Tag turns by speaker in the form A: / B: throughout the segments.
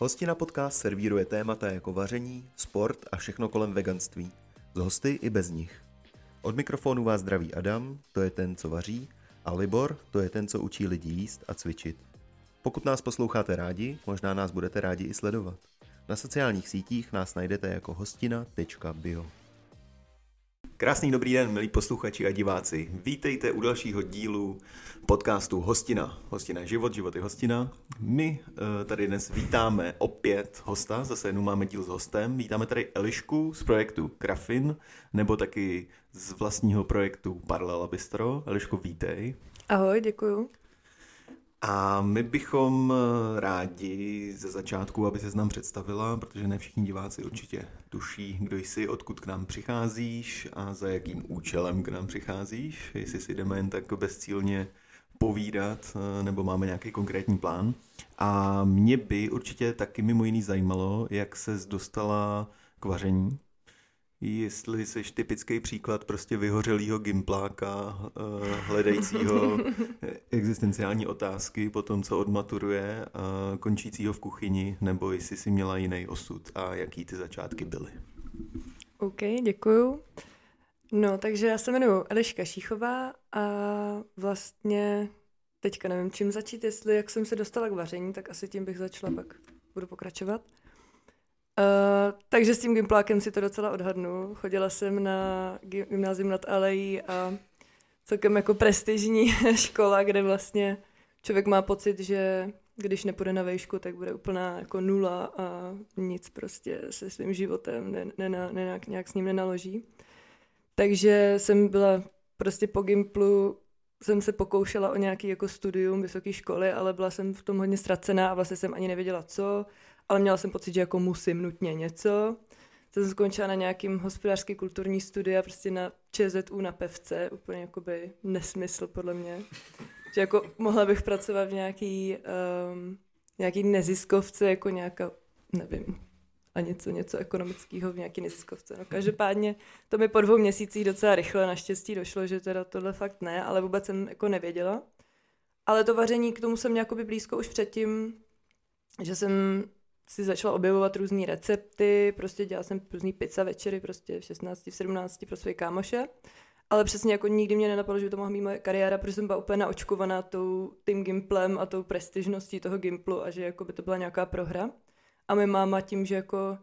A: Hostina podcast servíruje témata jako vaření, sport a všechno kolem veganství. Z hosty i bez nich. Od mikrofonu vás zdraví Adam, to je ten, co vaří, a Libor, to je ten, co učí lidi jíst a cvičit. Pokud nás posloucháte rádi, možná nás budete rádi i sledovat. Na sociálních sítích nás najdete jako hostina.bio. Krásný dobrý den, milí posluchači a diváci. Vítejte u dalšího dílu podcastu Hostina. Hostina život, život je hostina. My uh, tady dnes vítáme opět hosta, zase jenom máme díl s hostem. Vítáme tady Elišku z projektu Krafin, nebo taky z vlastního projektu Parallela Bistro. Eliško, vítej.
B: Ahoj, děkuju.
A: A my bychom eh, rádi ze začátku, aby se nám představila, protože ne všichni diváci určitě tuší, kdo jsi, odkud k nám přicházíš a za jakým účelem k nám přicházíš, jestli si jdeme jen tak bezcílně povídat, eh, nebo máme nějaký konkrétní plán. A mě by určitě taky mimo jiný zajímalo, jak ses dostala k vaření, jestli jsi typický příklad prostě vyhořelého gimpláka, uh, hledajícího existenciální otázky po tom, co odmaturuje, uh, končícího v kuchyni, nebo jestli jsi měla jiný osud a jaký ty začátky byly.
B: OK, děkuju. No, takže já se jmenuji Eliška Šíchová a vlastně teďka nevím, čím začít, jestli jak jsem se dostala k vaření, tak asi tím bych začala, pak budu pokračovat. Uh, takže s tím gimplákem si to docela odhadnu. Chodila jsem na gymnázium nad Alejí a celkem jako prestižní škola, kde vlastně člověk má pocit, že když nepůjde na vejšku, tak bude úplná jako nula a nic prostě se svým životem ne, ne, ne, ne, nějak s ním nenaloží. Takže jsem byla prostě po Gimplu, jsem se pokoušela o nějaký jako studium vysoké školy, ale byla jsem v tom hodně ztracená a vlastně jsem ani nevěděla co ale měla jsem pocit, že jako musím nutně něco. Jsem skončila na nějakým hospodářský kulturní studia, prostě na ČZU na pevce, úplně jakoby nesmysl podle mě. Že jako mohla bych pracovat v nějaký, um, nějaký neziskovce, jako nějaká, nevím, a něco, něco ekonomického v nějaký neziskovce. No každopádně to mi po dvou měsících docela rychle naštěstí došlo, že teda tohle fakt ne, ale vůbec jsem jako nevěděla. Ale to vaření, k tomu jsem měla blízko už předtím, že jsem si začala objevovat různé recepty, prostě dělala jsem různý pizza večery, prostě v 16, v 17 pro své kámoše. Ale přesně jako nikdy mě nenapadlo, že by to mohla být moje kariéra, protože jsem byla úplně naočkovaná tou, tím gimplem a tou prestižností toho gimplu a že jako by to byla nějaká prohra. A moje máma tím, že jako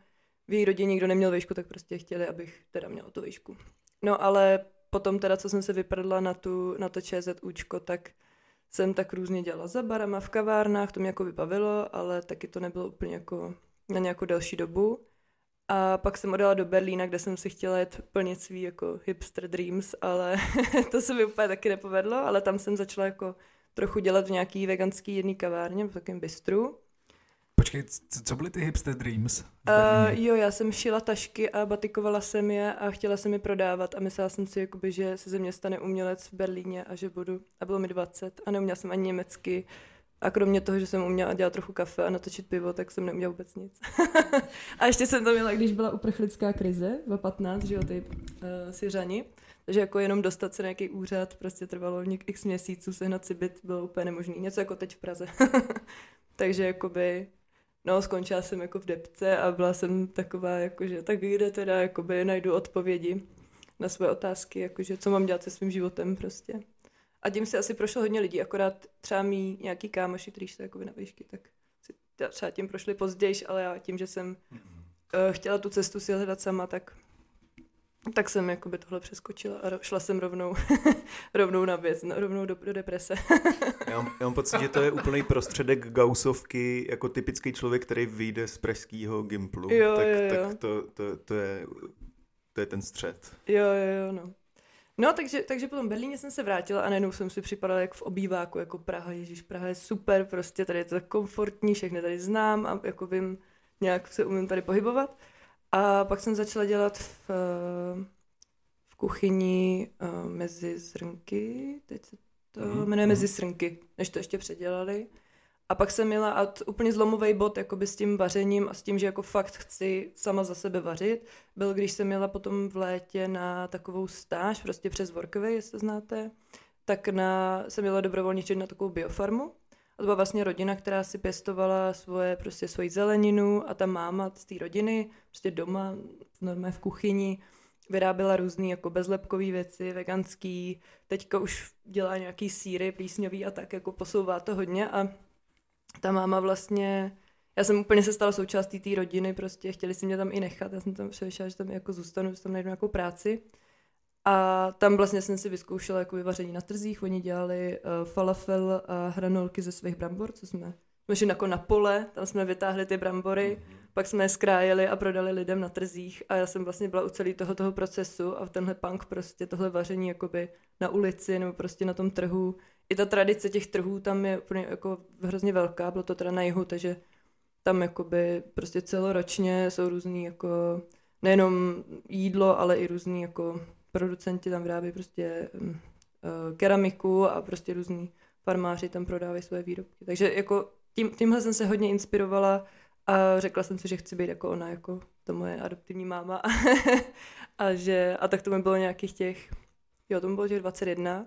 B: v její rodině nikdo neměl výšku, tak prostě chtěli, abych teda měla tu výšku. No ale potom teda, co jsem se vyprdla na, tu, na to ČZUčko, tak jsem tak různě dělala za barama, v kavárnách, to mě jako vybavilo, ale taky to nebylo úplně jako na nějakou delší dobu. A pak jsem odjela do Berlína, kde jsem si chtěla jet plnit svý jako hipster dreams, ale to se mi úplně taky nepovedlo, ale tam jsem začala jako trochu dělat v nějaký veganský jedný kavárně, v takovém bistru.
C: Počkej, co byly ty hipster dreams?
B: Uh, jo, já jsem šila tašky a batikovala jsem je a chtěla jsem je prodávat a myslela jsem si, jakoby, že se ze mě stane umělec v Berlíně a že budu. A bylo mi 20 a neuměla jsem ani německy. A kromě toho, že jsem uměla dělat trochu kafe a natočit pivo, tak jsem neuměla vůbec nic. a ještě jsem to měla, když byla uprchlická krize, v 15, že jo, ty uh, Syřani. Takže jako jenom dostat se na nějaký úřad prostě trvalo něk x měsíců, sehnat si byt bylo úplně nemožný. Něco jako teď v Praze. Takže jakoby No, skončila jsem jako v depce a byla jsem taková, jakože tak kde teda jakoby najdu odpovědi na své otázky, jakože co mám dělat se svým životem prostě. A tím si asi prošlo hodně lidí, akorát třeba mý nějaký kámoši, kteří se jako na výšky, tak si třeba tím prošli později, ale já tím, že jsem uh, chtěla tu cestu si hledat sama, tak tak jsem jakoby tohle přeskočila a šla jsem rovnou, rovnou na věc, no, rovnou do, do deprese.
A: já, mám, já mám pocit, že to je úplný prostředek gausovky, jako typický člověk, který vyjde z pražského gimplu.
B: Jo,
A: tak,
B: jo, jo.
A: tak to, to, to, je, to je ten střed.
B: Jo, jo, jo, no. No, takže, takže potom v Berlíně jsem se vrátila a najednou jsem si připadala jak v obýváku, jako Praha, Ježíš, Praha je super, prostě tady je to tak komfortní, všechny tady znám a jako vím, nějak se umím tady pohybovat. A pak jsem začala dělat v, v kuchyni uh, mezi zrnky, teď se to mm-hmm. jmenuje mezi srnky, než to ještě předělali. A pak jsem měla a úplně zlomový bod jakoby s tím vařením a s tím, že jako fakt chci sama za sebe vařit, byl, když jsem měla potom v létě na takovou stáž, prostě přes Workaway, jestli to znáte, tak na, jsem měla dobrovolničit na takovou biofarmu A to byla vlastně rodina, která si pěstovala svoje, prostě svoji zeleninu a ta máma z té rodiny, prostě doma, normálně v kuchyni, vyráběla různé jako bezlepkové věci, veganský, teďka už dělá nějaký síry plísňový a tak, jako posouvá to hodně a ta máma vlastně, já jsem úplně se stala součástí té rodiny, prostě chtěli si mě tam i nechat, já jsem tam přemýšlela, že tam jako zůstanu, že tam najdu nějakou práci. A tam vlastně jsem si vyzkoušela jako vyvaření na trzích, oni dělali uh, falafel a hranolky ze svých brambor, co jsme jsme šli jako na pole, tam jsme vytáhli ty brambory, mm-hmm. pak jsme je skrájeli a prodali lidem na trzích a já jsem vlastně byla u celý toho, toho procesu a tenhle punk prostě, tohle vaření jakoby na ulici nebo prostě na tom trhu. I ta tradice těch trhů tam je úplně jako hrozně velká, bylo to teda na jihu, takže tam jakoby prostě celoročně jsou různý jako nejenom jídlo, ale i různý jako producenti tam vyrábí prostě um, keramiku a prostě různý farmáři tam prodávají své výrobky. Takže jako tím, tímhle jsem se hodně inspirovala a řekla jsem si, že chci být jako ona, jako to moje adoptivní máma. a, že, a tak to mi bylo nějakých těch, jo, to mi bylo těch 21.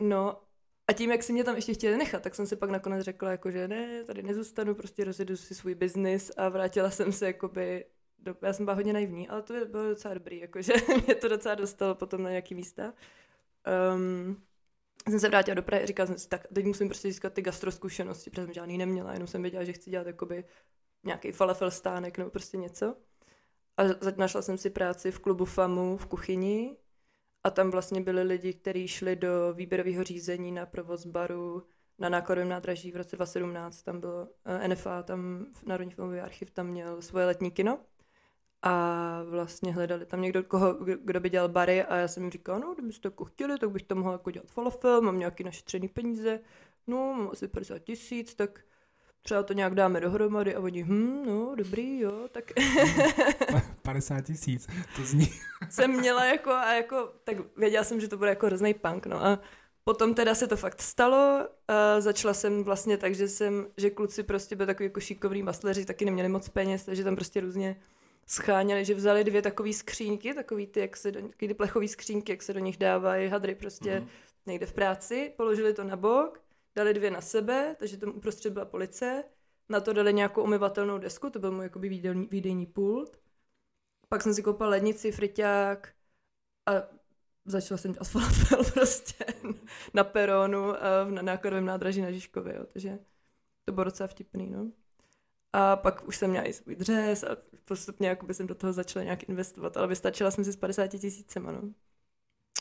B: No a tím, jak si mě tam ještě chtěli nechat, tak jsem si pak nakonec řekla, jako, že ne, tady nezůstanu, prostě rozjedu si svůj biznis a vrátila jsem se jakoby do, já jsem byla hodně naivní, ale to bylo docela dobrý, jakože mě to docela dostalo potom na nějaký místa. Um, jsem se vrátila do Prahy a říkala jsem si, tak teď musím prostě získat ty gastroskušenosti, protože jsem žádný neměla, jenom jsem věděla, že chci dělat jakoby nějaký falafel stánek nebo prostě něco. A našla jsem si práci v klubu FAMu v kuchyni a tam vlastně byli lidi, kteří šli do výběrového řízení na provoz baru na nákladovém nádraží v roce 2017. Tam bylo eh, NFA, tam Národní filmový archiv, tam měl svoje letní kino a vlastně hledali tam někdo, koho, kdo by dělal bary a já jsem jim říkala, no, kdybyste jako chtěli, tak bych tam mohla jako dělat falafel, mám nějaký našetřený peníze, no, mám asi 50 tisíc, tak třeba to nějak dáme dohromady. A oni, hm, no, dobrý, jo, tak...
C: 50 tisíc, to zní...
B: jsem měla jako, a jako, tak věděla jsem, že to bude jako hrozný punk, no. A potom teda se to fakt stalo, a začala jsem vlastně tak, že jsem, že kluci prostě byli takový jako šikovní masleři, taky neměli moc peněz, takže tam prostě různě scháněli, že vzali dvě takové skřínky, takový ty, jak se do, ty plechové skřínky, jak se do nich dávají hadry prostě mm. někde v práci, položili to na bok, dali dvě na sebe, takže tam uprostřed byla police, na to dali nějakou umyvatelnou desku, to byl můj jakoby výdejní, výdejní pult. Pak jsem si koupil lednici, friťák a začala jsem dělat falafel prostě na peronu na nákladovém nádraží na Žižkově, jo, takže to bylo docela vtipný, no. A pak už jsem měla i svůj dřes a postupně jakoby jsem do toho začala nějak investovat, ale vystačila jsem si s 50 tisícema, no.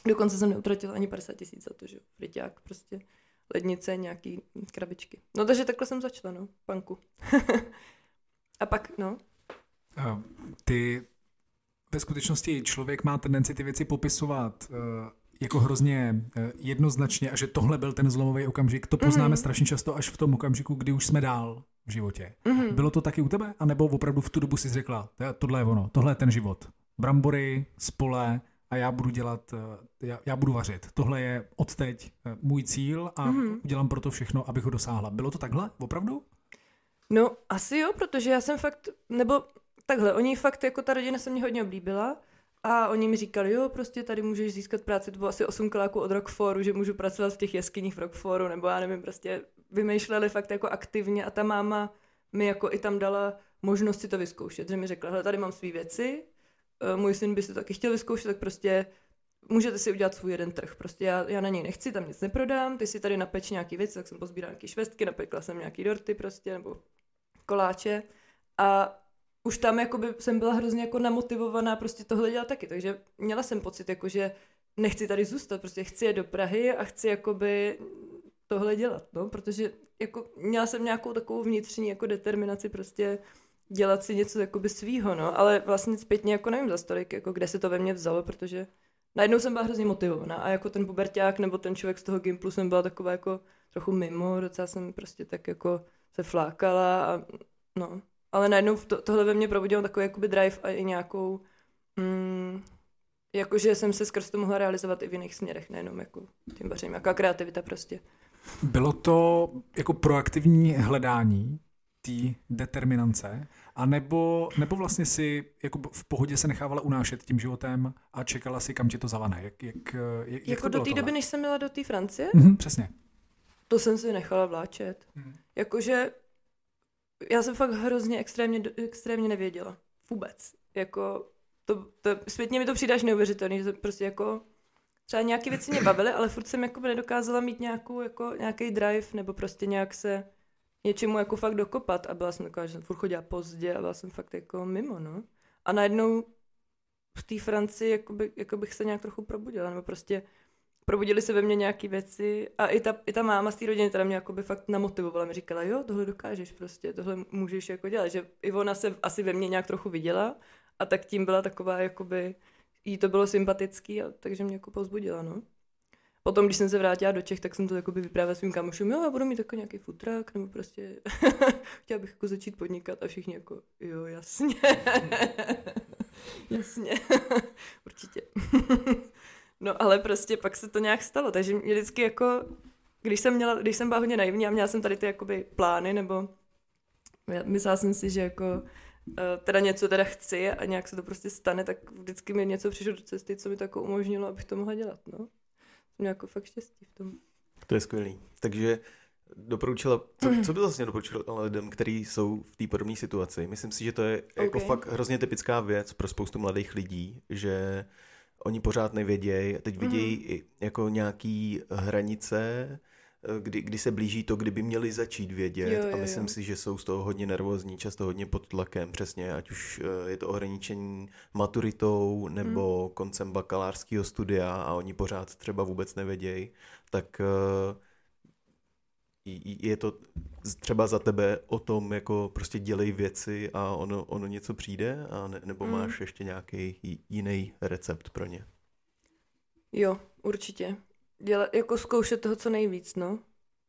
B: Dokonce jsem neutratila ani 50 tisíc za to, že friťák, prostě lednice, nějaký krabičky. No takže takhle jsem začala, no, panku. a pak, no.
C: A ty ve skutečnosti člověk má tendenci ty věci popisovat uh, jako hrozně uh, jednoznačně a že tohle byl ten zlomový okamžik. To poznáme mm-hmm. strašně často až v tom okamžiku, kdy už jsme dál v životě. Mm-hmm. Bylo to taky u tebe? A nebo opravdu v tu dobu si řekla, tohle je ono, tohle je ten život. Brambory, spole a já budu dělat, eh, já, já budu vařit. Tohle je odteď eh, můj cíl a mm-hmm. udělám pro to všechno, abych ho dosáhla. Bylo to takhle? Opravdu?
B: No, asi jo, protože já jsem fakt, nebo takhle, oni fakt, jako ta rodina se mě hodně oblíbila a oni mi říkali, jo, prostě tady můžeš získat práci, to bylo asi 8 kláků od Rockforu, že můžu pracovat v těch jeskyních v Rockforu, nebo já nevím, prostě vymýšleli fakt jako aktivně a ta máma mi jako i tam dala možnost si to vyzkoušet, že mi řekla, hele, tady mám své věci, eh, můj syn by si to taky chtěl vyzkoušet, tak prostě můžete si udělat svůj jeden trh. Prostě já, já na něj nechci, tam nic neprodám, ty si tady napeč nějaký věci, tak jsem pozbírala nějaký švestky, napekla jsem nějaký dorty prostě, nebo koláče a už tam jakoby jsem byla hrozně jako namotivovaná prostě tohle dělat taky, takže měla jsem pocit jako, že nechci tady zůstat, prostě chci je do Prahy a chci jakoby tohle dělat, no, protože jako měla jsem nějakou takovou vnitřní jako determinaci prostě dělat si něco jakoby svýho, no, ale vlastně zpětně jako nevím za stolik, jako kde se to ve mně vzalo, protože najednou jsem byla hrozně motivovaná a jako ten puberták nebo ten člověk z toho Gimplu jsem byla taková jako trochu mimo, docela jsem prostě tak jako se flákala a no, ale najednou to, tohle ve mně probudilo takový jakoby drive a i nějakou, mm, jakože jsem se skrz to mohla realizovat i v jiných směrech, nejenom jako tím vařením, jaká kreativita prostě.
C: Bylo to jako proaktivní hledání té determinance, a nebo, nebo vlastně si jako v pohodě se nechávala unášet tím životem a čekala si, kam tě to zavane? Jak, jak, jak,
B: jako
C: to
B: do té doby, než jsem byla do té Francie?
C: Mm-hmm, přesně.
B: to jsem si nechala vláčet. Hmm. Jakože já jsem fakt hrozně extrémně, extrémně nevěděla. Vůbec. Jako, to, to, zpětně mi to přijde až neuvěřitelný, že prostě jako třeba nějaké věci mě bavily, ale furt jsem jako nedokázala mít nějakou, jako, nějaký drive nebo prostě nějak se něčemu jako fakt dokopat. A byla jsem taková, že jsem furt chodila pozdě a byla jsem fakt jako mimo, no. A najednou v té Francii jakoby, jako bych se nějak trochu probudila, nebo prostě probudily se ve mně nějaké věci. A i ta, i ta máma z té rodiny teda mě jakoby fakt namotivovala, mi říkala, jo, tohle dokážeš prostě, tohle můžeš jako dělat, že i ona se asi ve mně nějak trochu viděla a tak tím byla taková, jakoby, jí to bylo sympatický, a, takže mě jako pozbudila, no. Potom, když jsem se vrátila do Čech, tak jsem to jakoby vyprávěla svým kamošům, jo, já budu mít jako nějaký futrák, nebo prostě chtěla bych jako začít podnikat a všichni jako, jo, jasně. jasně, určitě. no ale prostě pak se to nějak stalo, takže mě vždycky jako, když jsem, měla, když jsem byla hodně naivní a měla jsem tady ty jakoby plány, nebo myslela jsem si, že jako teda něco teda chci a nějak se to prostě stane, tak vždycky mi něco přišlo do cesty, co mi to jako umožnilo, abych to mohla dělat, no. Jsem jako fakt štěstí v tom.
A: To je skvělý. Takže doporučila, co, co by vlastně doporučila lidem, kteří jsou v té podobné situaci? Myslím si, že to je jako okay. jako fakt hrozně typická věc pro spoustu mladých lidí, že oni pořád nevědějí, teď vidějí mm. jako nějaký hranice, Eh, kdy, kdy se blíží to, kdyby měli začít vědět jo, jo, a myslím jo. si, že jsou z toho hodně nervózní, často hodně pod tlakem, přesně, ať už eh, je to ohraničení maturitou nebo hmm. koncem bakalářského studia a oni pořád třeba vůbec nevědějí, tak eh, je to třeba za tebe o tom, jako prostě dělej věci a ono, ono něco přijde, a ne, nebo hmm. máš ještě nějaký jiný recept pro ně?
B: Jo, určitě dělat, jako zkoušet toho co nejvíc, no.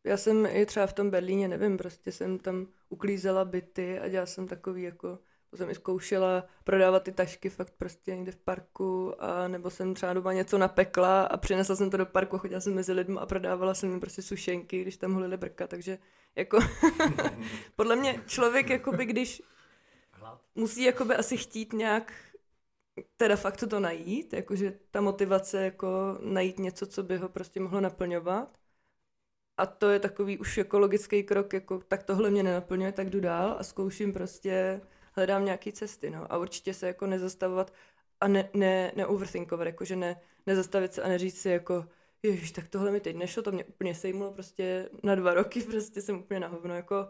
B: Já jsem i třeba v tom Berlíně, nevím, prostě jsem tam uklízela byty a dělala jsem takový jako, to jsem i zkoušela prodávat ty tašky fakt prostě někde v parku a nebo jsem třeba doma něco napekla a přinesla jsem to do parku a chodila jsem mezi lidmi a prodávala jsem jim prostě sušenky, když tam holili brka, takže jako podle mě člověk jakoby, když musí jakoby asi chtít nějak teda fakt to najít, jakože ta motivace jako najít něco, co by ho prostě mohlo naplňovat. A to je takový už jako logický krok, jako tak tohle mě nenaplňuje, tak jdu dál a zkouším prostě, hledám nějaký cesty, no. A určitě se jako nezastavovat a ne, ne, neoverthinkovat, jakože ne, nezastavit se a neříct si jako, ježiš, tak tohle mi teď nešlo, to mě úplně sejmulo prostě na dva roky, prostě jsem úplně na hovno, jako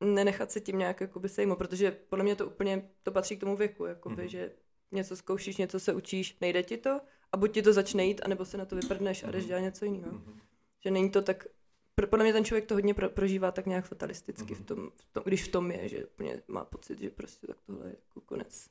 B: nenechat se tím nějak jakoby sejmo, protože podle mě to úplně, to patří k tomu věku, jakoby, mm-hmm. že něco zkoušíš, něco se učíš, nejde ti to a buď ti to začne jít, anebo se na to vyprdneš a jdeš mhm. dělat něco jiného. Mm-hmm. Že není to tak, podle mě ten člověk to hodně pro, prožívá tak nějak fatalisticky, mm-hmm. v tom, v tom, když v tom je, že úplně má pocit, že prostě tak tohle je jako konec.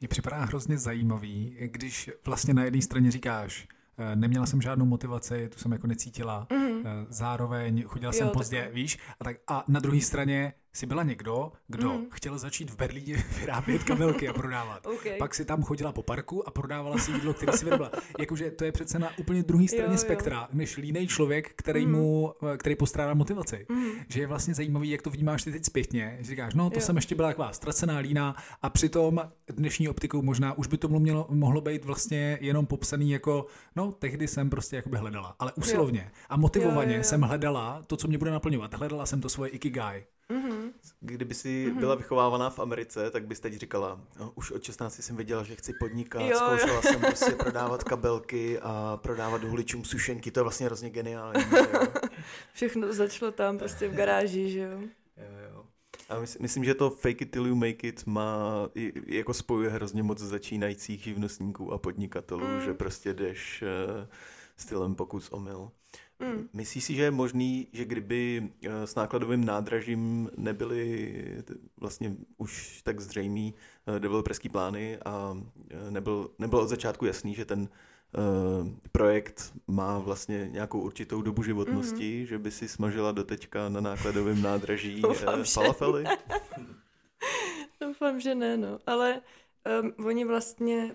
C: Mně připadá hrozně zajímavý, když vlastně na jedné straně říkáš, eh, neměla jsem žádnou motivaci, tu jsem jako necítila, mm-hmm. zároveň chodila jo, jsem pozdě, tak... víš, a, tak, a na druhé straně si byla někdo, kdo mm. chtěl začít v Berlíně vyrábět kabelky a prodávat. okay. Pak si tam chodila po parku a prodávala si jídlo, které si vyrobila. Jakože to je přece na úplně druhé straně jo, spektra, jo. než línej člověk, který mm. mu, který postrádá motivaci. Mm. Že je vlastně zajímavý, jak to vnímáš ty teď zpětně. Že říkáš, no to jo. jsem ještě byla taková ztracená lína a přitom dnešní optikou možná už by to mělo, mohlo být vlastně jenom popsaný jako, no tehdy jsem prostě jakoby hledala, ale usilovně jo. a motivovaně jo, jo, jo. jsem hledala to, co mě bude naplňovat. Hledala jsem to svoje ikigai. Mm-hmm. Kdyby si mm-hmm. byla vychovávaná v Americe, tak bys teď říkala, no, už od 16 jsem věděla, že chci podnikat, jo, zkoušela jo. jsem prostě prodávat kabelky a prodávat huličům sušenky, to je vlastně hrozně geniální.
B: Všechno začalo tam prostě v garáži, že jo.
A: jo, jo. A mysl, myslím, že to fake it till you make it má, jako spojuje hrozně moc začínajících živnostníků a podnikatelů, mm. že prostě jdeš uh, stylem pokus omyl. Mm. Myslíš si, že je možný, že kdyby eh, s nákladovým nádražím nebyly vlastně už tak zřejmý eh, developerský plány a eh, nebyl, nebyl od začátku jasný, že ten projekt má vlastně nějakou určitou dobu životnosti, mm. že by si smažila doteďka na nákladovém nádraží Doufám, falafely?
B: Doufám, že ne, no. Ale um, oni vlastně,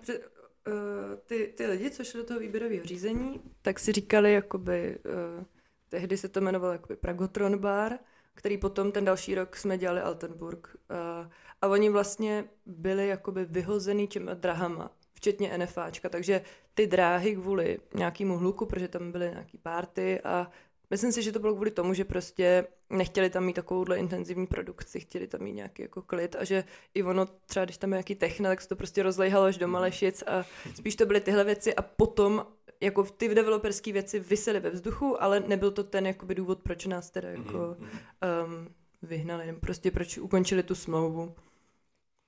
B: ty, ty lidi, co šli do toho výběrového řízení, tak si říkali, jakoby, uh, tehdy se to jmenovalo jakoby Pragotron Bar, který potom ten další rok jsme dělali Altenburg. Uh, a oni vlastně byli jakoby vyhozený těma drahama, včetně NFAčka, takže ty dráhy kvůli nějakému hluku, protože tam byly nějaký párty a Myslím si, že to bylo kvůli tomu, že prostě nechtěli tam mít takovouhle intenzivní produkci, chtěli tam mít nějaký jako klid a že i ono třeba, když tam je nějaký techna, tak se to prostě rozlejhalo až do Malešic a spíš to byly tyhle věci a potom jako ty developerské věci vysely ve vzduchu, ale nebyl to ten jakoby důvod, proč nás teda jako um, vyhnali, prostě proč ukončili tu smlouvu.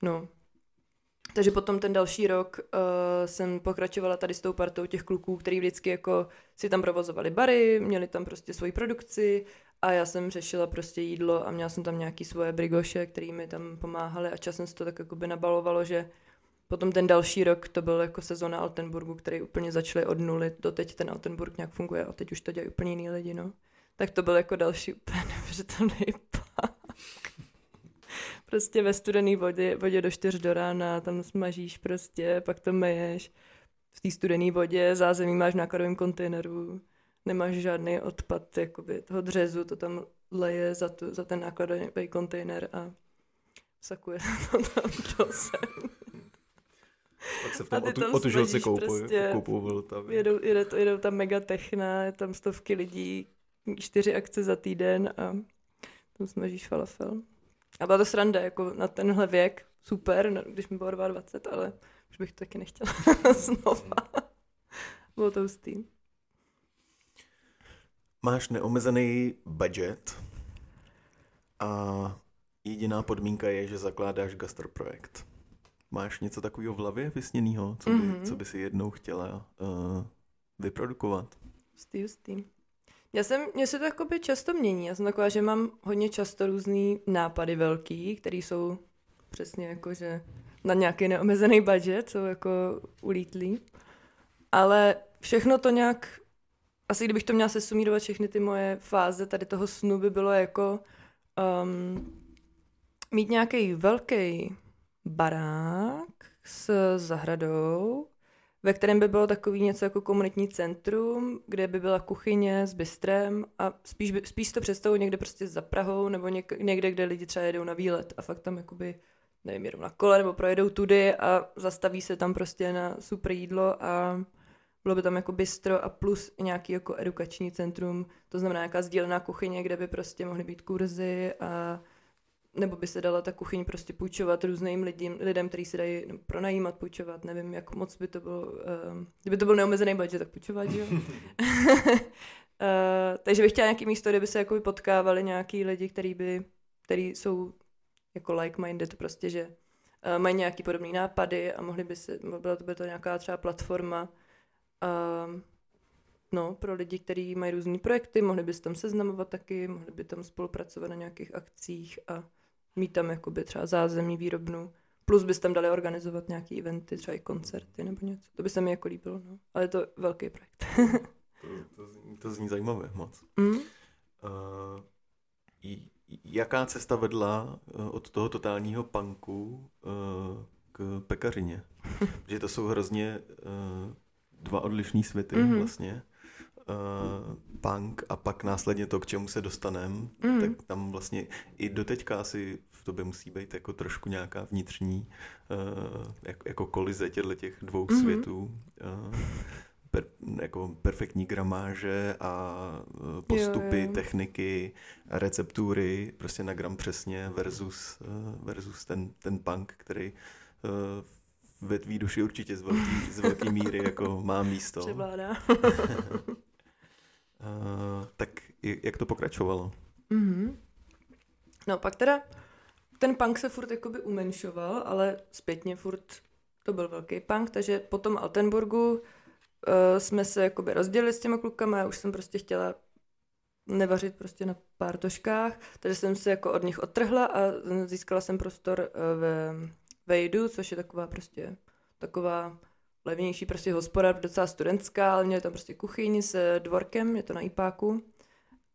B: No. Takže potom ten další rok uh, jsem pokračovala tady s tou partou těch kluků, který vždycky jako si tam provozovali bary, měli tam prostě svoji produkci a já jsem řešila prostě jídlo a měla jsem tam nějaký svoje brigoše, který mi tam pomáhali a časem se to tak jako by nabalovalo, že potom ten další rok to byl jako sezona Altenburgu, který úplně začali od nuly, doteď ten Altenburg nějak funguje a teď už to dělají úplně jiný lidi, no. Tak to byl jako další úplně neuvěřitelný prostě ve studené vodě, vodě do čtyř do rána, tam smažíš prostě, pak to meješ. V té studené vodě zázemí máš v nákladovém kontejneru, nemáš žádný odpad jakoby, toho dřezu, to tam leje za, tu, za ten nákladový kontejner a sakuje to tam do sem.
A: Pak se v tom otu, otužilci koupou, prostě, koupou tam.
B: Jedou, jedou, jedou tam mega techna, je tam stovky lidí, čtyři akce za týden a tam smažíš falafel. A byla to sranda, jako na tenhle věk, super, když mi bylo 22, ale už bych to taky nechtěla znova. bylo to hustý.
A: Máš neomezený budget a jediná podmínka je, že zakládáš gastroprojekt. Máš něco takového v hlavě vysněného, co by, mm-hmm. co by si jednou chtěla uh, vyprodukovat?
B: Hustý, hustý. Já jsem, mě se to jakoby často mění. Já jsem taková, že mám hodně často různý nápady velký, které jsou přesně jako, že na nějaký neomezený budget, jsou jako ulítlý. Ale všechno to nějak, asi kdybych to měla sesumírovat všechny ty moje fáze tady toho snu, by bylo jako um, mít nějaký velký barák s zahradou, ve kterém by bylo takový něco jako komunitní centrum, kde by byla kuchyně s bystrem a spíš, spíš to představu někde prostě za Prahou nebo něk, někde, kde lidi třeba jedou na výlet a fakt tam jakoby, nevím, jedou na kole nebo projedou tudy a zastaví se tam prostě na super jídlo a bylo by tam jako bistro a plus nějaký jako edukační centrum, to znamená nějaká sdílená kuchyně, kde by prostě mohly být kurzy a nebo by se dala ta kuchyň prostě půjčovat různým lidem, lidem kteří se dají pronajímat, půjčovat, nevím, jak moc by to bylo, uh, kdyby to byl neomezený budget, tak půjčovat, jo. uh, takže bych chtěla nějaký místo, kde by se jako potkávali nějaký lidi, který by, který jsou jako like-minded prostě, že uh, mají nějaký podobné nápady a mohli by se, byla to by to nějaká třeba platforma, uh, no, pro lidi, kteří mají různé projekty, mohli by se tam seznamovat taky, mohli by tam spolupracovat na nějakých akcích a mít tam jakoby třeba zázemí výrobnu, plus bys tam dali organizovat nějaký eventy, třeba i koncerty nebo něco. To by se mi jako líbilo, no. Ale je to velký projekt.
A: to, to, zní, to zní zajímavé moc. Mm. Uh, jaká cesta vedla uh, od toho totálního punku uh, k pekařině? Že to jsou hrozně uh, dva odlišní světy mm-hmm. vlastně uh, punk a pak následně to, k čemu se dostaneme, mm. tak tam vlastně i doteďka asi tobě musí být jako trošku nějaká vnitřní uh, jako, jako kolize těchto těch dvou mm. světů. Uh, per, jako perfektní gramáže a postupy, jo, jo. techniky, receptury, prostě na gram přesně versus, versus ten, ten punk, který ve tvý duši určitě z velký, z velký míry jako má místo.
B: Převládá.
A: Tak jak to pokračovalo?
B: Mm-hmm. No pak teda ten punk se furt jakoby umenšoval, ale zpětně furt to byl velký punk, takže po tom Altenburgu uh, jsme se jakoby rozdělili s těma klukama, já už jsem prostě chtěla nevařit prostě na pár toškách, takže jsem se jako od nich odtrhla a získala jsem prostor uh, ve Vejdu, což je taková prostě taková levnější prostě hospoda, docela studentská, ale měli tam prostě kuchyni s dvorkem, je to na IPáku.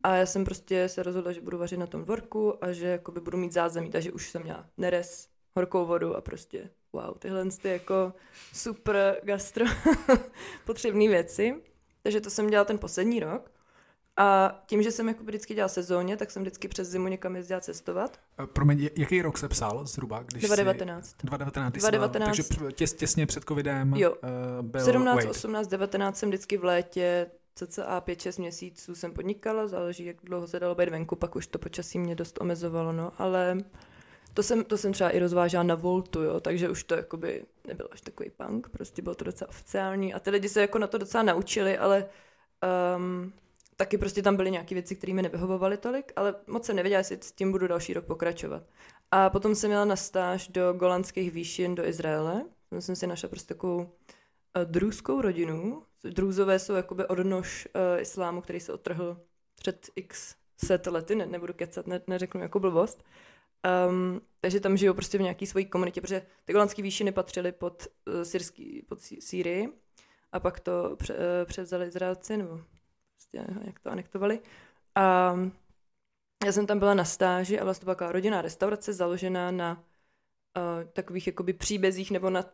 B: A já jsem prostě se rozhodla, že budu vařit na tom dvorku a že jakoby budu mít zázemí, takže už jsem měla neres, horkou vodu a prostě wow, tyhle ty jako super gastro potřebné věci. Takže to jsem dělala ten poslední rok. A tím, že jsem jako vždycky dělal sezóně, tak jsem vždycky přes zimu někam jezdila cestovat.
C: Eh, promiň, jaký rok se psal zhruba? Když
B: 2019.
C: Jsi, 2019. 2019. Takže těs, těsně před covidem
B: jo. Uh, byl 17, Wade. 18, 19 jsem vždycky v létě cca 5-6 měsíců jsem podnikala, záleží, jak dlouho se dalo být venku, pak už to počasí mě dost omezovalo, no, ale to jsem, to jsem třeba i rozvážela na Voltu, jo, takže už to jakoby nebyl až takový punk, prostě bylo to docela oficiální a ty lidi se jako na to docela naučili, ale um, taky prostě tam byly nějaké věci, které mi nevyhovovaly tolik, ale moc jsem nevěděla, jestli s tím budu další rok pokračovat. A potom jsem měla na stáž do golandských výšin do Izraele. Tam jsem si našla prostě takovou uh, drůzkou rodinu. Drůzové jsou jakoby odnož uh, islámu, který se otrhl před x set lety, ne, nebudu kecat, ne, neřeknu jako blbost. Um, takže tam žijou prostě v nějaké své komunitě, protože ty golandské výšiny patřily pod, uh, syrský, pod Sýrii a pak to pře, uh, převzali Izraelci, nebo prostě jak to anektovali. A já jsem tam byla na stáži a vlastně taková rodinná restaurace založená na uh, takových jakoby příbězích nebo na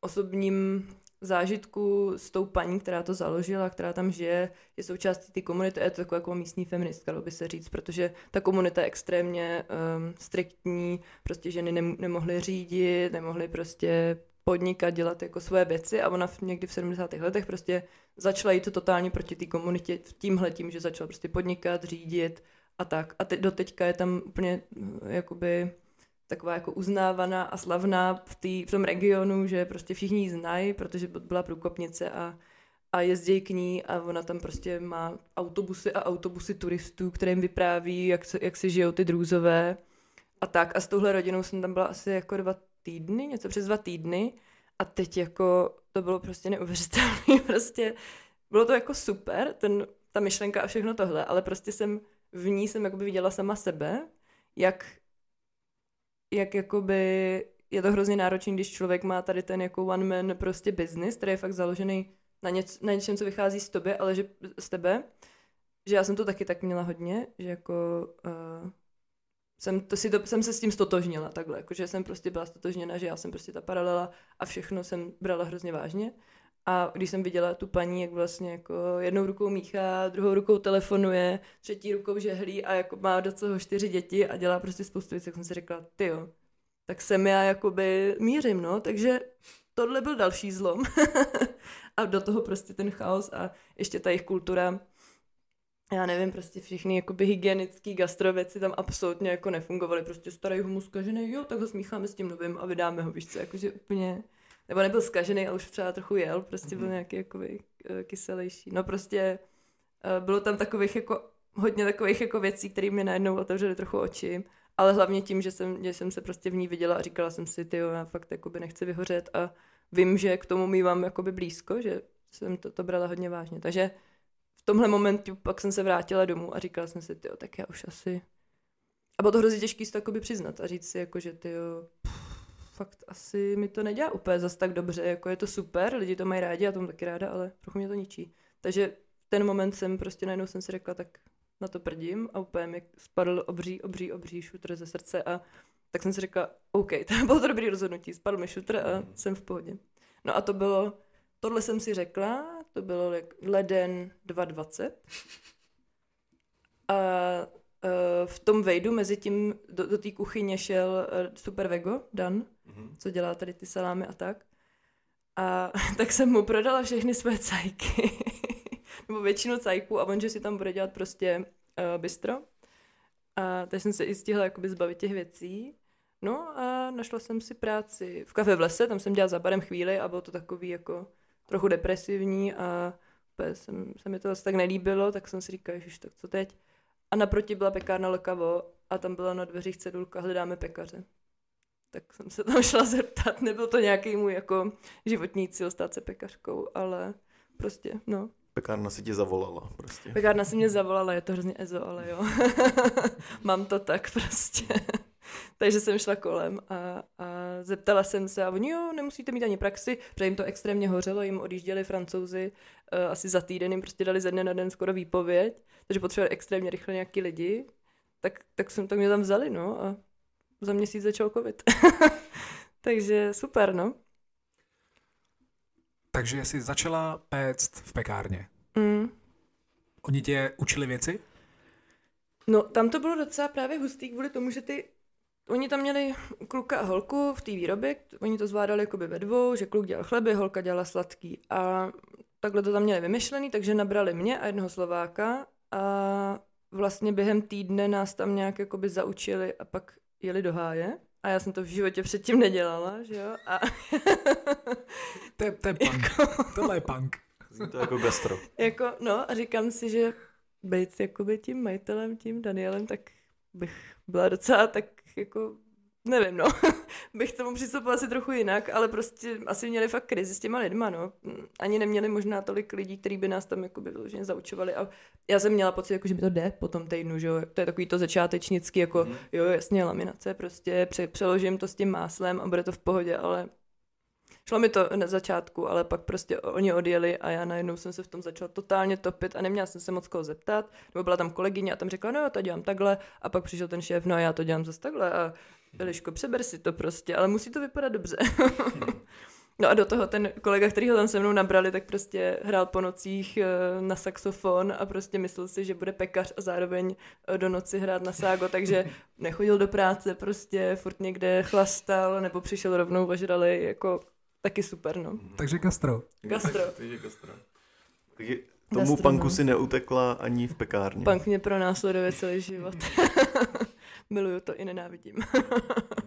B: osobním zážitku s tou paní, která to založila, která tam žije, je součástí té komunity, je to taková jako místní feministka, by se říct, protože ta komunita je extrémně um, striktní, prostě ženy nem- nemohly řídit, nemohly prostě podnikat, dělat jako svoje věci a ona v, někdy v 70. letech prostě začala jít to totálně proti té komunitě tímhle tím, že začala prostě podnikat, řídit a tak. A teď do teďka je tam úplně eh, jakoby taková jako uznávaná a slavná v, tý, v tom regionu, že prostě všichni ji znají, protože byla průkopnice a, a jezdí k ní a ona tam prostě má autobusy a autobusy turistů, kterým vypráví, jak se, jak se žijou ty drůzové a tak. A s touhle rodinou jsem tam byla asi jako dva týdny, něco přes dva týdny a teď jako to bylo prostě neuvěřitelné, prostě bylo to jako super, ten, ta myšlenka a všechno tohle, ale prostě jsem v ní jsem jakoby viděla sama sebe, jak, jak jakoby je to hrozně náročné, když člověk má tady ten jako one man prostě business, který je fakt založený na, něc, na něčem, co vychází z tebe, ale že z tebe, že já jsem to taky tak měla hodně, že jako uh, jsem, to si to, jsem se s tím stotožnila takhle, jakože jsem prostě byla stotožněna, že já jsem prostě ta paralela a všechno jsem brala hrozně vážně. A když jsem viděla tu paní, jak vlastně jako jednou rukou míchá, druhou rukou telefonuje, třetí rukou žehlí a jako má do toho čtyři děti a dělá prostě spoustu věcí, tak jsem si řekla, ty jo, tak jsem já jakoby mířím, no, takže tohle byl další zlom. a do toho prostě ten chaos a ještě ta jejich kultura, já nevím, prostě všechny jakoby hygienický gastrověci tam absolutně jako nefungovaly, prostě starý humus kažený, jo, tak ho smícháme s tím novým a vydáme ho, víš co, jakože úplně nebo nebyl skažený, ale už třeba trochu jel, prostě byl mhm. nějaký jakoby eh, kyselější. No prostě eh, bylo tam takových jako hodně takových jako věcí, které mi najednou otevřely trochu oči, ale hlavně tím, že jsem, že jsem se prostě v ní viděla a říkala jsem si, ty já fakt jakoby nechci vyhořet a vím, že k tomu mývám jakoby blízko, že jsem to, to brala hodně vážně. Takže v tomhle momentu pak jsem se vrátila domů a říkala jsem si, ty tak já už asi... A bylo to hrozně těžké si to jakoby přiznat a říct si, jako, že ty fakt asi mi to nedělá úplně zas tak dobře, jako je to super, lidi to mají rádi, já tomu taky ráda, ale trochu mě to ničí. Takže ten moment jsem prostě najednou jsem si řekla, tak na to prdím a úplně mi spadl obří, obří, obří šutr ze srdce a tak jsem si řekla, OK, to bylo to dobrý rozhodnutí, spadl mi šutr a mm. jsem v pohodě. No a to bylo, tohle jsem si řekla, to bylo leden 2020 a v tom vejdu mezi tím do, do té kuchyně šel uh, Super Vego, Dan, mm-hmm. co dělá tady ty salámy a tak. A tak jsem mu prodala všechny své cajky, nebo většinu cajků a on, že si tam bude dělat prostě uh, bistro. A takže jsem se i stihla jakoby zbavit těch věcí. No a našla jsem si práci v kafe v lese, tam jsem dělala za barem chvíli a bylo to takový jako trochu depresivní a jsem, se mi to asi tak nelíbilo, tak jsem si říkala, že tak co teď? A naproti byla pekárna Lekavo a tam byla na dveřích cedulka hledáme pekaře tak jsem se tam šla zeptat. Nebyl to nějaký můj jako životní cíl stát se pekařkou, ale prostě, no.
A: Pekárna si tě zavolala prostě.
B: Pekárna si mě zavolala, je to hrozně ezo, ale jo. Mám to tak prostě. Takže jsem šla kolem a, a zeptala jsem se a oni jo, nemusíte mít ani praxi, protože jim to extrémně hořelo, jim odjížděli francouzi uh, asi za týden, jim prostě dali ze dne na den skoro výpověď, takže potřebovali extrémně rychle nějaký lidi, tak, tak, jsem, tak mě tam vzali, no a za měsíc začal covid. Takže super, no.
C: Takže jsi začala péct v pekárně.
B: Mm.
C: Oni tě učili věci?
B: No, tam to bylo docela právě hustý kvůli tomu, že ty Oni tam měli kluka a holku v té výrobě, oni to zvládali jakoby ve dvou, že kluk dělal chleby, holka dělala sladký. A takhle to tam měli vymyšlený, takže nabrali mě a jednoho Slováka a vlastně během týdne nás tam nějak jakoby zaučili a pak jeli do háje. A já jsem to v životě předtím nedělala, že jo? A...
C: to, je, to je punk. Jako... Tohle je punk.
A: Zní to jako gastro.
B: jako, no a říkám si, že být jakoby tím majitelem, tím Danielem, tak bych byla docela tak jako nevím, no, bych tomu přistupovala asi trochu jinak, ale prostě asi měli fakt krizi s těma lidma, no. Ani neměli možná tolik lidí, kteří by nás tam jakoby vyloženě zaučovali a já jsem měla pocit, jako, že mi to jde po tom týdnu, že jo, to je takový to začátečnický, jako mm. jo, jasně, laminace, prostě pře- přeložím to s tím máslem a bude to v pohodě, ale Šlo mi to na začátku, ale pak prostě oni odjeli a já najednou jsem se v tom začala totálně topit a neměla jsem se moc koho zeptat. Nebo byla tam kolegyně a tam řekla, no jo, to dělám takhle. A pak přišel ten šéf, no já to dělám zase takhle. A Eliško, přeber si to prostě, ale musí to vypadat dobře. no a do toho ten kolega, který ho tam se mnou nabrali, tak prostě hrál po nocích eh, na saxofon a prostě myslel si, že bude pekař a zároveň eh, do noci hrát na ságo, takže nechodil do práce, prostě furt někde chlastal, nebo přišel rovnou a žrali jako taky super, no.
C: Takže gastro.
B: Gastro.
A: Takže gastro. Takže tomu panku si neutekla ani v pekárně.
B: Punk mě pronásleduje celý život. Miluju to i nenávidím.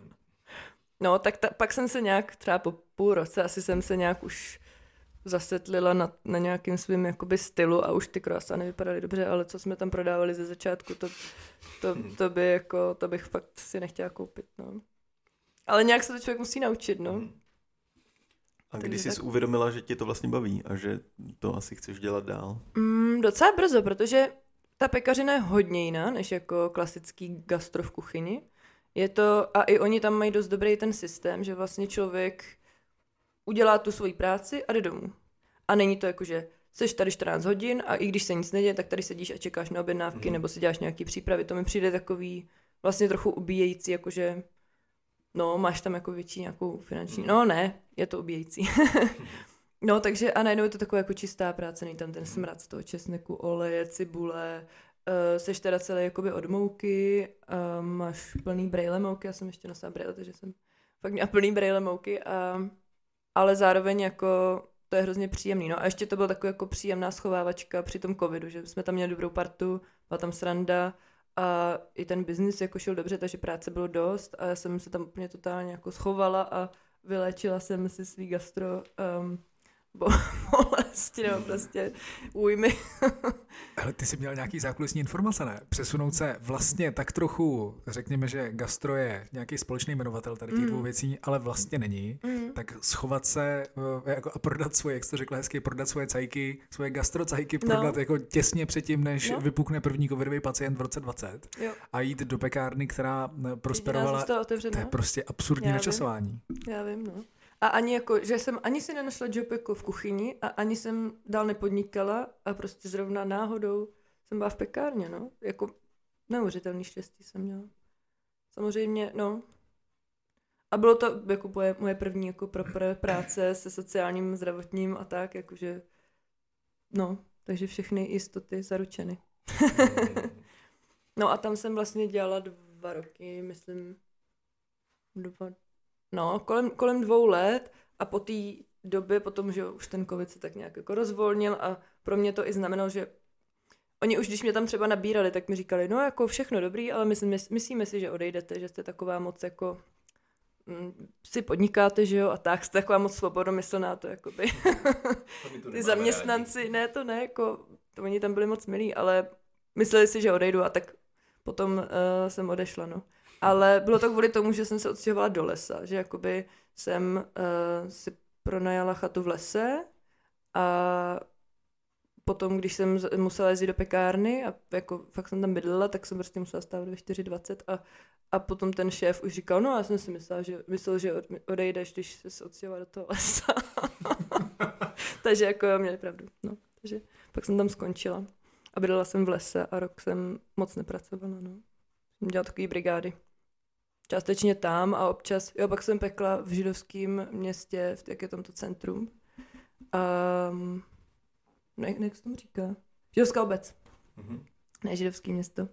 B: no, tak ta, pak jsem se nějak, třeba po půl roce, asi jsem se nějak už zasetlila na, na nějakým svým jakoby stylu a už ty croissany vypadaly dobře, ale co jsme tam prodávali ze začátku, to, to, to, by jako, to bych fakt si nechtěla koupit, no. Ale nějak se to člověk musí naučit, no. Hmm.
A: A kdy jsi tak... uvědomila, že tě to vlastně baví a že to asi chceš dělat dál?
B: Mm, docela brzo, protože ta pekařina je hodně jiná než jako klasický gastro v kuchyni. Je to, a i oni tam mají dost dobrý ten systém, že vlastně člověk udělá tu svoji práci a jde domů. A není to jako, že jsi tady 14 hodin a i když se nic neděje, tak tady sedíš a čekáš na objednávky mm. nebo si děláš nějaký přípravy. To mi přijde takový vlastně trochu ubíjející, jakože no, máš tam jako větší nějakou finanční, mm. no ne, je to ubíjející. No, takže a najednou je to taková jako čistá práce, není tam ten smrad z toho česneku, oleje, cibule, uh, seš teda celý jakoby od mouky, uh, máš plný brejle mouky, já jsem ještě nosila brejle, takže jsem fakt měla plný brejle mouky, uh, ale zároveň jako to je hrozně příjemný. No a ještě to byla taková jako příjemná schovávačka při tom covidu, že jsme tam měli dobrou partu, byla tam sranda a i ten biznis jako šel dobře, takže práce bylo dost a já jsem se tam úplně totálně jako schovala a vylečila jsem si svý gastro um, bolesti nebo prostě újmy.
C: Ale ty jsi měl nějaký zákulisní informace, ne? Přesunout se vlastně tak trochu, řekněme, že gastro je nějaký společný jmenovatel tady těch mm. dvou věcí, ale vlastně není. Mm. Tak schovat se eh, jako a prodat svoje, jak jsi to řekla hezky, prodat svoje cajky, svoje gastrocajky, no. prodat no. jako těsně předtím, než no. vypukne první covidový pacient v roce 20 jo. a jít do pekárny, která eh, prosperovala. To je prostě absurdní Já načasování.
B: Vím. Já vím, no. A ani jako, že jsem ani si nenašla job jako v kuchyni a ani jsem dál nepodnikala a prostě zrovna náhodou jsem byla v pekárně, no. Jako neuvěřitelný štěstí jsem měla. Samozřejmě, no. A bylo to jako moje, moje první jako proper práce se sociálním, zdravotním a tak, jakože, no, takže všechny jistoty zaručeny. no a tam jsem vlastně dělala dva roky, myslím, dva, No, kolem, kolem dvou let a po té době, potom, že už ten covid se tak nějak jako rozvolnil a pro mě to i znamenalo, že oni už když mě tam třeba nabírali, tak mi říkali, no jako všechno dobrý, ale my, my, myslíme si, že odejdete, že jste taková moc jako mm, si podnikáte, že jo, a tak jste taková moc svobodomyslná, to jakoby. To Ty zaměstnanci, rádi. ne, to ne, jako, to oni tam byli moc milí, ale mysleli si, že odejdu a tak potom uh, jsem odešla, no. Ale bylo to kvůli tomu, že jsem se odstěhovala do lesa, že jakoby jsem uh, si pronajala chatu v lese a potom, když jsem musela jezdit do pekárny a jako fakt jsem tam bydlela, tak jsem prostě musela stávat ve 4.20 a, a potom ten šéf už říkal, no já jsem si myslela, že, myslel, že odejdeš, když se odstěhovala do toho lesa. takže jako jo, měli pravdu. No. Takže pak jsem tam skončila a bydlela jsem v lese a rok jsem moc nepracovala. No. Jsem dělala takový brigády částečně tam a občas, jo, pak jsem pekla v židovském městě, jak je tam to centrum. Um, ne, ne, jak se tomu říká? Židovská obec. Mm-hmm. Ne, židovský město. Uh,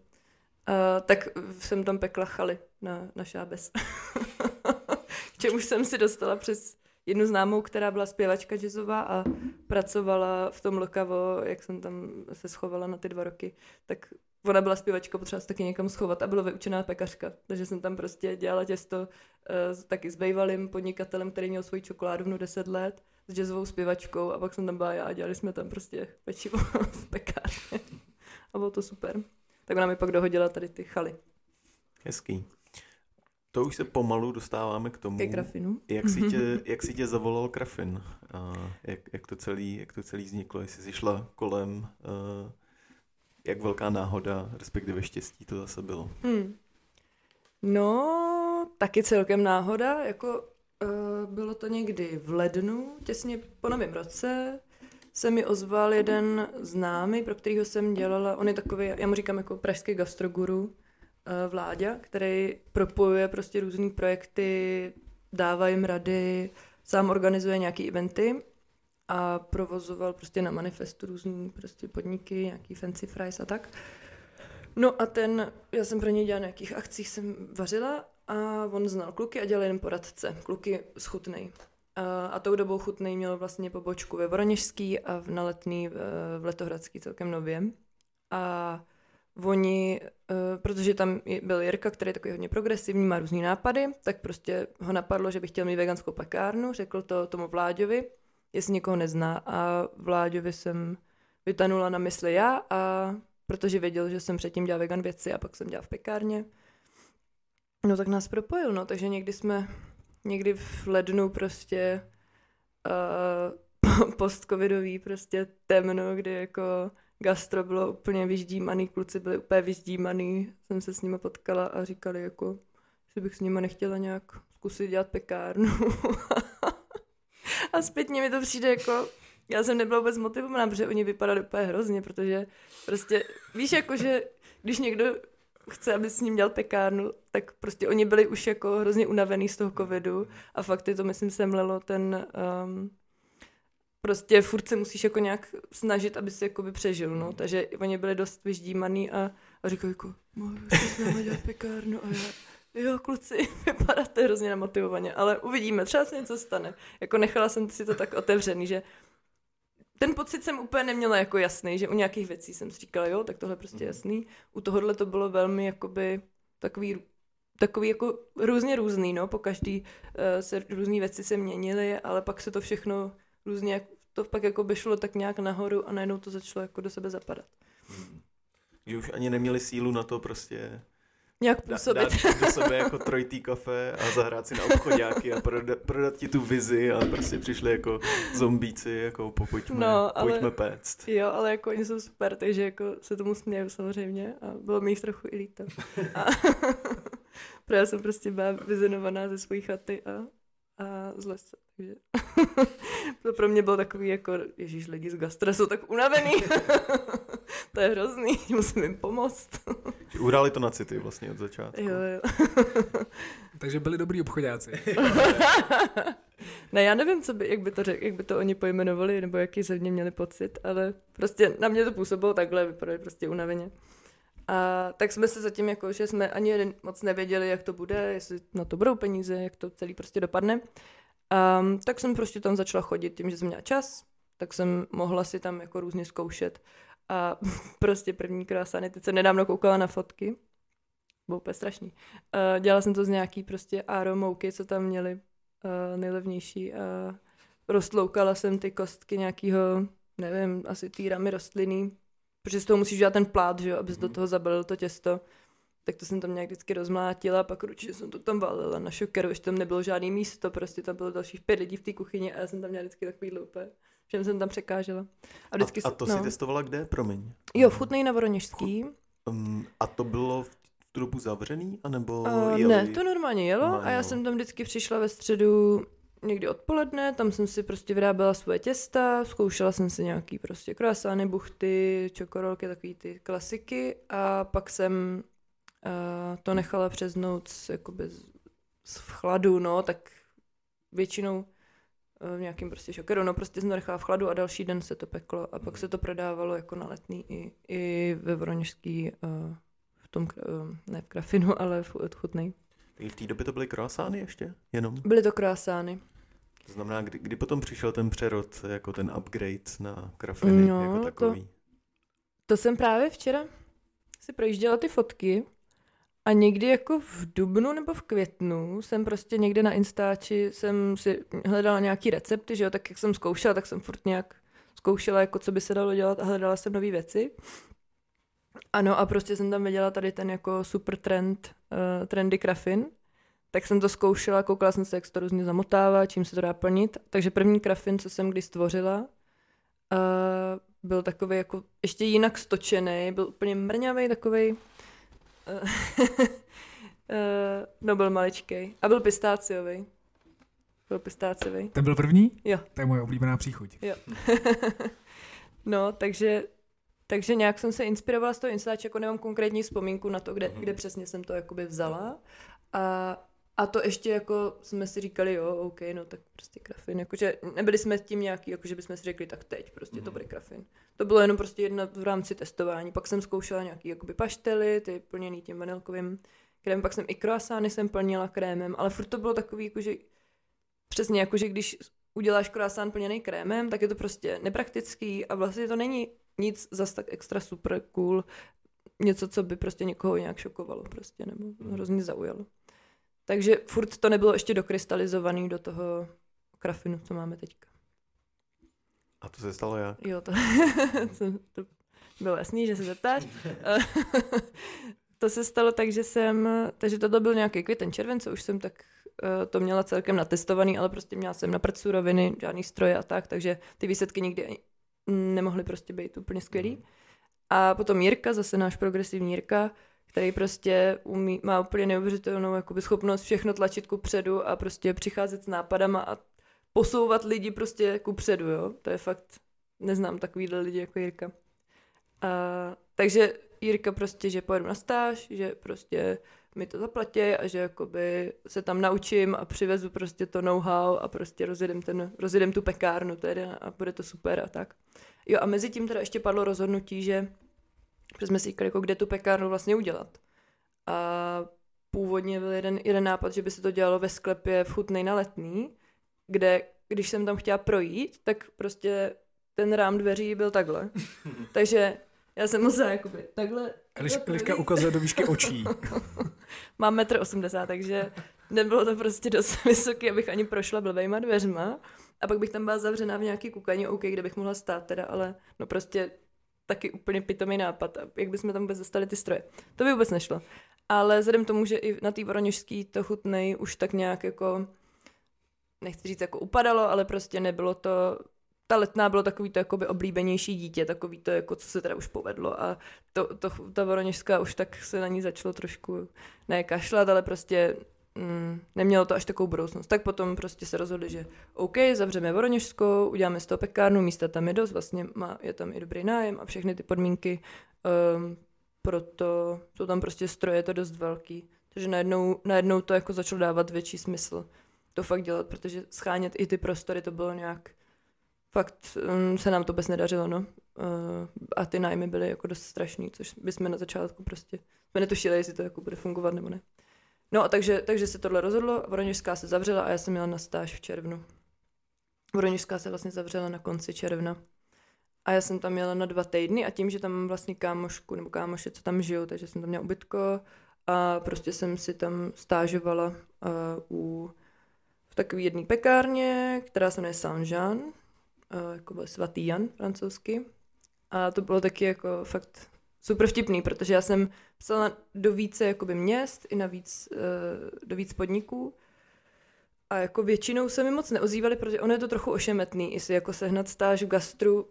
B: tak jsem tam pekla chaly na, na šábes. K čemu jsem si dostala přes jednu známou, která byla zpěvačka jazzová a pracovala v tom Lokavo, jak jsem tam se schovala na ty dva roky, tak ona byla zpěvačka, potřeba se taky někam schovat a byla vyučená pekařka. Takže jsem tam prostě dělala těsto uh, taky s bývalým podnikatelem, který měl svoji čokoládovnu 10 let, s jazzovou zpěvačkou a pak jsem tam byla já a dělali jsme tam prostě pečivo v pekárně. A bylo to super. Tak ona mi pak dohodila tady ty chaly.
A: Hezký. To už se pomalu dostáváme k tomu,
B: Ke grafinu.
A: jak si tě, jak si tě zavolal Krafin a jak, jak, to celý, jak to celý vzniklo, jestli jsi šla kolem, uh, jak velká náhoda, respektive štěstí to zase bylo.
B: Hmm. No, taky celkem náhoda, jako uh, bylo to někdy v lednu, těsně po novém roce, se mi ozval jeden známý, pro kterého jsem dělala, on je takový, já mu říkám jako pražský gastroguru, Eh, vládě, který propojuje prostě různé projekty, dává jim rady, sám organizuje nějaké eventy a provozoval prostě na manifestu různé prostě podniky, nějaký fancy fries a tak. No a ten, já jsem pro něj dělala nějakých akcích, jsem vařila a on znal kluky a dělal jen poradce, kluky z Chutnej. A, a tou dobou Chutnej měl vlastně pobočku ve Voroněžský a v Naletný v, v Letohradský celkem nově. A oni, uh, protože tam byl Jirka, který je takový hodně progresivní, má různý nápady, tak prostě ho napadlo, že by chtěl mít veganskou pekárnu, řekl to tomu Vláďovi, jestli někoho nezná. A Vláďovi jsem vytanula na mysli já a protože věděl, že jsem předtím dělal vegan věci a pak jsem dělal v pekárně, no tak nás propojil, no, takže někdy jsme, někdy v lednu prostě uh, post-covidový prostě temno, kdy jako gastro bylo úplně vyždímaný, kluci byli úplně vyždímaný, jsem se s nimi potkala a říkali jako, že bych s nimi nechtěla nějak zkusit dělat pekárnu. a zpětně mi to přijde jako, já jsem nebyla vůbec motivovaná, protože oni vypadali úplně hrozně, protože prostě, víš, jako, že když někdo chce, aby s ním dělal pekárnu, tak prostě oni byli už jako hrozně unavený z toho covidu a fakt je to, myslím, semlelo ten, um, prostě furt se musíš jako nějak snažit, aby si jako by přežil, no. Takže oni byli dost vyždímaný a, a říkají jako, s námi dělat pekárnu a já, jo, kluci, vypadáte hrozně namotivovaně, ale uvidíme, třeba se něco stane. Jako nechala jsem si to tak otevřený, že ten pocit jsem úplně neměla jako jasný, že u nějakých věcí jsem si říkala, jo, tak tohle prostě mhm. jasný. U tohohle to bylo velmi jakoby takový takový jako různě různý, no, po každý uh, se různé věci se měnily, ale pak se to všechno různě, to pak jako by šlo tak nějak nahoru a najednou to začalo jako do sebe zapadat. Hmm.
A: Že už ani neměli sílu na to prostě
B: nějak působit.
A: Dát do sebe jako trojtý kafe a zahrát si na obchodáky a prodat, prodat ti tu vizi a prostě přišli jako zombíci, jako pojďme, no, ale, pojďme péct.
B: Jo, ale jako oni jsou super, takže jako se tomu směju samozřejmě a bylo mi jich trochu i líto. A, protože já jsem prostě byla vyzenovaná ze své chaty a a z lesa. Takže to pro mě bylo takový jako, ježíš, lidi z gastra jsou tak unavený. to je hrozný, musím jim pomoct.
A: Uhráli to na city vlastně od začátku.
B: Jo, jo.
C: Takže byli dobrý obchodáci.
B: ne, já nevím, co by, jak, by to řek, jak by to oni pojmenovali, nebo jaký ze mě měli pocit, ale prostě na mě to působilo takhle, vypadali prostě unaveně. A tak jsme se zatím jako, že jsme ani jeden moc nevěděli, jak to bude, jestli na to budou peníze, jak to celý prostě dopadne. Um, tak jsem prostě tam začala chodit tím, že jsem měla čas, tak jsem mohla si tam jako různě zkoušet. A prostě první krásany, teď jsem nedávno koukala na fotky, bylo úplně strašný. Uh, dělala jsem to z nějaký prostě aromouky, co tam měli uh, nejlevnější a roztloukala jsem ty kostky nějakého, nevím, asi týrami rostliny, protože z toho musíš dělat ten plát, že jo, abys mm. do mhm. toho zabalil to těsto. Tak to jsem tam nějak vždycky rozmlátila, pak určitě jsem to tam valila na šokeru, že tam nebylo žádný místo, prostě tam bylo dalších pět lidí v té kuchyni a já jsem tam měla vždycky takový loupe. Všem jsem tam překážela.
A: A, vždycky, a, a to no. si testovala kde, promiň?
B: Jo, v Chutnej na Voroněžský.
A: Um, a to bylo v tu dobu zavřený, anebo
B: uh, jeli? Ne, to normálně jelo normálně a já jsem tam vždycky přišla ve středu někdy odpoledne, tam jsem si prostě vyráběla svoje těsta, zkoušela jsem si nějaký prostě kroasány, buchty, čokorolky, takový ty klasiky a pak jsem uh, to nechala přeznout z, jakoby z, z v chladu, no, tak většinou uh, v nějakým prostě šokeru, no prostě jsem to nechala v chladu a další den se to peklo a pak se to prodávalo jako na letný i, i ve Voroněžský, uh, v tom, uh, ne v Krafinu, ale v Chutnej.
A: V té době to byly kroasány ještě? Jenom?
B: Byly to kroasány.
A: To znamená, kdy, kdy potom přišel ten přerod, jako ten upgrade na grafiny
B: No,
A: jako
B: to-
A: takový?
B: To jsem právě včera si projížděla ty fotky a někdy jako v dubnu nebo v květnu jsem prostě někde na Instači jsem si hledala nějaký recepty, že jo, tak jak jsem zkoušela, tak jsem furt nějak zkoušela, jako co by se dalo dělat a hledala jsem nové věci. Ano a prostě jsem tam viděla tady ten jako super trend, uh, trendy krafin, tak jsem to zkoušela, koukala jsem se, jak se to různě zamotává, čím se to dá plnit. Takže první krafin, co jsem kdy stvořila, uh, byl takový jako ještě jinak stočený, byl úplně mrňavý takový. no byl maličkej. A byl pistáciový. Byl pistáciový.
C: Ten byl první?
B: Jo.
C: To je moje oblíbená příchuť.
B: Jo. no, takže, takže nějak jsem se inspirovala z toho Instače, jako nemám konkrétní vzpomínku na to, kde,
A: Mhm.
B: kde přesně jsem to jakoby vzala. A, a to ještě jako jsme si říkali, jo, OK, no tak prostě krafin, jakože nebyli jsme tím nějaký, jakože bychom si řekli, tak teď prostě to
A: Mhm.
B: bude krafin. To bylo jenom prostě jedna v rámci testování. Pak jsem zkoušela nějaký jakoby paštely, ty plněný tím vanilkovým krémem, pak jsem i croissány jsem plnila krémem, ale furt to bylo takový, jakože přesně jakože když uděláš croissant plněný krémem, tak je to prostě nepraktický a vlastně to není nic zas tak extra super cool, něco, co by prostě někoho nějak šokovalo prostě, nebo hrozně zaujalo. Takže furt to nebylo ještě dokrystalizovaný do toho krafinu, co máme teďka.
A: A to se stalo jak?
B: Jo, to, to, to bylo jasný, že se zeptáš. to se stalo tak, že jsem, takže tohle byl nějaký květen červen, co už jsem tak eh, to měla celkem natestovaný, ale prostě měla jsem na prd suroviny, žádný stroje a tak, takže ty výsledky nikdy nemohly prostě být úplně skvělý. A potom Jirka, zase náš progresivní Jirka, který prostě umí, má úplně neuvěřitelnou jakoby, schopnost všechno tlačit ku předu a prostě přicházet s nápadama a posouvat lidi prostě ku předu, jo. To je fakt, neznám takovýhle lidi jako Jirka. A, takže Jirka prostě, že pojedu na stáž, že prostě mi to zaplatí a že jakoby se tam naučím a přivezu prostě to know-how a prostě rozjedem, ten, rozjedem tu pekárnu teda a bude to super a tak. Jo a mezi tím teda ještě padlo rozhodnutí, že že jsme si říkali, jako kde tu pekárnu vlastně udělat. A původně byl jeden, jeden nápad, že by se to dělalo ve sklepě v Chutnej na Letný, kde když jsem tam chtěla projít, tak prostě ten rám dveří byl takhle. Takže já jsem musela jakoby takhle...
C: Eliš,
B: takhle
C: Eliška
B: projít.
C: ukazuje do výšky očí.
B: Mám metr 80, takže nebylo to prostě dost vysoký, abych ani prošla blbejma dveřma. A pak bych tam byla zavřená v nějaký kukaní, OK, kde bych mohla stát teda, ale no prostě taky úplně pitomý nápad. Jak bychom tam vůbec dostali ty stroje? To by vůbec nešlo. Ale vzhledem tomu, že i na té voroněžský to chutnej už tak nějak jako, nechci říct jako upadalo, ale prostě nebylo to, ta letná bylo takový to jakoby oblíbenější dítě, takový to jako, co se teda už povedlo a to, to, ta voroněžská už tak se na ní začalo trošku ne kašlat, ale prostě mm, nemělo to až takovou budoucnost. Tak potom prostě se rozhodli, že OK, zavřeme Voroněžskou, uděláme z toho pekárnu, místa tam je dost, vlastně má, je tam i dobrý nájem a všechny ty podmínky, um, proto jsou tam prostě stroje, je to dost velký. Takže najednou, najednou to jako začalo dávat větší smysl to fakt dělat, protože schánět i ty prostory to bylo nějak fakt um, se nám to vůbec nedařilo, no. Uh, a ty nájmy byly jako dost strašný, což bychom na začátku prostě jsme netušili, jestli to jako bude fungovat nebo ne. No a takže, takže se tohle rozhodlo, Voroněžská se zavřela a já jsem měla na stáž v červnu. Voroněžská se vlastně zavřela na konci června. A já jsem tam měla na dva týdny a tím, že tam mám vlastně kámošku nebo kámoše, co tam žijou, takže jsem tam měla ubytko a prostě jsem si tam stážovala uh, u, v takové jedné pekárně, která se jmenuje Saint-Jean, uh, jako svatý Jan francouzsky. A to bylo taky jako fakt super vtipný, protože já jsem psala do více jakoby měst i na víc, uh, do víc podniků a jako většinou se mi moc neozývali, protože ono je to trochu ošemetný, jestli jako sehnat stáž v gastru.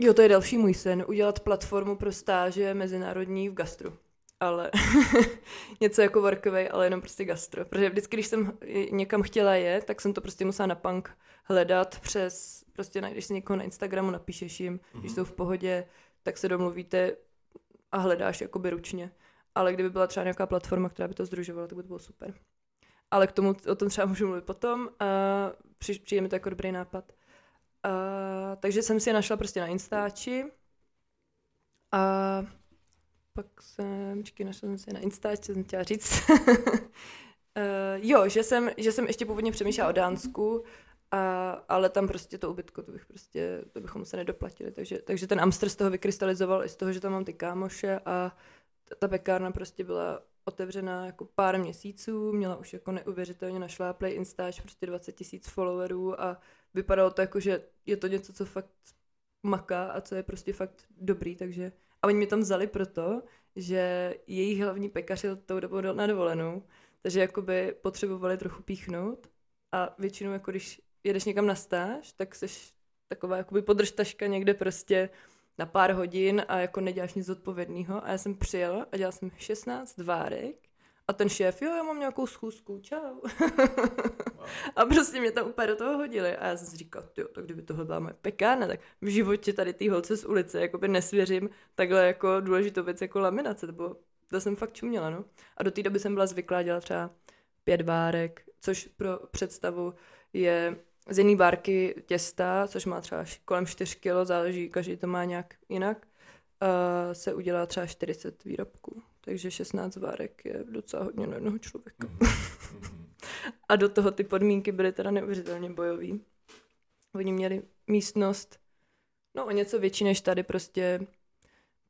B: Jo, to je další můj sen, udělat platformu pro stáže mezinárodní v gastru. Ale něco jako workaway, ale jenom prostě gastro. Protože vždycky, když jsem někam chtěla jet, tak jsem to prostě musela na punk hledat přes, prostě najdeš si někoho na Instagramu, napíšeš jim, mm-hmm. když jsou v pohodě, tak se domluvíte a hledáš jakoby ručně. Ale kdyby byla třeba nějaká platforma, která by to združovala, tak by to bylo super. Ale k tomu, o tom třeba můžu mluvit potom. A při, přijde mi to jako dobrý nápad. A, takže jsem si je našla prostě na Instači. A pak jsem, čekaj, našla jsem si na Instači, co jsem chtěla říct. uh, jo, že jsem, že jsem ještě původně přemýšlela o Dánsku, A, ale tam prostě to ubytko, to bych prostě, to bychom se nedoplatili. Takže, takže ten Amster z toho vykrystalizoval i z toho, že tam mám ty kámoše a ta, ta pekárna prostě byla otevřená jako pár měsíců, měla už jako neuvěřitelně našláplej Instač, prostě 20 tisíc followerů a vypadalo to jako, že je to něco, co fakt maká a co je prostě fakt dobrý, takže a oni mě tam vzali proto, že jejich hlavní pekař jel tou dobou na dovolenou, takže jakoby potřebovali trochu píchnout a většinou jako když jedeš někam na stáž, tak jsi taková jakoby podržtaška někde prostě na pár hodin a jako neděláš nic odpovědného. A já jsem přijela a dělala jsem 16 várek a ten šéf, jo, já mám nějakou schůzku, čau. a prostě mě tam úplně do toho hodili. A já jsem si říkala, jo, tak kdyby tohle byla moje pekárna, tak v životě tady ty holce z ulice jakoby nesvěřím takhle jako důležitou věc jako laminace. To, bylo, to jsem fakt čuměla, no. A do té doby jsem byla zvyklá dělat třeba pět várek, což pro představu je z jedné várky těsta, což má třeba kolem 4 kg, záleží, každý to má nějak jinak, uh, se udělá třeba 40 výrobků. Takže 16 várek je docela hodně na jednoho člověka. Mm-hmm. a do toho ty podmínky byly teda neuvěřitelně bojový. Oni měli místnost, no o něco větší než tady, prostě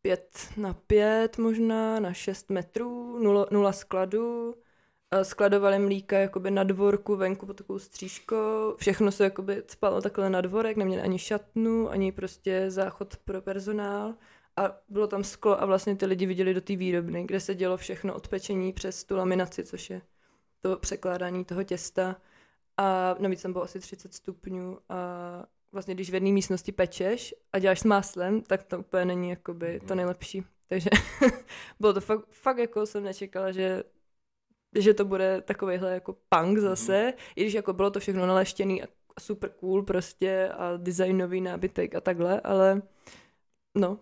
B: 5 na 5 možná, na 6 metrů, nula, nula skladu, skladovali mlíka jakoby na dvorku, venku pod takovou střížkou. Všechno se jakoby spalo takhle na dvorek, neměli ani šatnu, ani prostě záchod pro personál. A bylo tam sklo a vlastně ty lidi viděli do té výrobny, kde se dělo všechno od pečení přes tu laminaci, což je to překládání toho těsta. A navíc tam bylo asi 30 stupňů a vlastně když v jedné místnosti pečeš a děláš s máslem, tak to úplně není jakoby to nejlepší. Takže bylo to fakt, fakt jako jsem nečekala, že že to bude takovýhle jako punk zase, mm-hmm. i když jako bylo to všechno naleštěný a super cool prostě a designový nábytek a takhle, ale no,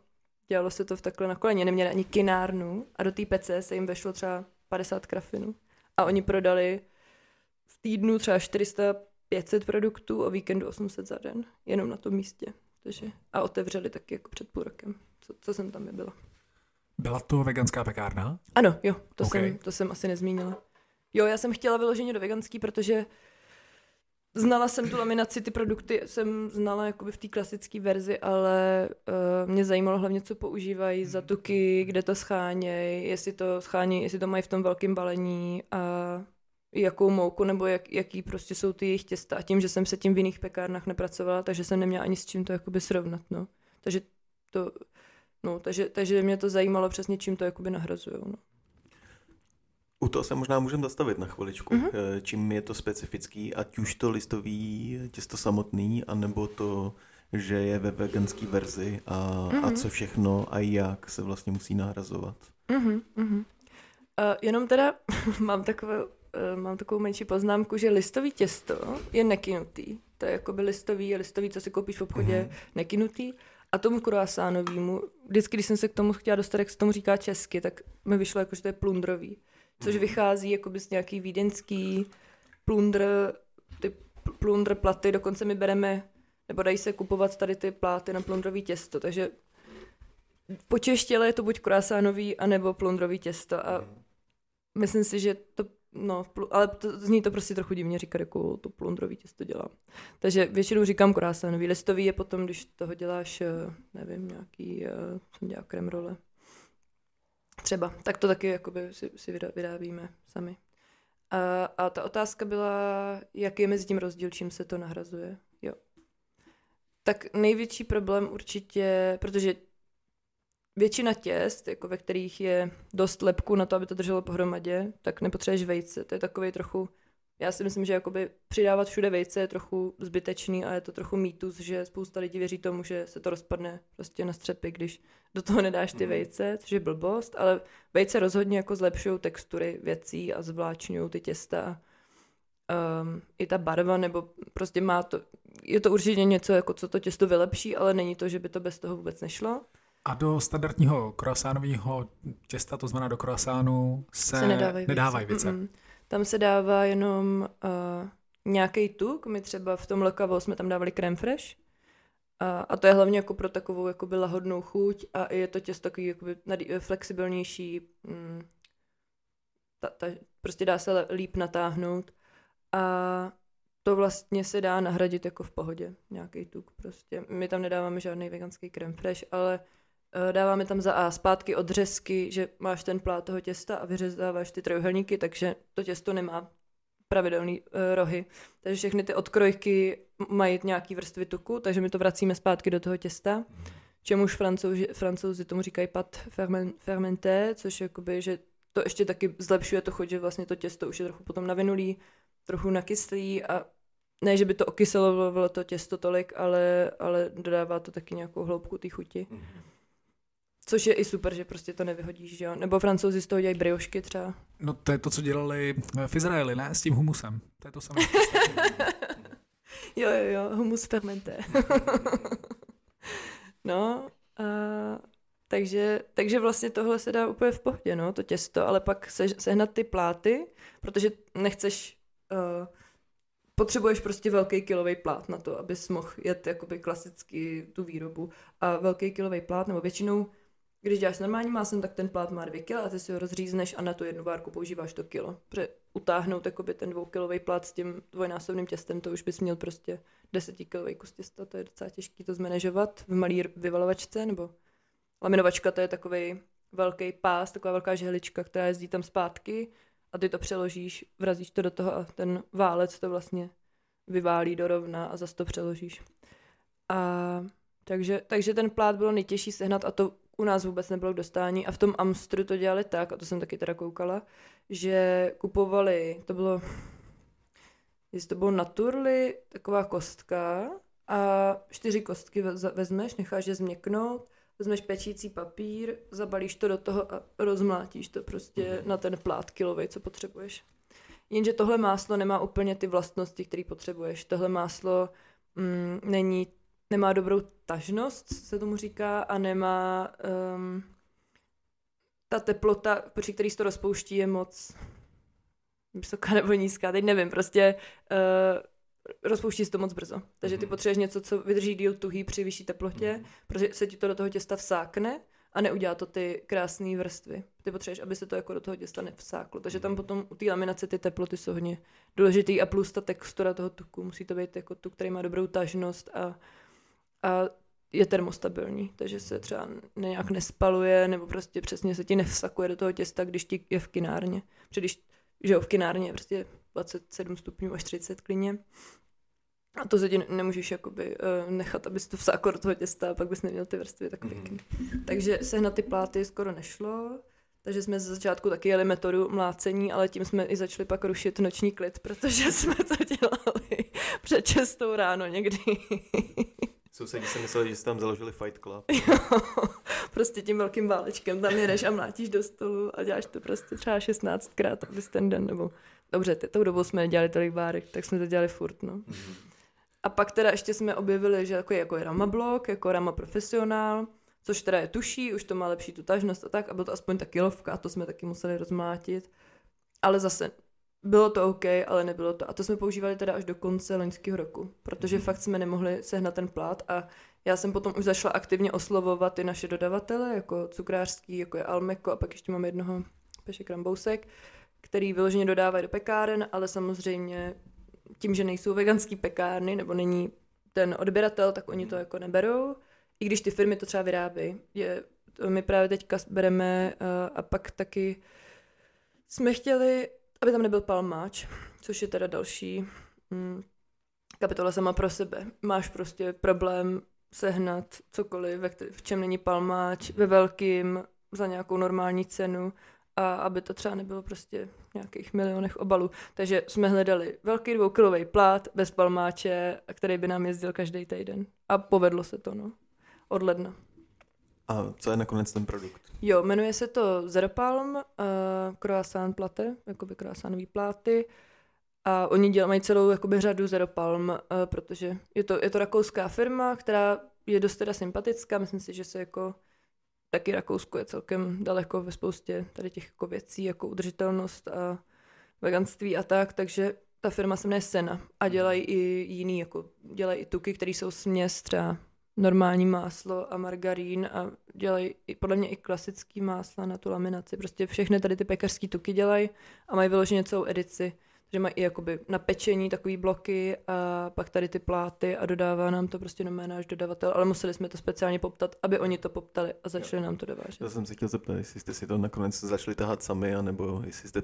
B: dělalo se to v takhle na koleně, neměli ani kinárnu a do té pece se jim vešlo třeba 50 krafinů a oni prodali v týdnu třeba 400 500 produktů, o víkendu 800 za den, jenom na tom místě. Takže, a otevřeli taky jako před půl rokem, co, co jsem tam je byla.
C: Byla to veganská pekárna?
B: Ano, jo, to, okay. jsem, to jsem asi nezmínila. Jo, já jsem chtěla vyloženě do veganský, protože znala jsem tu laminaci, ty produkty jsem znala jakoby v té klasické verzi, ale uh, mě zajímalo hlavně, co používají za hmm. tuky, kde to schánějí, jestli to schánějí, jestli to mají v tom velkém balení a jakou mouku nebo jak, jaký prostě jsou ty jejich těsta. A tím, že jsem se tím v jiných pekárnách nepracovala, takže jsem neměla ani s čím to jakoby srovnat, no. Takže to, No, takže, takže mě to zajímalo přesně, čím to jakoby nahrazují. No.
A: U toho se možná můžeme zastavit na chviličku. Mm-hmm. Čím je to specifický, ať už to listový těsto samotný, anebo to, že je ve veganské verzi a, mm-hmm. a co všechno a jak se vlastně musí nahrazovat.
B: Mm-hmm. Uh, jenom teda mám takové, uh, mám takovou menší poznámku, že listový těsto je nekynutý. To je jako by listový, listový, co si koupíš v obchodě, mm-hmm. nekynutý. A tomu kruasánovému, vždycky, když jsem se k tomu chtěla dostat, jak se tomu říká česky, tak mi vyšlo jako, že to je plundrový. Což mm. vychází jako z nějaký vídeňský plundr, ty plundr platy, dokonce my bereme, nebo dají se kupovat tady ty pláty na plundrový těsto, takže po češtěle je to buď kruasánový, anebo plundrový těsto a mm. myslím si, že to No, ale to, zní to prostě trochu divně říkat, jako to plundrový těsto dělám. Takže většinou říkám krásanový. Listový je potom, když toho děláš, eh, nevím, nějaký, eh, jsem dělá kremrole. Třeba. Tak to taky jakoby si, si vyrábíme sami. A, a ta otázka byla, jaký je mezi tím rozdíl, čím se to nahrazuje. Jo. Tak největší problém určitě, protože většina těst, jako ve kterých je dost lepku na to, aby to drželo pohromadě, tak nepotřebuješ vejce. To je takový trochu, já si myslím, že jakoby přidávat všude vejce je trochu zbytečný a je to trochu mýtus, že spousta lidí věří tomu, že se to rozpadne prostě na střepy, když do toho nedáš ty mhm. vejce, což je blbost, ale vejce rozhodně jako zlepšují textury věcí a zvláčňují ty těsta. Um, I ta barva, nebo prostě má to, je to určitě něco, jako co to těsto vylepší, ale není to, že by to bez toho vůbec nešlo.
C: A do standardního croissantového těsta, to znamená do croissantu, se, se
B: nedávají,
C: nedávají věce.
B: Mm-mm. Tam se dává jenom uh, nějaký tuk, my třeba v tom lokavo jsme tam dávali crème fresh, a, a to je hlavně jako pro takovou jakoby lahodnou chuť a je to těsto takový jakoby flexibilnější, mm, ta, ta, prostě dá se líp natáhnout. A to vlastně se dá nahradit jako v pohodě, nějaký tuk prostě. My tam nedáváme žádný veganský creme fresh, ale dáváme tam za A zpátky odřezky, že máš ten plát toho těsta a vyřezáváš ty trojuhelníky, takže to těsto nemá pravidelný uh, rohy. Takže všechny ty odkrojky mají nějaký vrstvy tuku, takže my to vracíme zpátky do toho těsta. Čemuž francouzi, francouzi tomu říkají pat fermenté, což jakoby, že to ještě taky zlepšuje to chuť, že vlastně to těsto už je trochu potom navinulý, trochu nakyslý a ne, že by to okyselovalo to těsto tolik, ale, ale dodává to taky nějakou hloubku té chuti. Mm-hmm. Což je i super, že prostě to nevyhodíš, že jo? Nebo francouzi z toho dělají briošky třeba.
C: No to je to, co dělali v Izraeli, ne? S tím humusem. To je to samé.
B: jo, jo, jo, humus fermenté. no, a, takže, takže vlastně tohle se dá úplně v pohodě, no, to těsto, ale pak se, sehnat ty pláty, protože nechceš, uh, potřebuješ prostě velký kilový plát na to, abys mohl jet jakoby klasicky tu výrobu. A velký kilový plát, nebo většinou když děláš normální másem, tak ten plát má 2 kg a ty si ho rozřízneš a na tu jednu várku používáš to kilo. Protože utáhnout jakoby, ten dvoukilový plát s tím dvojnásobným těstem, to už bys měl prostě desetikilový kus těsta, to je docela těžký to zmanežovat v malý vyvalovačce, nebo laminovačka, to je takový velký pás, taková velká žehlička, která jezdí tam zpátky a ty to přeložíš, vrazíš to do toho a ten válec to vlastně vyválí do rovna a zase to přeložíš. A takže, takže ten plát bylo nejtěžší sehnat a to u nás vůbec nebylo k dostání a v tom Amstru to dělali tak, a to jsem taky teda koukala, že kupovali, to bylo, jestli to bylo naturly, taková kostka a čtyři kostky vezmeš, necháš je změknout, vezmeš pečící papír, zabalíš to do toho a rozmlátíš to prostě mm. na ten plát kilový, co potřebuješ. Jenže tohle máslo nemá úplně ty vlastnosti, které potřebuješ. Tohle máslo mm, není nemá dobrou tažnost, se tomu říká, a nemá um, ta teplota, při který se to rozpouští, je moc vysoká nebo nízká, teď nevím, prostě uh, rozpouští se to moc brzo. Takže ty mhm. potřebuješ něco, co vydrží díl tuhý při vyšší teplotě, mm. protože se ti to do toho těsta vsákne a neudělá to ty krásné vrstvy. Ty potřebuješ, aby se to jako do toho těsta nevsáklo. Takže tam mhm. potom u té laminace ty teploty jsou hodně důležitý a plus ta textura toho tuku. Musí to být jako tuk, který má dobrou tažnost a a je termostabilní, takže se třeba nějak nespaluje nebo prostě přesně se ti nevsakuje do toho těsta, když ti je v kinárně. Protože když, že jo, v kinárně je prostě 27 stupňů až 30 klidně. A to se ti nemůžeš jakoby uh, nechat, aby to vsáklo do toho těsta a pak bys neměl ty vrstvy tak pěkný. Mm. Takže sehnat ty pláty skoro nešlo. Takže jsme ze začátku taky jeli metodu mlácení, ale tím jsme i začali pak rušit noční klid, protože jsme to dělali před čestou ráno někdy.
A: Sousedi si mysleli, že jste tam založili Fight Club.
B: Prostě tím velkým válečkem tam jedeš a mlátíš do stolu a děláš to prostě třeba 16krát, abys ten den, nebo dobře, tou dobou jsme nedělali tolik bárek, tak jsme to dělali furt, no. Mm-hmm. A pak teda ještě jsme objevili, že jako je, jako je Rama Blok, jako Rama Profesionál, což teda je tuší, už to má lepší tutažnost a tak, a bylo to aspoň ta kilovka, a to jsme taky museli rozmlátit. Ale zase bylo to OK, ale nebylo to. A to jsme používali teda až do konce loňského roku, protože fakt jsme nemohli sehnat ten plát a já jsem potom už zašla aktivně oslovovat ty naše dodavatele, jako cukrářský, jako je Almeko a pak ještě máme jednoho Peše Krambousek, který vyloženě dodávají do pekáren, ale samozřejmě tím, že nejsou veganský pekárny, nebo není ten odběratel, tak oni to jako neberou. I když ty firmy to třeba vyrábí. Je, my právě teďka bereme uh, a pak taky jsme chtěli aby tam nebyl palmáč, což je teda další mm, kapitola sama pro sebe. Máš prostě problém sehnat cokoliv, ve který, v čem není palmáč, ve velkým, za nějakou normální cenu a aby to třeba nebylo prostě v nějakých milionech obalů. Takže jsme hledali velký dvoukilový plát bez palmáče, který by nám jezdil každý týden. A povedlo se to, no. Od ledna.
A: A co je nakonec ten produkt?
B: Jo, jmenuje se to Zeropalm, uh, croissant plate, jakoby croissantový pláty. A oni dělají, mají celou jakoby, řadu Zeropalm, uh, protože je to, je to rakouská firma, která je dost teda sympatická. Myslím si, že se jako taky Rakousko je celkem daleko ve spoustě tady těch jako věcí, jako udržitelnost a veganství a tak, takže ta firma se jmenuje Sena a dělají i jiný, jako dělají i tuky, které jsou směs třeba normální máslo a margarín a dělají podle mě i klasický másla na tu laminaci. Prostě všechny tady ty pekařský tuky dělají a mají vyloženě celou edici. že mají i jakoby na pečení takový bloky a pak tady ty pláty a dodává nám to prostě na náš dodavatel, ale museli jsme to speciálně poptat, aby oni to poptali a začali nám to dovážet.
A: Já jsem se chtěl zeptat, jestli jste si to nakonec začali tahat sami, anebo jestli jste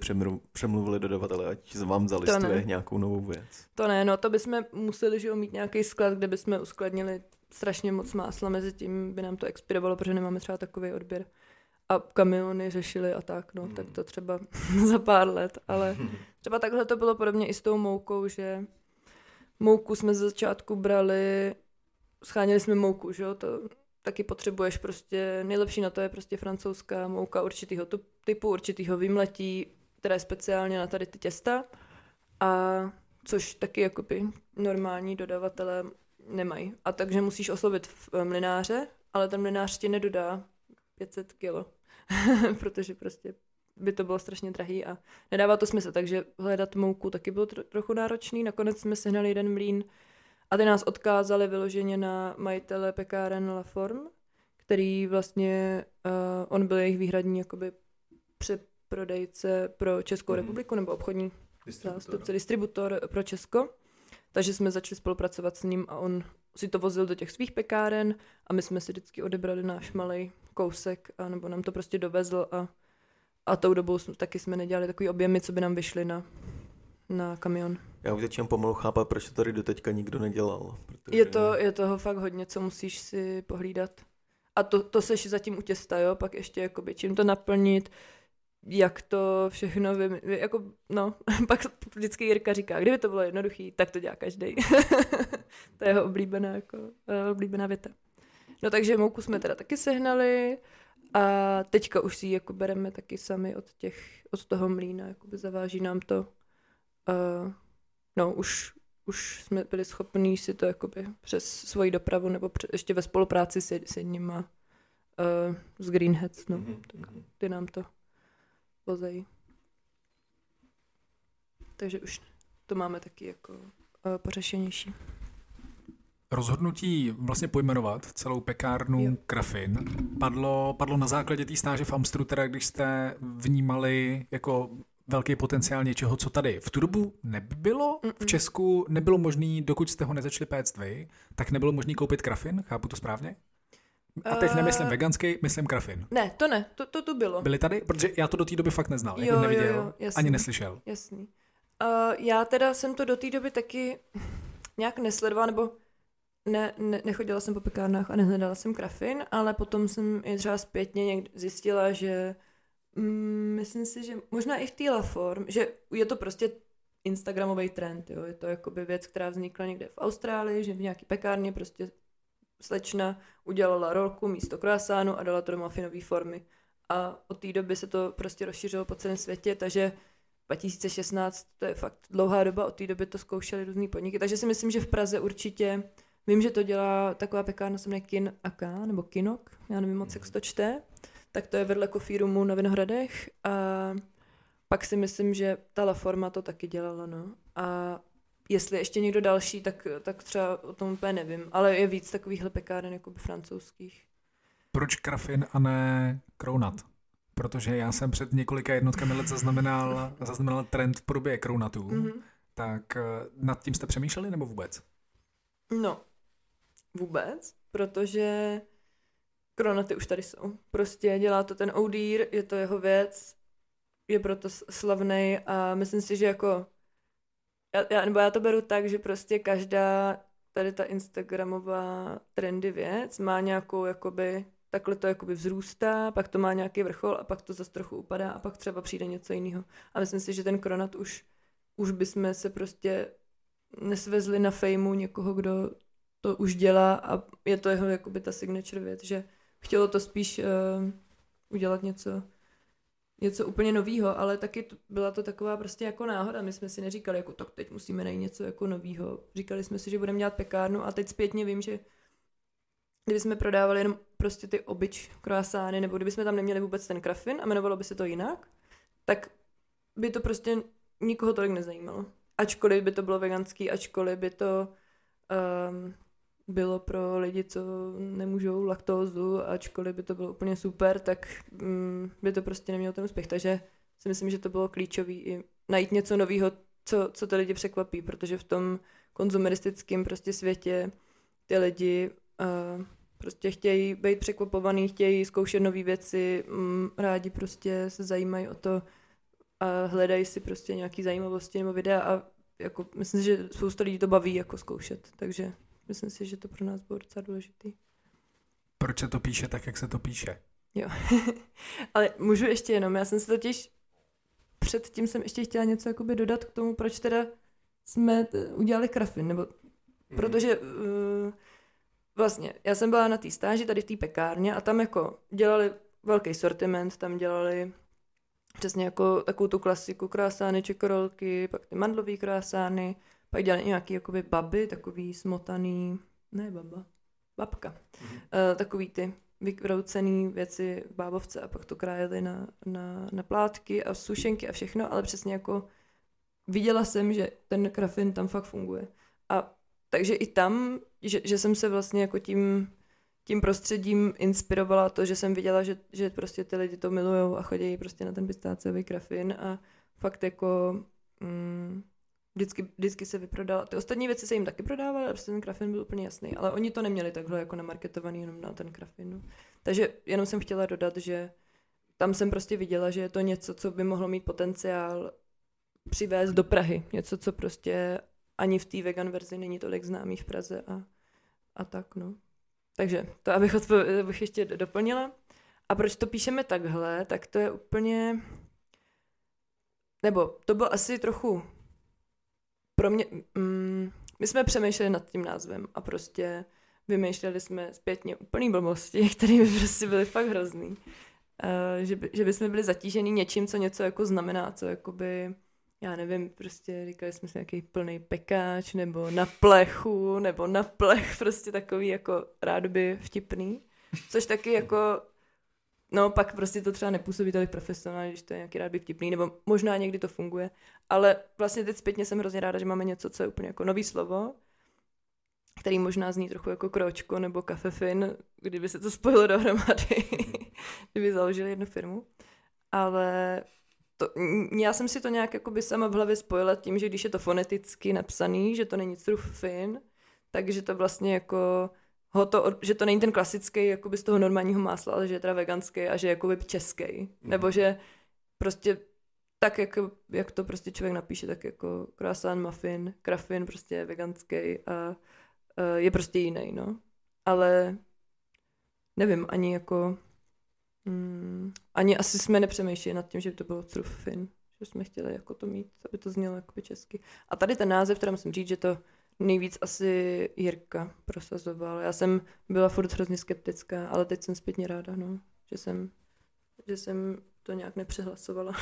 A: přemluvili dodavatele, ať vám zalistuje nějakou novou věc.
B: To ne, no to bychom museli že mít nějaký sklad, kde bychom uskladnili strašně moc másla, mezi tím by nám to expirovalo, protože nemáme třeba takový odběr a kamiony řešili a tak, no, hmm. tak to třeba za pár let, ale třeba takhle to bylo podobně i s tou moukou, že mouku jsme ze začátku brali, scháněli jsme mouku, že jo, to taky potřebuješ prostě, nejlepší na to je prostě francouzská mouka určitýho typu, určitýho výmletí, která je speciálně na tady ty těsta a což taky jakoby normální dodavatelé nemají. A takže musíš oslovit v eh, mlináře, ale ten mlinář ti nedodá 500 kilo, protože prostě by to bylo strašně drahý a nedává to smysl, takže hledat mouku taky bylo tro- trochu náročný. Nakonec jsme sehnali jeden mlín a ty nás odkázali vyloženě na majitele pekáren La Form, který vlastně, uh, on byl jejich výhradní jakoby přeprodejce pro Českou mm-hmm. republiku nebo obchodní distributor. zástupce, distributor pro Česko. Takže jsme začali spolupracovat s ním a on si to vozil do těch svých pekáren a my jsme si vždycky odebrali náš malý kousek a nebo nám to prostě dovezl a, a tou dobou jsme, taky jsme nedělali takový objemy, co by nám vyšly na, na kamion.
A: Já už začínám pomalu chápat, proč to tady doteďka nikdo nedělal.
B: Protože... Je, to, je toho fakt hodně, co musíš si pohlídat. A to, to seš zatím u těsta, jo, pak ještě jakoby čím to naplnit, jak to všechno vy, jako, no, pak vždycky Jirka říká, kdyby to bylo jednoduchý, tak to dělá každý. to je jeho oblíbená, jako, uh, oblíbená věta. No takže mouku jsme teda taky sehnali a teďka už si ji jako bereme taky sami od těch, od toho mlína, jakoby zaváží nám to. Uh, no už, už jsme byli schopní si to jakoby přes svoji dopravu nebo před, ještě ve spolupráci s, s jedníma uh, z Greenheads, no, mm-hmm. tak mhm. ty nám to vozejí. Takže už to máme taky jako uh, pořešenější.
C: Rozhodnutí vlastně pojmenovat celou pekárnu jo. Krafin padlo, padlo na základě té stáže v Amstru, teda když jste vnímali jako velký potenciál něčeho, co tady v tu dobu nebylo. Mm-mm. V Česku nebylo možné, dokud jste ho nezačali péct vy, tak nebylo možné koupit krafin, chápu to správně? A teď nemyslím uh, veganský, myslím krafin.
B: Ne, to ne, to, to tu bylo.
C: Byli tady? Protože já to do té doby fakt neznal, jo, jako neviděl, jo, jo, jasný, ani neslyšel.
B: Jasný. Uh, já teda jsem to do té doby taky nějak nesledovala, nebo ne, ne, nechodila jsem po pekárnách a nehledala jsem krafin, ale potom jsem i třeba zpětně někdy zjistila, že mm, myslím si, že možná i v té Form, že je to prostě Instagramový trend, jo? je to jakoby věc, která vznikla někde v Austrálii, že v nějaký pekárně prostě slečna udělala rolku místo croissantu a dala to do muffinové formy. A od té doby se to prostě rozšířilo po celém světě, takže 2016 to je fakt dlouhá doba, od té doby to zkoušeli různý podniky, takže si myslím, že v Praze určitě, vím, že to dělá taková pekárna, se jmenuje Kin AK, nebo Kinok, já nevím moc, jak se to čte, tak to je vedle Roomu na Vinohradech a pak si myslím, že ta La Forma to taky dělala, no. A Jestli ještě někdo další, tak, tak třeba o tom úplně nevím, ale je víc takovýchhle pekáren jako francouzských.
C: Proč krafin a ne krounat? Protože já jsem před několika jednotkami let zaznamenal, zaznamenal trend v podobě krounatů. Mm-hmm. Tak eh, nad tím jste přemýšleli nebo vůbec?
B: No, vůbec, protože kronaty už tady jsou. Prostě dělá to ten Oudír, je to jeho věc, je proto slavný a myslím si, že jako já, já, nebo já to beru tak, že prostě každá tady ta Instagramová trendy věc má nějakou jakoby, takhle to jakoby vzrůstá, pak to má nějaký vrchol a pak to zase trochu upadá a pak třeba přijde něco jiného. A myslím si, že ten Kronat už, už bychom se prostě nesvezli na fejmu někoho, kdo to už dělá a je to jeho jakoby ta signature věc, že chtělo to spíš uh, udělat něco něco úplně novýho, ale taky to, byla to taková prostě jako náhoda. My jsme si neříkali, jako tak teď musíme najít něco jako novýho. Říkali jsme si, že budeme dělat pekárnu a teď zpětně vím, že kdybychom prodávali jenom prostě ty obyč croissány, nebo kdybychom tam neměli vůbec ten krafin a jmenovalo by se to jinak, tak by to prostě nikoho tolik nezajímalo. Ačkoliv by to bylo veganský, ačkoliv by to um, bylo pro lidi, co nemůžou laktózu, ačkoliv by to bylo úplně super, tak mm, by to prostě nemělo ten úspěch. Takže si myslím, že to bylo klíčové i najít něco nového, co, co ty lidi překvapí, protože v tom konzumeristickém prostě světě ty lidi uh, prostě chtějí být překvapovaný, chtějí zkoušet nové věci, um, rádi prostě se zajímají o to a hledají si prostě nějaké zajímavosti nebo videa a jako myslím že spousta lidí to baví jako zkoušet, takže myslím si, že to pro nás bylo docela důležitý.
C: Proč se to píše tak, jak se to píše?
B: Jo, ale můžu ještě jenom, já jsem si totiž předtím jsem ještě chtěla něco jakoby dodat k tomu, proč teda jsme udělali krafin, nebo mm. protože uh, vlastně já jsem byla na té stáži tady v té pekárně a tam jako dělali velký sortiment, tam dělali přesně jako takovou tu klasiku krásány, čekorolky, pak ty mandlové krásány, pak dělali nějaký jakoby baby, takový smotaný, ne baba, babka, mm. uh, takový ty vykroucený věci v bábovce a pak to krájeli na, na, na plátky a sušenky a všechno, ale přesně jako viděla jsem, že ten krafin tam fakt funguje. A takže i tam, že, že jsem se vlastně jako tím, tím prostředím inspirovala to, že jsem viděla, že, že prostě ty lidi to milujou a chodí prostě na ten pistáciový krafin a fakt jako mm, vždycky, vždycky se vyprodala. Ty ostatní věci se jim taky prodávaly, prostě ten krafin byl úplně jasný. Ale oni to neměli takhle jako namarketovaný jenom na ten krafin. No. Takže jenom jsem chtěla dodat, že tam jsem prostě viděla, že je to něco, co by mohlo mít potenciál přivést do Prahy. Něco, co prostě ani v té vegan verzi není tolik známý v Praze a, a tak, no. Takže to, abych, odpo- abych ještě doplnila. A proč to píšeme takhle, tak to je úplně... Nebo to bylo asi trochu pro mě, mm, my jsme přemýšleli nad tím názvem a prostě vymýšleli jsme zpětně úplný blbosti, které by prostě byly fakt hrozný. Uh, že, by, že by jsme byli zatížený něčím, co něco jako znamená, co jakoby, já nevím, prostě říkali jsme si nějaký plný pekáč, nebo na plechu, nebo na plech, prostě takový jako rádoby vtipný. Což taky jako No, pak prostě to třeba nepůsobí tolik profesionálně, když to je nějaký rád by vtipný, nebo možná někdy to funguje. Ale vlastně teď zpětně jsem hrozně ráda, že máme něco, co je úplně jako nový slovo, který možná zní trochu jako kročko nebo kafefin, kdyby se to spojilo dohromady, kdyby založili jednu firmu. Ale to, já jsem si to nějak jako by sama v hlavě spojila tím, že když je to foneticky napsaný, že to není fin, takže to vlastně jako ho to, že to není ten klasický jakoby z toho normálního másla, ale že je teda veganský a že je jakoby český. Mm. Nebo že prostě tak, jak, jak to prostě člověk napíše, tak jako croissant, muffin, krafin prostě je veganský a uh, je prostě jiný, no. Ale nevím, ani jako mm, ani asi jsme nepřemýšleli nad tím, že by to bylo trufin, že jsme chtěli jako to mít, aby to znělo jakoby česky. A tady ten název, teda musím říct, že to nejvíc asi Jirka prosazoval. Já jsem byla furt hrozně skeptická, ale teď jsem zpětně ráda, no, že jsem, že jsem to nějak nepřehlasovala.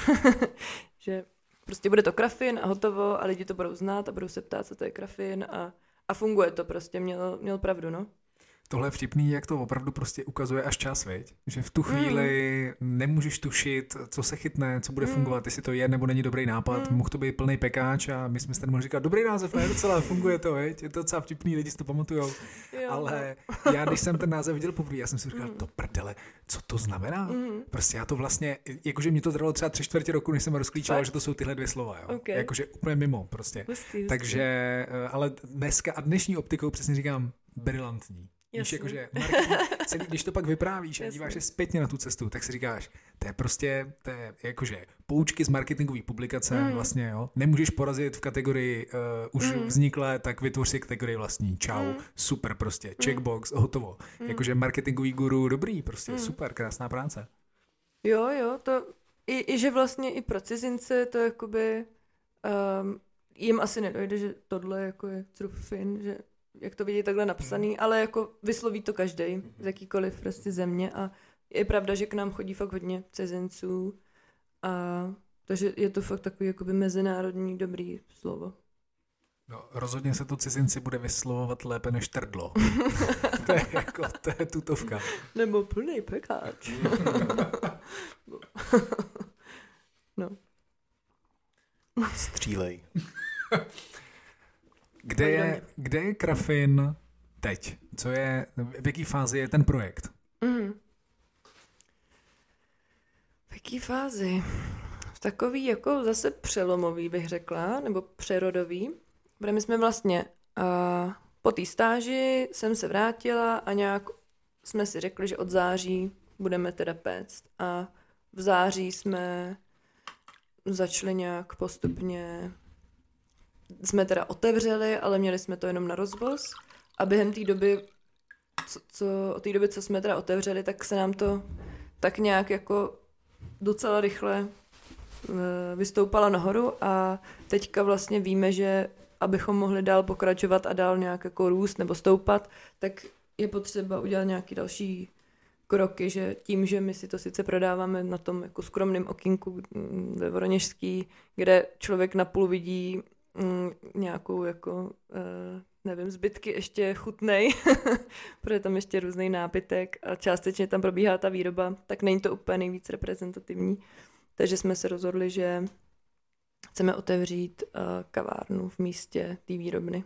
B: že prostě bude to krafin a hotovo a lidi to budou znát a budou se ptát, co to je krafin a, a funguje to prostě, měl, měl pravdu, no
C: tohle je vtipný, jak to opravdu prostě ukazuje až čas, viď? Že v tu chvíli mm. nemůžeš tušit, co se chytne, co bude mm. fungovat, jestli to je nebo není dobrý nápad. Mm. Mohl to být plný pekáč a my jsme si tady mohli říkat, dobrý název, ne, docela funguje to, viď? Je to docela vtipný, lidi si to pamatujou. Ale no. já, když jsem ten název viděl poprvé, já jsem si říkal, mm. to prdele, co to znamená? Mm. Prostě já to vlastně, jakože mě to trvalo třeba tři čtvrtě roku, než jsem rozklíčoval, že to jsou tyhle dvě slova, jo? Okay. Jakože úplně mimo prostě. Hustý, hustý. Takže, eh, ale dneska a dnešní optikou přesně říkám, brilantní. Víš, jakože celý, když to pak vyprávíš a díváš se zpětně na tu cestu, tak si říkáš, to je prostě, to je jakože poučky z marketingové publikace mm. vlastně, jo. Nemůžeš porazit v kategorii uh, už mm. vzniklé, tak vytvoř si kategorii vlastní. Čau, mm. super prostě, mm. checkbox, hotovo. Mm. Jakože marketingový guru, dobrý, prostě, mm. super, krásná práce.
B: Jo, jo, to i, i že vlastně i pro cizince to jakoby um, jim asi nedojde, že tohle jako je fin, že jak to vidí takhle napsaný, mm. ale jako vysloví to každý z jakýkoliv prostě země a je pravda, že k nám chodí fakt hodně cizinců a takže je to fakt takový jakoby mezinárodní dobrý slovo.
C: No, rozhodně se to cizinci bude vyslovovat lépe než trdlo. to je jako, to je tutovka.
B: Nebo plný pekáč. no.
A: Střílej.
C: Kde je, kde je Krafin teď? Co je, v jaký fázi je ten projekt? Mm.
B: V jaký fázi? takový jako zase přelomový bych řekla, nebo přerodový. Protože my jsme vlastně uh, po té stáži jsem se vrátila a nějak jsme si řekli, že od září budeme teda péct. A v září jsme začali nějak postupně, jsme teda otevřeli, ale měli jsme to jenom na rozvoz. A během té doby, co, co, té doby, co jsme teda otevřeli, tak se nám to tak nějak jako docela rychle eh, vystoupala nahoru a teďka vlastně víme, že abychom mohli dál pokračovat a dál nějak jako růst nebo stoupat, tak je potřeba udělat nějaký další kroky, že tím, že my si to sice prodáváme na tom jako skromném okinku mm, ve Voroněžský, kde člověk napůl vidí mm, nějakou jako, eh, nevím, zbytky ještě chutnej, protože tam ještě různý nápitek a částečně tam probíhá ta výroba, tak není to úplně nejvíc reprezentativní. Takže jsme se rozhodli, že chceme otevřít uh, kavárnu v místě té výrobny.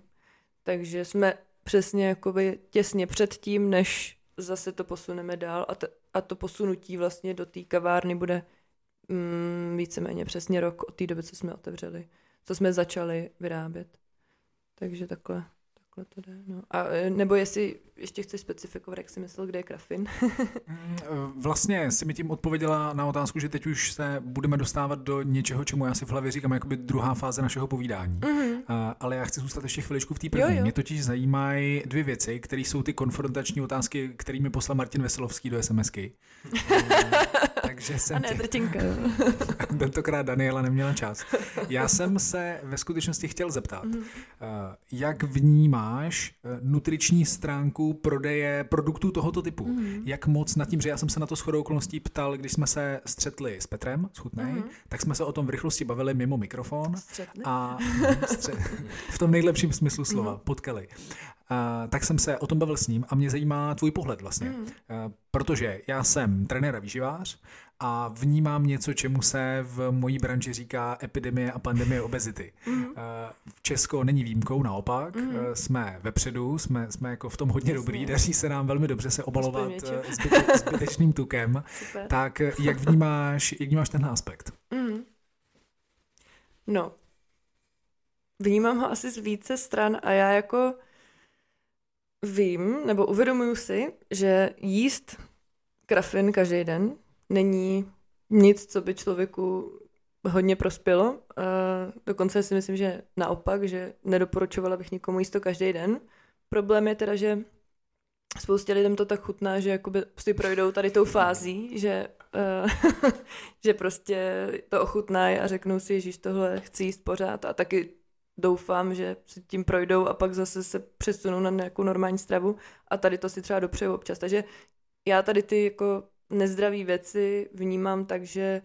B: Takže jsme přesně jakoby těsně před tím, než zase to posuneme dál a, t- a to posunutí vlastně do té kavárny bude mm, víceméně přesně rok od té doby, co jsme otevřeli, co jsme začali vyrábět. Takže takhle takhle to jde. No. A, e, nebo jestli ještě chceš specifikovat, jak jsi myslel, kde je Krafin?
C: Mm, e, vlastně si mi tím odpověděla na otázku, že teď už se budeme dostávat do něčeho, čemu já si v hlavě říkám jakoby druhá fáze našeho povídání. Mm-hmm. A, ale já chci zůstat ještě chviličku v té první. Jo, jo. Mě totiž zajímají dvě věci, které jsou ty konfrontační otázky, kterými poslal Martin Veselovský do SMSky.
B: Takže jsem a ne, tě...
C: Tentokrát Daniela neměla čas. Já jsem se ve skutečnosti chtěl zeptat, mm-hmm. jak vnímáš eh, nutriční stránku prodeje produktů tohoto typu? Mm-hmm. Jak moc nad tím, že já jsem se na to shodou okolností ptal, když jsme se střetli s Petrem, s Chutnej, mm-hmm. tak jsme se o tom v rychlosti bavili mimo mikrofon.
B: Střetli?
C: A v tom nejlepším smyslu slova, mm-hmm. potkali. Tak jsem se o tom bavil s ním a mě zajímá tvůj pohled vlastně. Mm. Protože já jsem trenér a výživář a vnímám něco, čemu se v mojí branži říká epidemie a pandemie obezity. Mm. Česko není výjimkou, naopak. Mm. Jsme vepředu, jsme, jsme jako v tom hodně Jasně. dobrý, daří se nám velmi dobře se obalovat zbyte, zbytečným tukem. Super. Tak jak vnímáš, jak vnímáš tenhle aspekt? Mm.
B: No, vnímám ho asi z více stran a já jako vím, nebo uvědomuju si, že jíst krafin každý den není nic, co by člověku hodně prospělo. Uh, dokonce si myslím, že naopak, že nedoporučovala bych nikomu jíst to každý den. Problém je teda, že spoustě lidem to tak chutná, že jakoby si projdou tady tou fází, že, uh, že prostě to ochutnají a řeknou si, že tohle chci jíst pořád a taky doufám, že si tím projdou a pak zase se přesunou na nějakou normální stravu a tady to si třeba dopřeju občas. Takže já tady ty jako nezdravé věci vnímám tak, že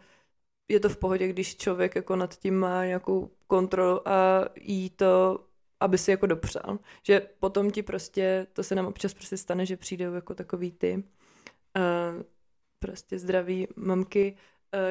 B: je to v pohodě, když člověk jako nad tím má nějakou kontrolu a jí to, aby si jako dopřál. Že potom ti prostě, to se nám občas prostě stane, že přijdou jako takový ty uh, prostě zdraví mamky,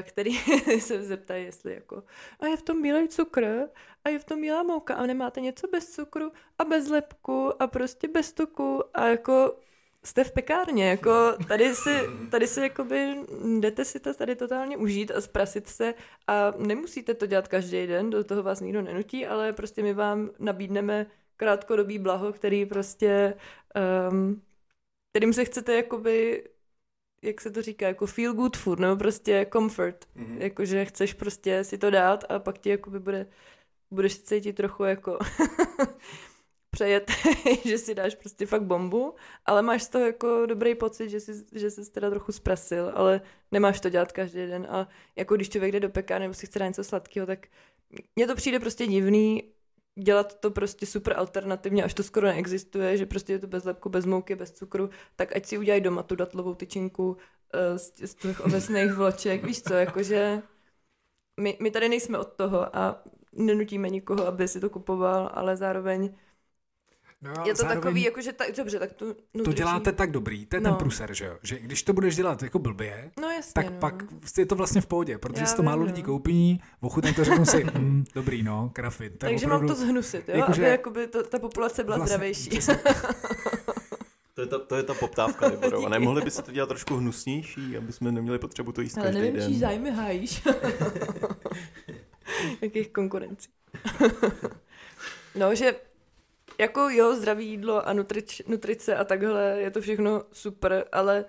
B: který se zeptají, jestli jako a je v tom bílý cukr? A je v tom bílá mouka? A nemáte něco bez cukru? A bez lepku a prostě bez tuku? A jako jste v pekárně, jako tady si, tady si jakoby jdete si to tady totálně užít a zprasit se a nemusíte to dělat každý den, do toho vás nikdo nenutí, ale prostě my vám nabídneme krátkodobý blaho, který prostě um, kterým se chcete jakoby jak se to říká, jako feel good food, nebo prostě comfort. Mm-hmm. Jakože chceš prostě si to dát a pak ti jakoby bude, budeš cítit trochu jako přejet, že si dáš prostě fakt bombu, ale máš z toho jako dobrý pocit, že jsi, že jsi teda trochu zprasil, ale nemáš to dělat každý den a jako když člověk jde do pekárny nebo si chce dát něco sladkého, tak mně to přijde prostě divný dělat to prostě super alternativně, až to skoro neexistuje, že prostě je to bez lepku, bez mouky, bez cukru, tak ať si udělají doma tu datlovou tyčinku uh, z, z těch ovesných vloček, víš co, jakože my, my tady nejsme od toho a nenutíme nikoho, aby si to kupoval, ale zároveň No, je to zároveň, takový, jako, že tak, dobře, tak tu nutriční...
C: To děláte tak dobrý, to je no. ten pruser, že jo? Že když to budeš dělat jako blbě,
B: no, jasně,
C: tak
B: no.
C: pak je to vlastně v pohodě, protože si to málo lidí no. koupí, ochutnají to, řeknou si, mm, dobrý, no, krafit.
B: Tak Takže opravdu, mám to zhnusit, jo? Jako, aby jakoby to, ta populace byla vlastně, zdravější.
A: To je ta, to je ta poptávka, nebo A nemohli by se to dělat trošku hnusnější, aby jsme neměli potřebu to jíst
B: Ale
A: každý
B: nevím,
A: den.
B: čí zájmy hájíš. Jakých konkurencí. no, že jako jo, zdravé jídlo a nutrič, nutrice a takhle, je to všechno super, ale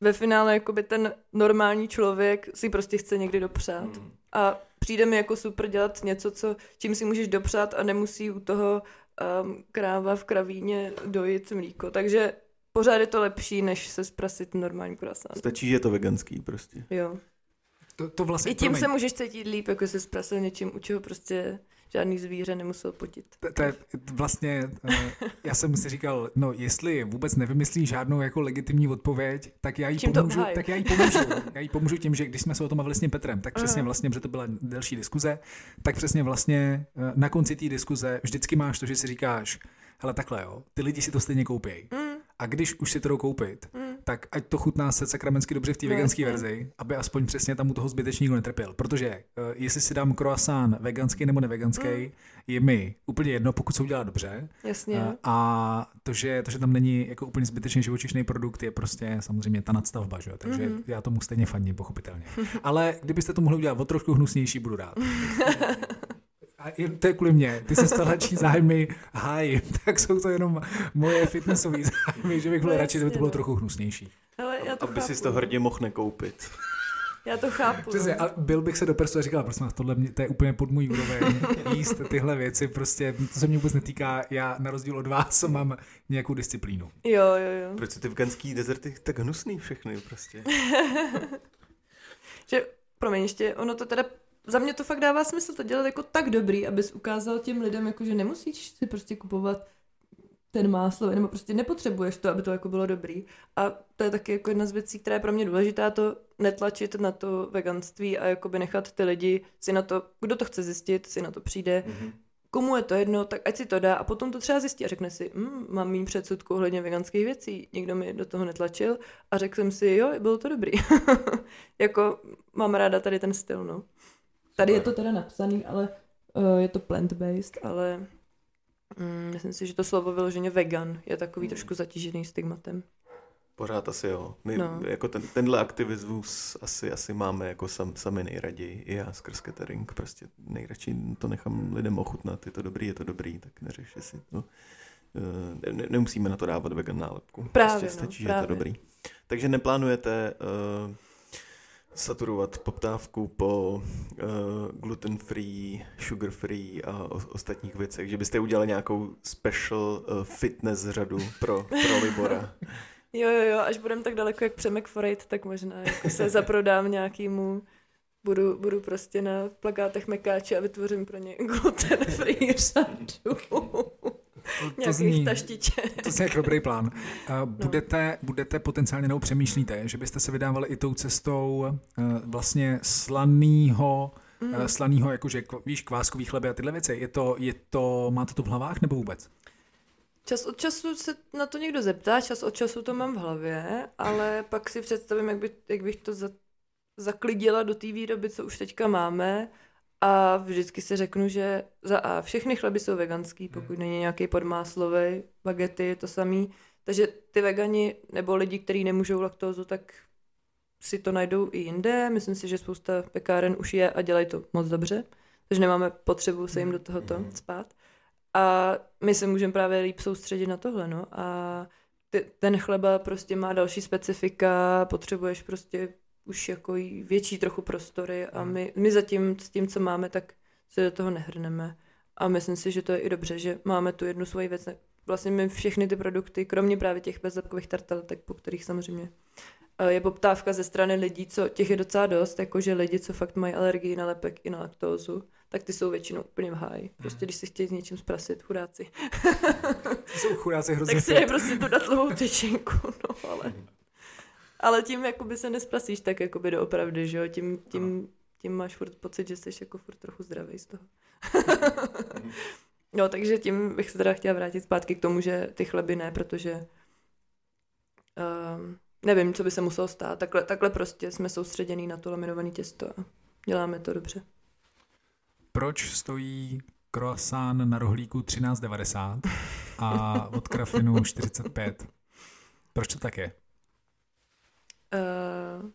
B: ve finále jakoby ten normální člověk si prostě chce někdy dopřát. Mm. A přijde mi jako super dělat něco, co, čím si můžeš dopřát a nemusí u toho um, kráva v kravíně dojít mlíko. Takže pořád je to lepší, než se zprasit normální croissant.
A: Stačí, že je to veganský prostě.
B: Jo.
C: To, to vlastně,
B: I tím promiň. se můžeš cítit líp, jako se zprasil něčím, u čeho prostě žádný zvíře nemusel potit.
C: To, to je vlastně, eh, já jsem si říkal, no jestli vůbec nevymyslí žádnou jako legitimní odpověď, tak já jí Čím pomůžu, tak já jí pomůžu. Já jí pomůžu tím, že když jsme se o tom bavili s tím Petrem, tak přesně vlastně, protože to byla delší diskuze, tak přesně vlastně eh, na konci té diskuze vždycky máš to, že si říkáš, hele takhle jo, ty lidi si to stejně koupí. Mm. A když už si to jdou koupit, mm. tak ať to chutná se sakramensky dobře v té no, veganské verzi, aby aspoň přesně tam u toho zbytečně netrpěl. Protože uh, jestli si dám croissant veganský nebo neveganský, mm. je mi úplně jedno, pokud se udělá dobře.
B: Jasně. Uh,
C: a to že, to, že tam není jako úplně zbytečně živočišný produkt, je prostě samozřejmě ta nadstavba, že jo? takže mm. já tomu stejně fandím, pochopitelně. Ale kdybyste to mohli udělat o trošku hnusnější, budu rád. a to je kvůli mě, ty se stalačí zájmy hájí, tak jsou to jenom moje fitnessové zájmy, že bych byl radši, kdyby to bylo no. trochu hnusnější.
B: Ale já to
A: Aby
B: chápu.
A: si to hrdě mohl nekoupit.
B: Já to chápu.
C: Přesně, no. a byl bych se do prstu a říkal, prosím vás, tohle mě, to je úplně pod můj úroveň, jíst tyhle věci, prostě to se mě vůbec netýká, já na rozdíl od vás mám nějakou disciplínu.
B: Jo, jo, jo.
A: Proč jsou ty veganský dezerty tak hnusný všechny prostě?
B: že, promiň, ještě, ono to teda za mě to fakt dává smysl to dělat jako tak dobrý, abys ukázal těm lidem, jako že nemusíš si prostě kupovat ten máslo, nebo prostě nepotřebuješ to, aby to jako bylo dobrý. A to je taky jako jedna z věcí, která je pro mě důležitá, to netlačit na to veganství a jakoby nechat ty lidi si na to, kdo to chce zjistit, si na to přijde, mm-hmm. komu je to jedno, tak ať si to dá a potom to třeba zjistí a řekne si, hm, mám méně předsudku ohledně veganských věcí, nikdo mi do toho netlačil a řekl jsem si, jo, bylo to dobrý. jako mám ráda tady ten styl, no. Tady je to teda napsaný, ale uh, je to plant-based, ale um, myslím si, že to slovo vyloženě vegan je takový hmm. trošku zatížený stigmatem.
A: Pořád asi jo. My no. jako ten, tenhle aktivismus asi, asi máme jako sam, sami nejraději. I já skrz catering. Prostě nejradši to nechám lidem ochutnat. Je to dobrý, je to dobrý, tak neřeš, si to... Uh, ne, nemusíme na to dávat vegan nálepku.
B: Právě,
A: prostě stačí,
B: no, právě.
A: že je to dobrý. Takže neplánujete uh, saturovat poptávku po uh, gluten-free, sugar-free a o, ostatních věcech, že byste udělali nějakou special uh, fitness řadu pro, pro Libora.
B: Jo, jo, jo, až budem tak daleko jak Přemek Forejt, tak možná jako se zaprodám nějakýmu budu, budu prostě na plakátech mekáče a vytvořím pro ně gluten-free řadu. To, to zní, taštiček.
C: To je dobrý plán. Uh, budete, no. budete potenciálně, nebo přemýšlíte, že byste se vydávali i tou cestou uh, vlastně slanýho, mm. uh, slanýho, jakože víš, kváskový chleby a tyhle věci. Je to, je to, máte to v hlavách nebo vůbec?
B: Čas od času se na to někdo zeptá, čas od času to mám v hlavě, ale pak si představím, jak, by, jak bych to za, zaklidila do té výroby, co už teďka máme a vždycky si řeknu, že za A všechny chleby jsou veganský, pokud hmm. není nějaký podmáslový, bagety je to samý. Takže ty vegani nebo lidi, kteří nemůžou laktózu, tak si to najdou i jinde. Myslím si, že spousta pekáren už je a dělají to moc dobře, takže nemáme potřebu se jim do tohoto hmm. spát. A my se můžeme právě líp soustředit na tohle, no. A ty, ten chleba prostě má další specifika, potřebuješ prostě už jako větší trochu prostory a my, my zatím s tím, co máme, tak se do toho nehrneme. A myslím si, že to je i dobře, že máme tu jednu svoji věc. Vlastně my všechny ty produkty, kromě právě těch bezlepkových tarteletek, po kterých samozřejmě eh, je poptávka ze strany lidí, co těch je docela dost, jakože lidi, co fakt mají alergii na lepek i na laktózu, tak ty jsou většinou úplně v háji. Prostě když si chtějí s něčím zprasit, chudáci.
C: Ty jsou chudáci hrozně.
B: tak si je prostě tu datlovou tyčinku, no ale... Ale tím jakoby se nespasíš tak jakoby doopravdy, že jo? Tím, tím, tím máš furt pocit, že jsi jako furt trochu zdravý z toho. no, takže tím bych se teda chtěla vrátit zpátky k tomu, že ty chleby ne, protože um, nevím, co by se muselo stát. Takhle, takhle prostě jsme soustředění na to laminované těsto a děláme to dobře.
C: Proč stojí croissant na rohlíku 13,90 a od krafinu 45? Proč to tak je?
B: Uh,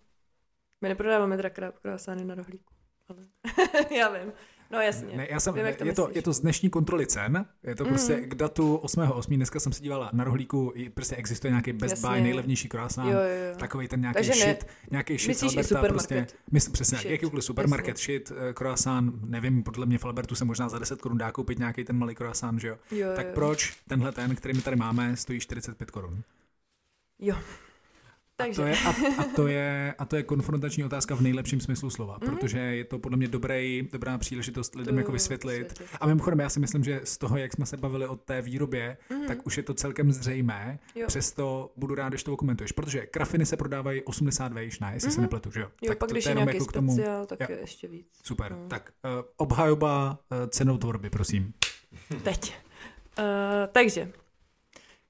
B: my neprodáváme teda croissanty na rohlíku. ale já vím. No jasně.
C: Ne, já jsem,
B: Vím,
C: ne,
B: jak to
C: je, to, je to z dnešní kontroly cen, je to prostě
B: Mhm.
C: k datu 8.8. Dneska jsem se dívala na rohlíku, i prostě existuje nějaký Best
B: Jasně.
C: Buy, nejlevnější
B: jo.
C: takový ten nějaký
B: Takže ne.
C: shit, nějaký shit
B: Myslíš
C: Alberta,
B: supermarket?
C: prostě, myslím přesně,
B: Shit,
C: jakýkoliv supermarket shit, eh, croissant, nevím, podle mě v Albertu se možná za 10 korun dá koupit nějaký ten malý croissant, že jo?
B: Jo,
C: Tak
B: jo.
C: proč tenhle ten, který my tady máme, stojí 45 korun?
B: Jo.
C: A
B: Takže,
C: to, je, a, a, to je, a to je konfrontační otázka v nejlepším smyslu slova,
B: Mhm.
C: protože je to podle mě dobrý, dobrá příležitost lidem jako vysvětlit.
B: vysvětlit.
C: A mimochodem, já si myslím, že z toho, jak jsme se bavili o té výrobě,
B: Mhm.
C: tak už je to celkem zřejmé.
B: Jo.
C: Přesto budu rád, když to komentuješ, protože krafiny se prodávají 80 vejš, ne, jestli se
B: Mhm.
C: nepletu, že jo?
B: Jo,
C: tak
B: pak
C: to,
B: když
C: to
B: je nějaký
C: jako k tomu.
B: speciál, tak
C: Jo.
B: je ještě víc.
C: Super.
B: No.
C: Tak uh, obhajoba uh, cenou tvorby, prosím.
B: Teď. Uh, takže,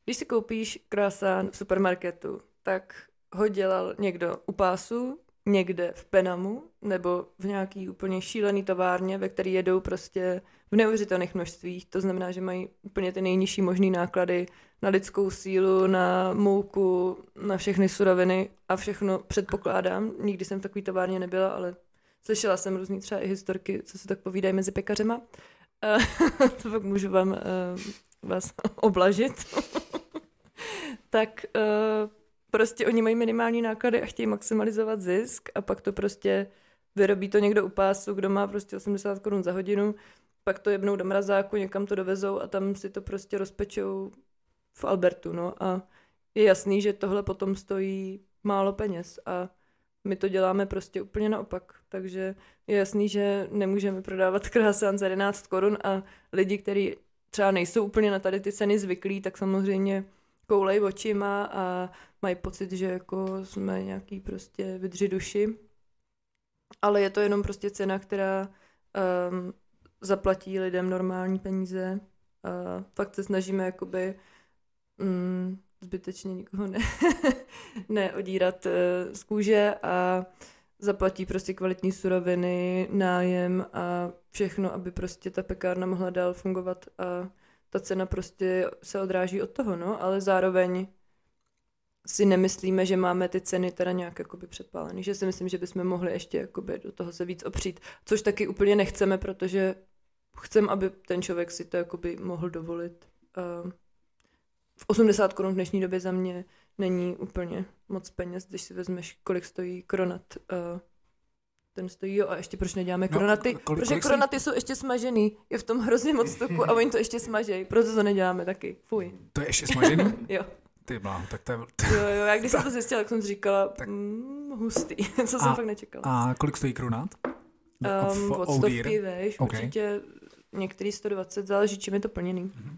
B: když si koupíš croissant v supermarketu, tak ho dělal někdo u pásu, někde v Penamu, nebo v nějaký úplně šílený továrně, ve který jedou prostě v neuvěřitelných množstvích. To znamená, že mají úplně ty nejnižší možné náklady na lidskou sílu, na mouku, na všechny suroviny a všechno předpokládám. Nikdy jsem v takový továrně nebyla, ale slyšela jsem různý třeba i historky, co se tak povídají mezi pekařema. Eh, to pak můžu vám uh, vás oblažit. tak uh, prostě oni mají minimální náklady a chtějí maximalizovat zisk a pak to prostě vyrobí to někdo u pásu, kdo má prostě 80 korun za hodinu, pak to jebnou do mrazáku, někam to dovezou a tam si to prostě rozpečou v Albertu, no. A je jasný, že tohle potom stojí málo peněz a my to děláme prostě úplně naopak, takže je jasný, že nemůžeme prodávat krásán za 11 korun a lidi, kteří třeba nejsou úplně na tady ty ceny zvyklí, tak samozřejmě koulej očima a mají pocit, že jako jsme nějaký prostě vydři duši. Ale je to jenom prostě cena, která um, zaplatí lidem normální peníze. A fakt se snažíme jakoby mm, zbytečně nikoho ne, neodírat uh, z kůže a zaplatí prostě kvalitní suroviny, nájem a všechno, aby prostě ta pekárna mohla dál fungovat a ta cena prostě se odráží od toho, no, ale zároveň si nemyslíme, že máme ty ceny teda nějak jakoby předpálený, že si myslím, že bychom mohli ještě jakoby do toho se víc opřít, což taky úplně nechceme, protože chcem, aby ten člověk si to jakoby mohl dovolit. Uh, v 80 korun v dnešní době za mě není úplně moc peněz, když si vezmeš, kolik stojí kronat. Ten stojí, jo, a ještě proč neděláme
C: No,
B: kronaty?
C: kolik-
B: protože
C: kolik
B: kronaty jsou ještě smažený, je v tom hrozně moc tuku a oni to ještě smažejí, proto to neděláme taky. Fuj.
C: To je ještě smažený?
B: Jo,
C: Ty bláho, tak to je...
B: jo, jo, já když jsem to zjistila, tak jsem říkala,
C: Tak-
B: mm, hustý, co jsem
C: A-
B: fakt nečekala.
C: A kolik stojí krunát?
B: Um, od
C: Oh dear.
B: stovky, veš,
C: Ok.
B: určitě některý 120, záleží, čím je to plněný.
C: Mhm.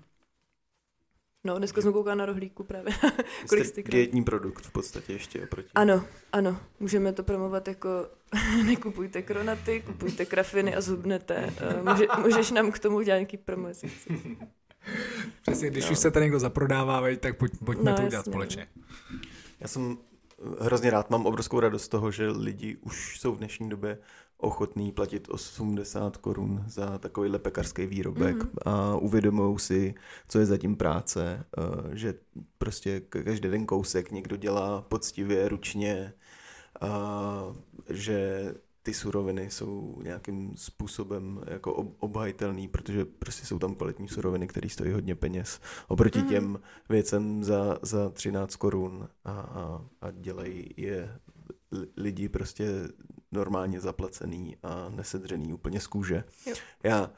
B: No, dneska jsem koukala na rohlíku právě. Kolik
A: Jste dietní produkt v podstatě ještě oproti.
B: Ano, ano, můžeme to promovat jako nekupujte kronaty, kupujte krafiny a zhubnete. Uh, může, můžeš nám k tomu udělat nějaký promo, jestli chceš.
C: Přesně, když
B: No.
C: už se tady někdo zaprodává, tak pojď, pojďme
B: No,
C: to udělat
B: jasně,
C: společně.
A: Já jsem eh, hrozně rád, mám obrovskou radost z toho, že lidi už jsou v dnešní době ochotní platit 80 korun za takovýhle pekařský výrobek
B: Mhm.
A: a uvědomují si, co je zatím práce, eh, že prostě ka- každý den kousek někdo dělá poctivě, ručně, a že ty suroviny jsou nějakým způsobem jako ob- obhajitelný, protože prostě jsou tam kvalitní suroviny, které stojí hodně peněz. Oproti
B: Mhm.
A: těm věcem za, za 13 korun a, a, a dělají je li- lidi prostě normálně zaplacený a nesedřený úplně z kůže.
B: Jo.
A: Já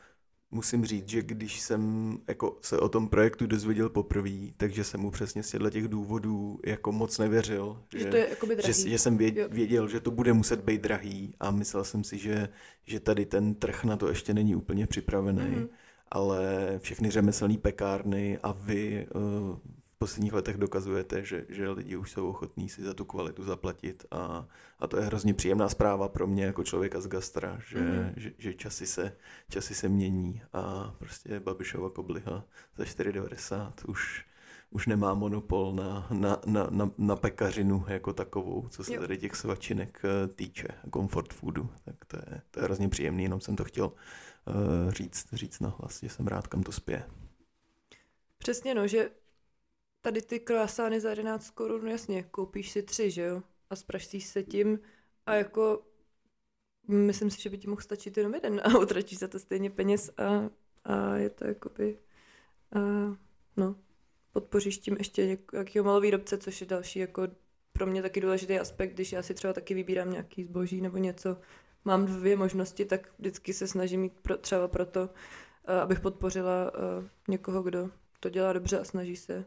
A: musím říct, že když jsem jako se o tom projektu dozvěděl poprvé, takže jsem mu přesně z těch důvodů jako moc nevěřil.
B: Že to je jakoby
A: že,
B: drahý.
A: že jsem věděl,
B: Jo.
A: věděl, že to bude muset být drahý a myslel jsem si, že, že tady ten trh na to ještě není úplně připravený,
B: Mhm.
A: ale všechny řemeslné pekárny a vy uh, v posledních letech dokazujete, že, že lidi už jsou ochotní si za tu kvalitu zaplatit a, a to je hrozně příjemná zpráva pro mě jako člověka z gastra, že,
B: Mhm.
A: že, že časy, se, časy se mění a prostě Babišova kobliha za 4,90 už už nemá monopol na, na, na, na, na pekařinu jako takovou, co se
B: Jo.
A: tady těch svačinek eh, týče, comfort foodu. Tak to je, to je hrozně příjemný, jenom jsem to chtěl uh, říct, říct nahlas, že jsem rád, kam to spěje.
B: Přesně no, že tady ty croissány za 11 korun, no jasně, koupíš si tři, že jo? A spraštíš se tím a jako myslím si, že by ti mohl stačit jenom jeden a utratíš za to stejně peněz a, a je to jakoby, a, no, podpoříš tím ještě nějakého malovýrobce, což je další jako pro mě taky důležitý aspekt, když já si třeba taky vybírám nějaký zboží nebo něco, mám dvě možnosti, tak vždycky se snažím mít pro, třeba proto, abych podpořila někoho, kdo to dělá dobře a snaží se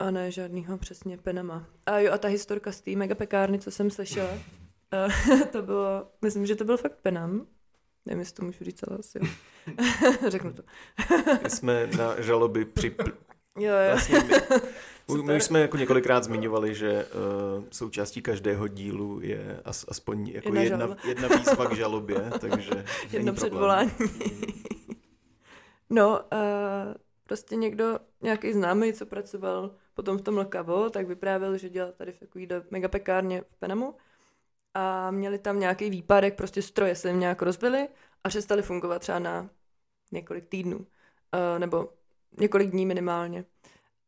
B: a ne žádnýho přesně penama. A jo, a ta historka z té megapekárny, co jsem slyšela, to bylo, myslím, že to byl fakt penam. Nevím, jestli to můžu říct, ale asi jo. Řeknu to.
A: My jsme na žaloby při...
B: Jo, jo.
A: Vlastně my, my už jsme jako několikrát zmiňovali, že uh, součástí každého dílu je as, aspoň jako jedna, jedna, jedna výzva k žalobě, takže
B: Jedno předvolání. no, uh, prostě někdo, nějaký známý, co pracoval potom v tom Lokavo, tak vyprávěl, že dělal tady v takový megapekárně v Penamu. A měli tam nějaký výpadek, prostě stroje se jim nějak rozbily a přestali fungovat třeba na několik týdnů, uh, nebo několik dní minimálně.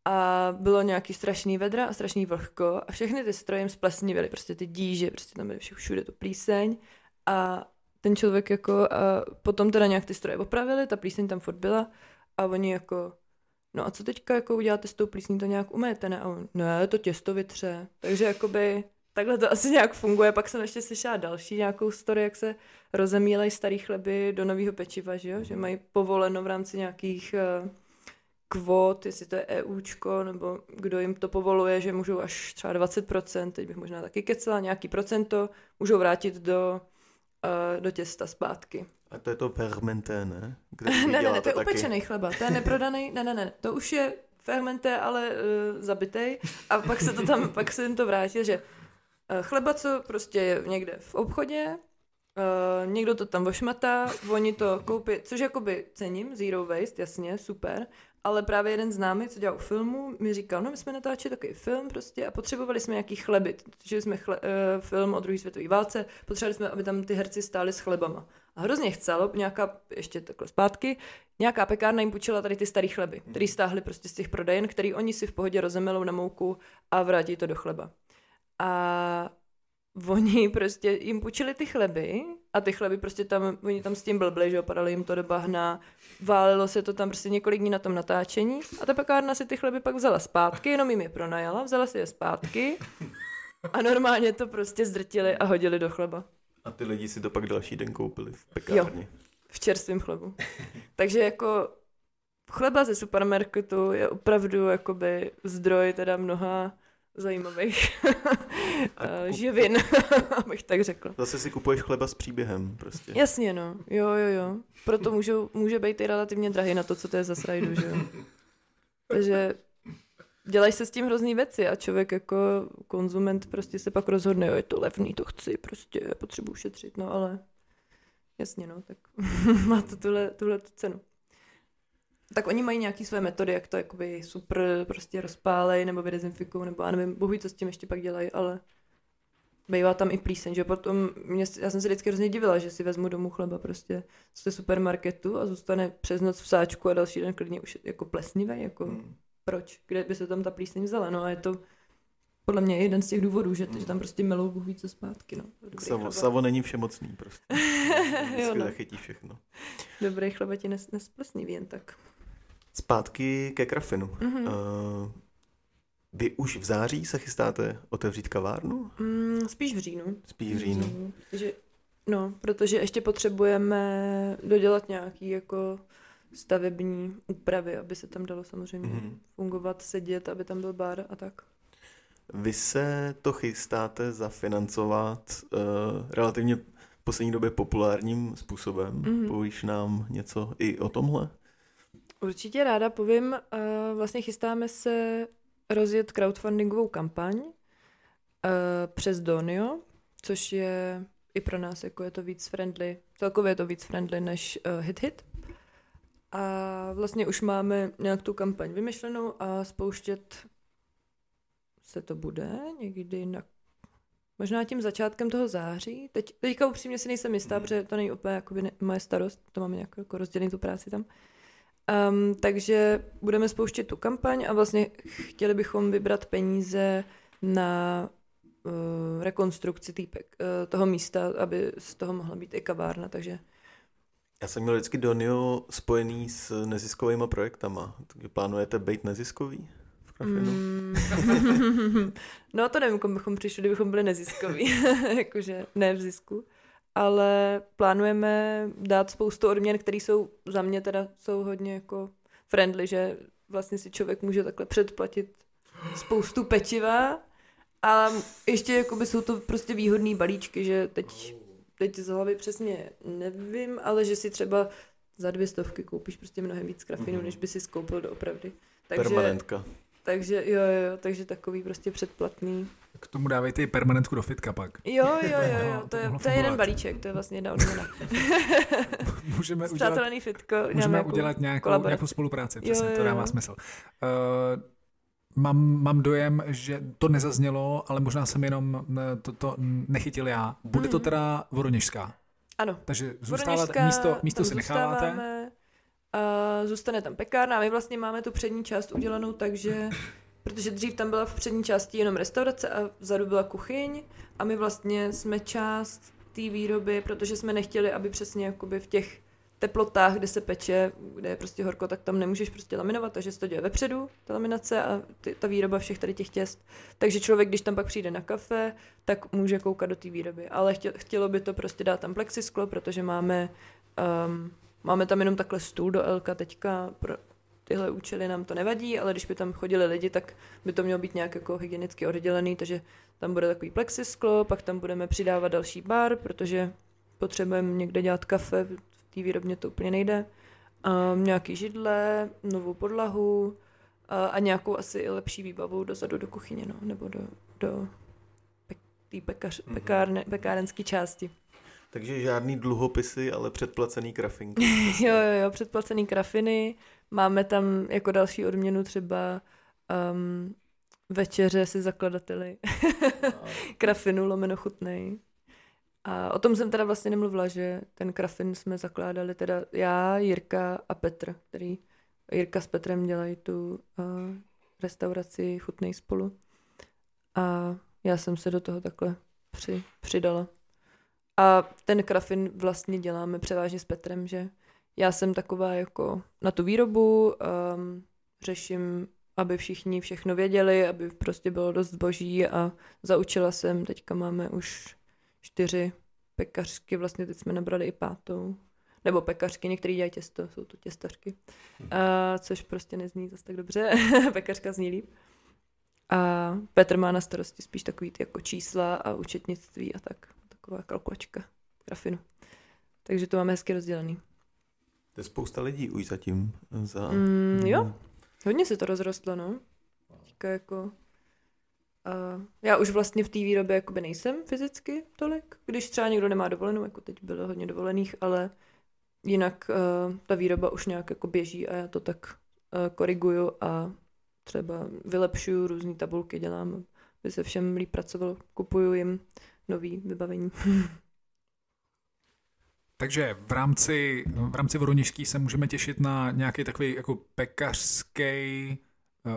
B: A bylo nějaký strašný vedra a strašný vlhko a všechny ty stroje jim splesnivily, prostě ty díže, prostě tam byly všude to plíseň. A ten člověk jako uh, potom teda nějak ty stroje opravili, ta plíseň tam furt byla a oni jako no a co teďka jako uděláte s tou plísní, to nějak umejete, ne? A on, ne, to těsto vytře. Takže jakoby takhle to asi nějak funguje. Pak jsem ještě slyšela další nějakou story, jak se rozemílají starý chleby do nového pečiva, že jo? Že mají povoleno v rámci nějakých uh, kvót, jestli to je EUčko, nebo kdo jim to povoluje, že můžou až třeba 20%, teď bych možná taky kecela, nějaký procento, můžou vrátit do, uh, do těsta zpátky.
A: A to je to fermenté, ne?
B: Kde ne, ne, ne, to je taky... upečený chleba, to je neprodaný, ne, ne, ne, to už je fermenté, ale uh, zabitej a pak se to tam, pak se jim to vrátí, že uh, chleba, co prostě je někde v obchodě, Uh, někdo to tam vošmatá, oni to koupí, což jakoby cením, zero waste, jasně, super, ale právě jeden známý, co dělal filmu, mi říkal, no my jsme natáčeli takový film prostě a potřebovali jsme nějaký chleby. Točili jsme chle, uh, film o druhé světové válce, potřebovali jsme, aby tam ty herci stáli s chlebama. A hrozně chcelo, nějaká, ještě takhle zpátky, nějaká pekárna jim půjčila tady ty staré chleby, které stáhli prostě z těch prodejen, který oni si v pohodě rozemelou na mouku a vrátí to do chleba. A oni prostě jim půjčili ty chleby a ty chleby prostě tam, oni tam s tím blbli, že opadaly jim to do bahna, válilo se to tam prostě několik dní na tom natáčení a ta pekárna si ty chleby pak vzala zpátky, jenom jim je pronajala, vzala si je zpátky a normálně to prostě zdrtili a hodili do chleba.
A: A ty lidi si to pak další den koupili v pekárně.
B: Jo, v čerstvém chlebu. Takže jako chleba ze supermarketu je opravdu jakoby zdroj teda mnoha zajímavých kup... živin, abych tak řekla.
A: Zase si kupuješ chleba s příběhem prostě.
B: Jasně, no. Jo, jo, jo. Proto můžou, může být i relativně drahý na to, co to je za srajdu, že jo. Takže dělají se s tím hrozný věci a člověk jako konzument prostě se pak rozhodne, jo, je to levný, to chci, prostě potřebuji šetřit, no ale jasně, no, tak má to tuhle, tuhle tu cenu. Tak oni mají nějaké své metody, jak to jakoby super prostě rozpálej nebo vydezinfikují, nebo já nevím, bohu co s tím ještě pak dělají, ale bývá tam i plíseň, že potom, mě, já jsem se vždycky hrozně divila, že si vezmu domů chleba prostě z supermarketu a zůstane přes noc v sáčku a další den klidně už jako plesnivý, jako hmm. Proč, kde by se tam ta plíseň vzala, no a je to podle mě jeden z těch důvodů, že, že tam prostě melou Bůh více zpátky. No.
A: Savo, Savo není všemocný prostě. jo, no. zachytí všechno.
B: Dobrý chleba ti nes, nesplesní jen tak.
A: Zpátky ke krafinu. Mm-hmm. Uh, vy už v září se chystáte otevřít kavárnu?
B: Mm, spíš v říjnu.
A: Spíš v říjnu. říjnu.
B: Takže, no, protože ještě potřebujeme dodělat nějaký jako stavební úpravy, aby se tam dalo samozřejmě mm-hmm. fungovat, sedět, aby tam byl bar a tak.
A: Vy se to chystáte zafinancovat uh, relativně v poslední době populárním způsobem. Mm-hmm. Povíš nám něco i o tomhle?
B: Určitě ráda povím. Uh, vlastně chystáme se rozjet crowdfundingovou kampaň uh, přes Donio, což je i pro nás jako je to víc friendly, celkově je to víc friendly než uh, Hit Hit. A vlastně už máme nějak tu kampaň vymyšlenou a spouštět se to bude někdy na možná tím začátkem toho září. Teď, teďka upřímně si nejsem jistá, mm. protože to není úplně jakoby ne, moje starost, to máme nějak jako rozdělený tu práci tam. Um, takže budeme spouštět tu kampaň a vlastně chtěli bychom vybrat peníze na uh, rekonstrukci týpek, uh, toho místa, aby z toho mohla být i kavárna, takže
A: já jsem měl vždycky Donio spojený s neziskovými projektama. Takže plánujete být neziskový v? Mm.
B: no to nevím, komu bychom přišli, kdybychom byli neziskoví. Jakože ne v zisku. Ale plánujeme dát spoustu odměn, které jsou za mě teda jsou hodně jako friendly, že vlastně si člověk může takhle předplatit spoustu pečiva a ještě jakoby jsou to prostě výhodné balíčky, že teď teď z hlavy přesně nevím, ale že si třeba za dvě stovky koupíš prostě mnohem víc krafinu, mm-hmm. než by si skoupil doopravdy.
A: Takže, Permanentka.
B: Takže jo, jo, takže takový prostě předplatný.
C: K tomu dávejte i permanentku do fitka pak.
B: Jo, jo, jo, jo, to, je, to je jeden balíček, to je vlastně jedna odměna.
C: můžeme udělat,
B: fitko,
C: můžeme udělat nějakou, nějakou spolupráci, přesně, jo, jo, to dává smysl. Uh, mám, mám dojem, že to nezaznělo, ale možná jsem jenom eh, to, to nechytil já. Bude to hmm. teda Voroněžská?
B: Ano.
C: Takže zůstáváte, místo, místo si necháváte?
B: Uh, zůstane tam pekárna a my vlastně máme tu přední část udělanou takže protože dřív tam byla v přední části jenom restaurace a vzadu byla kuchyň a my vlastně jsme část té výroby, protože jsme nechtěli, aby přesně jakoby v těch teplotách, kde se peče, kde je prostě horko, tak tam nemůžeš prostě laminovat, takže se to děje vepředu, ta laminace a ty, ta výroba všech tady těch těst. Takže člověk, když tam pak přijde na kafe, tak může koukat do té výroby. Ale chtělo, by to prostě dát tam plexisklo, protože máme, um, máme tam jenom takhle stůl do LK teďka, pro tyhle účely nám to nevadí, ale když by tam chodili lidi, tak by to mělo být nějak jako hygienicky oddělený, takže tam bude takový plexisklo, pak tam budeme přidávat další bar, protože potřebujeme někde dělat kafe, té výrobně to úplně nejde. Um, nějaký židle, novou podlahu uh, a nějakou asi i lepší výbavu dozadu do kuchyně, no, nebo do, do pe- té pekař, mm-hmm. pekárne, pekárenské části.
A: Takže žádný dluhopisy, ale předplacený krafinky.
B: jo, jo, jo, předplacený krafiny. Máme tam jako další odměnu třeba um, večeře si zakladateli. krafinu lomeno chutnej. A o tom jsem teda vlastně nemluvila, že ten krafin jsme zakládali teda já, Jirka a Petr, který Jirka s Petrem dělají tu uh, restauraci Chutnej spolu. A já jsem se do toho takhle při, přidala. A ten krafin vlastně děláme převážně s Petrem, že já jsem taková jako na tu výrobu, um, řeším, aby všichni všechno věděli, aby prostě bylo dost zboží a zaučila jsem, teďka máme už čtyři pekařky, vlastně teď jsme nabrali i pátou, nebo pekařky, některý dělají těsto, jsou to těstařky, a, což prostě nezní zase tak dobře, pekařka zní líp. A Petr má na starosti spíš takový ty jako čísla a účetnictví a tak, taková kalkulačka grafinu. Takže to máme hezky rozdělený.
A: To je spousta lidí už zatím. Za...
B: Mm, jo, hodně se to rozrostlo, no. Teďka jako Uh, já už vlastně v té výrobě jakoby nejsem fyzicky tolik, když třeba někdo nemá dovolenou, jako teď bylo hodně dovolených, ale jinak uh, ta výroba už nějak jako běží a já to tak uh, koriguju a třeba vylepšuju různé tabulky, dělám, aby se všem líp pracovalo, kupuju jim nový vybavení.
C: Takže v rámci, v rámci Voroněžský se můžeme těšit na nějaký takový jako pekařský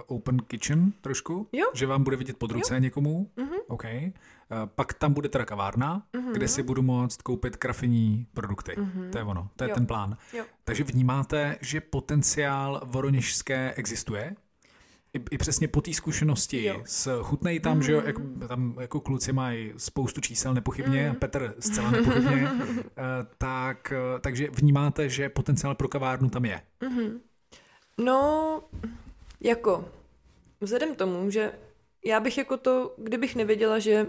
C: open kitchen trošku,
B: jo.
C: že vám bude vidět pod ruce jo. někomu. Mm-hmm. Okay. Uh, pak tam bude teda kavárna, mm-hmm. kde si budu moct koupit krafinní produkty. Mm-hmm. To je ono, to je jo. ten plán.
B: Jo.
C: Takže vnímáte, že potenciál voroněžské existuje? I, I přesně po té zkušenosti jo. s chutnej tam, mm-hmm. že jo, mhm. jako, tam jako kluci mají spoustu čísel nepochybně, mm-hmm. Petr zcela nepochybně, uh, tak, takže vnímáte, že potenciál pro kavárnu tam je?
B: Mm-hmm. No, jako, vzhledem tomu, že já bych jako to, kdybych nevěděla, že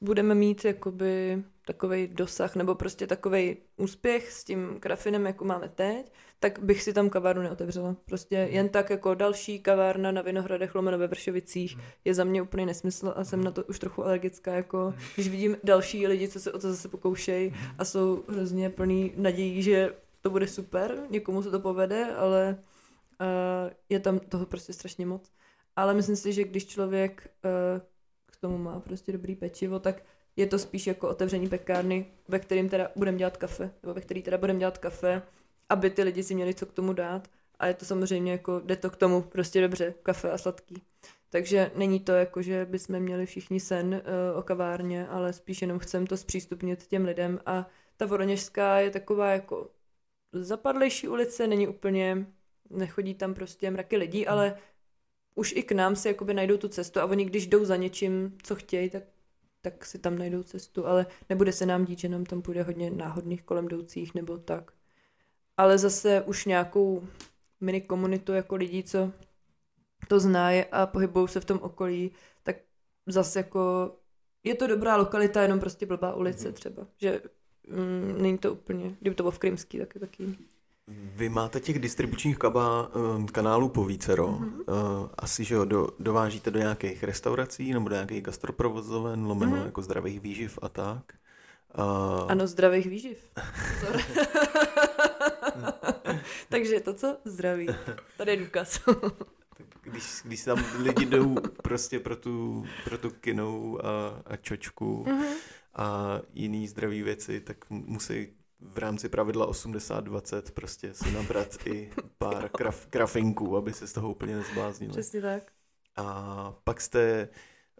B: budeme mít jakoby takový dosah nebo prostě takový úspěch s tím krafinem, jako máme teď, tak bych si tam kavárnu neotevřela. Prostě mhm. jen tak jako další kavárna na Vinohradech lomeno ve Vršovicích mhm. je za mě úplně nesmysl a jsem na to už trochu alergická, jako mhm. když vidím další lidi, co se o to zase pokoušejí a jsou hrozně plný nadějí, že to bude super, někomu se to povede, ale je tam toho prostě strašně moc. Ale myslím si, že když člověk uh, k tomu má prostě dobrý pečivo, tak je to spíš jako otevření pekárny, ve kterým teda budeme dělat kafe, nebo ve který teda budeme dělat kafe, aby ty lidi si měli co k tomu dát. A je to samozřejmě jako, jde to k tomu prostě dobře, kafe a sladký. Takže není to jako, že bychom měli všichni sen uh, o kavárně, ale spíš jenom chcem to zpřístupnit těm lidem a ta Voroněžská je taková jako zapadlejší ulice, není úplně, nechodí tam prostě mraky lidí, hmm. ale už i k nám si jakoby najdou tu cestu a oni když jdou za něčím, co chtějí, tak, tak si tam najdou cestu, ale nebude se nám dít, že nám tam půjde hodně náhodných kolem jdoucích nebo tak. Ale zase už nějakou mini komunitu jako lidí, co to znají a pohybují se v tom okolí, tak zase jako je to dobrá lokalita, jenom prostě blbá ulice mm. třeba. Že mm, není to úplně, kdyby to bylo v Krymský, tak je taky
A: vy máte těch distribučních kaba, um, kanálů po vícero. Mm-hmm. Uh, asi, že jo, do, dovážíte do nějakých restaurací nebo do nějakých gastroprovozoven, lomeno mm-hmm. jako zdravých výživ a tak.
B: Uh... Ano, zdravých výživ. Takže to co? Zdraví. Tady je důkaz.
A: když, když tam lidi jdou prostě pro tu, pro tu kinou a, a čočku mm-hmm. a jiný zdraví věci, tak musí v rámci pravidla 80-20 prostě si nabrat i pár kraf, krafinků, aby se z toho úplně nezbláznili.
B: Přesně tak.
A: A pak jste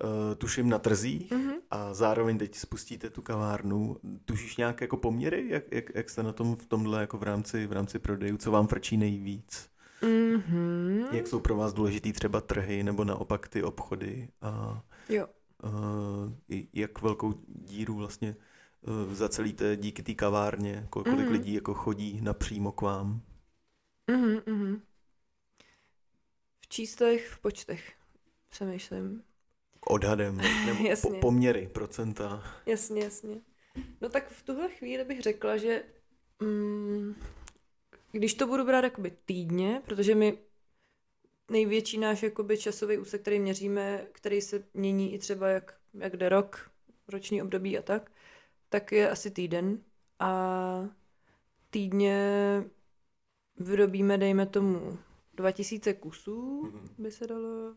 A: uh, tuším na trzích mm-hmm. a zároveň teď spustíte tu kavárnu. Tušíš nějaké jako poměry, jak, jak, jak jste na tom v tomhle jako v rámci, v rámci prodejů, co vám frčí nejvíc? Mm-hmm. Jak jsou pro vás důležitý třeba trhy nebo naopak ty obchody? A,
B: jo.
A: Uh, jak velkou díru vlastně uh, zacelíte díky té kavárně? Kolik mm-hmm. lidí jako chodí napřímo k vám?
B: Mm-hmm, mm-hmm. V číslech, v počtech přemýšlím.
A: Odhadem, nebo po, poměry, procenta.
B: Jasně, jasně. No tak v tuhle chvíli bych řekla, že mm, když to budu brát jakoby týdně, protože my největší náš jakoby časový úsek, který měříme, který se mění i třeba jak, jak jde rok, roční období a tak, tak je asi týden a týdně vyrobíme, dejme tomu, 2000 kusů, mhm. by se dalo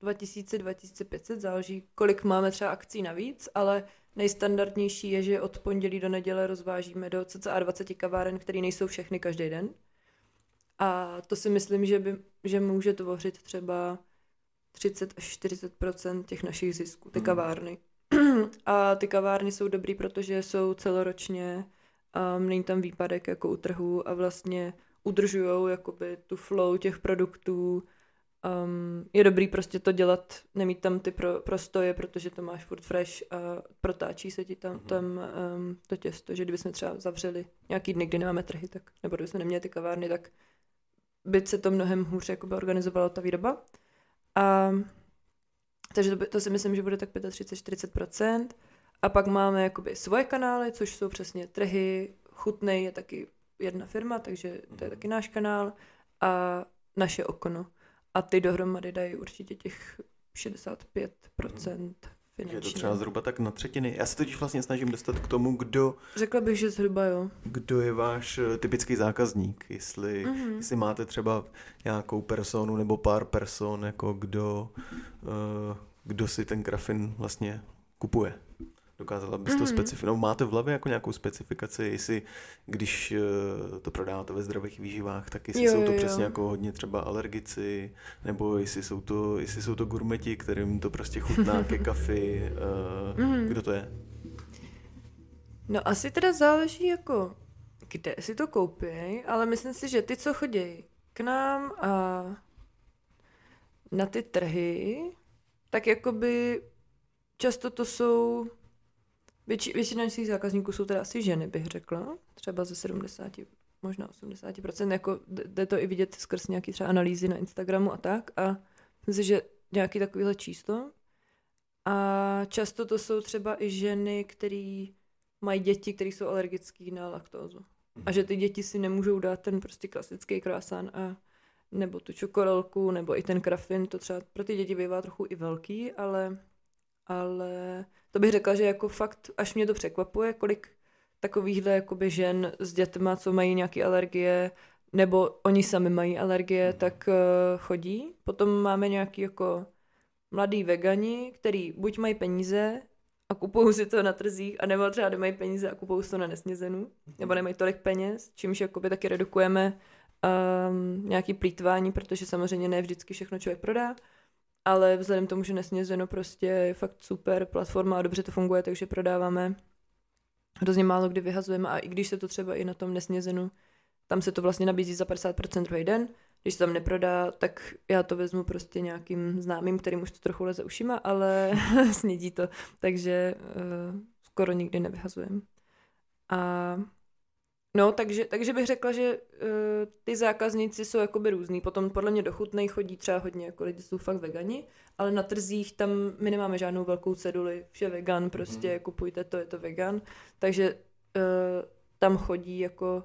B: 2000, 2500, záleží, kolik máme třeba akcí navíc, ale nejstandardnější je, že od pondělí do neděle rozvážíme do cca 20 kaváren, které nejsou všechny každý den. A to si myslím, že, by, že může tvořit třeba 30 až 40% těch našich zisků, ty hmm. kavárny. A ty kavárny jsou dobrý, protože jsou celoročně, um, není tam výpadek jako u trhu a vlastně udržují jakoby tu flow těch produktů, Um, je dobrý prostě to dělat, nemít tam ty pro, prostoje, protože to máš furt fresh a protáčí se ti tam, mm-hmm. tam um, to těsto, že kdybychom třeba zavřeli nějaký dny, kdy nemáme trhy, tak, nebo kdybychom neměli ty kavárny, tak by se to mnohem hůř jakoby organizovala ta výroba. A, takže to, by, to si myslím, že bude tak 35-40%. A pak máme jakoby svoje kanály, což jsou přesně trhy, chutnej je taky jedna firma, takže to je mhm. taky náš kanál a naše okno a ty dohromady dají určitě těch 65% finančně.
A: Je to třeba zhruba tak na třetiny. Já se totiž vlastně snažím dostat k tomu, kdo...
B: Řekla bych, že zhruba jo.
A: Kdo je váš eh, typický zákazník, jestli, mm-hmm. jestli máte třeba nějakou personu nebo pár person, jako kdo, uh, kdo si ten grafin vlastně kupuje. Dokázala bys mm-hmm. to mhm. specifikovat? Máte v hlavě jako nějakou specifikaci, jestli když uh, to prodáváte ve zdravých výživách, tak jestli jo, jsou to jo, přesně jo. jako hodně třeba alergici, nebo jestli jsou to, jestli jsou to gurmeti, kterým to prostě chutná ke kafi. Uh, mm-hmm. Kdo to je?
B: No asi teda záleží jako, kde si to koupí, ale myslím si, že ty, co chodí k nám a na ty trhy, tak jakoby často to jsou Větši, většina našich zákazníků jsou teda asi ženy, bych řekla. Třeba ze 70, možná 80%. Jako jde to i vidět skrz nějaký třeba analýzy na Instagramu a tak. A myslím že nějaký takovýhle číslo. A často to jsou třeba i ženy, které mají děti, které jsou alergické na laktózu. A že ty děti si nemůžou dát ten prostě klasický krásán a nebo tu čokoládku, nebo i ten krafin, to třeba pro ty děti bývá trochu i velký, ale, ale to bych řekla, že jako fakt, až mě to překvapuje, kolik takovýchhle jakoby žen s dětma, co mají nějaké alergie, nebo oni sami mají alergie, mhm. tak uh, chodí. Potom máme nějaký jako mladý vegani, který buď mají peníze a kupují si to na trzích, a nebo třeba nemají peníze a kupují si to na nesnězenou, mhm. nebo nemají tolik peněz, čímž jakoby taky redukujeme um, nějaký plítvání, protože samozřejmě ne vždycky všechno člověk prodá. Ale vzhledem k tomu, že nesnězeno prostě je fakt super platforma a dobře to funguje, takže prodáváme hrozně málo kdy vyhazujeme. A i když se to třeba i na tom nesnězenu, tam se to vlastně nabízí za 50% druhý den, když se tam neprodá, tak já to vezmu prostě nějakým známým, kterým už to trochu leze ušima, ale snědí to, takže uh, skoro nikdy nevyhazujem. A No, takže, takže bych řekla, že uh, ty zákazníci jsou jakoby různý. Potom podle mě do chutnej chodí třeba hodně jako lidi jsou fakt vegani, ale na trzích tam my nemáme žádnou velkou ceduli, vše vegan, prostě mm. kupujte to, je to vegan. Takže uh, tam chodí jako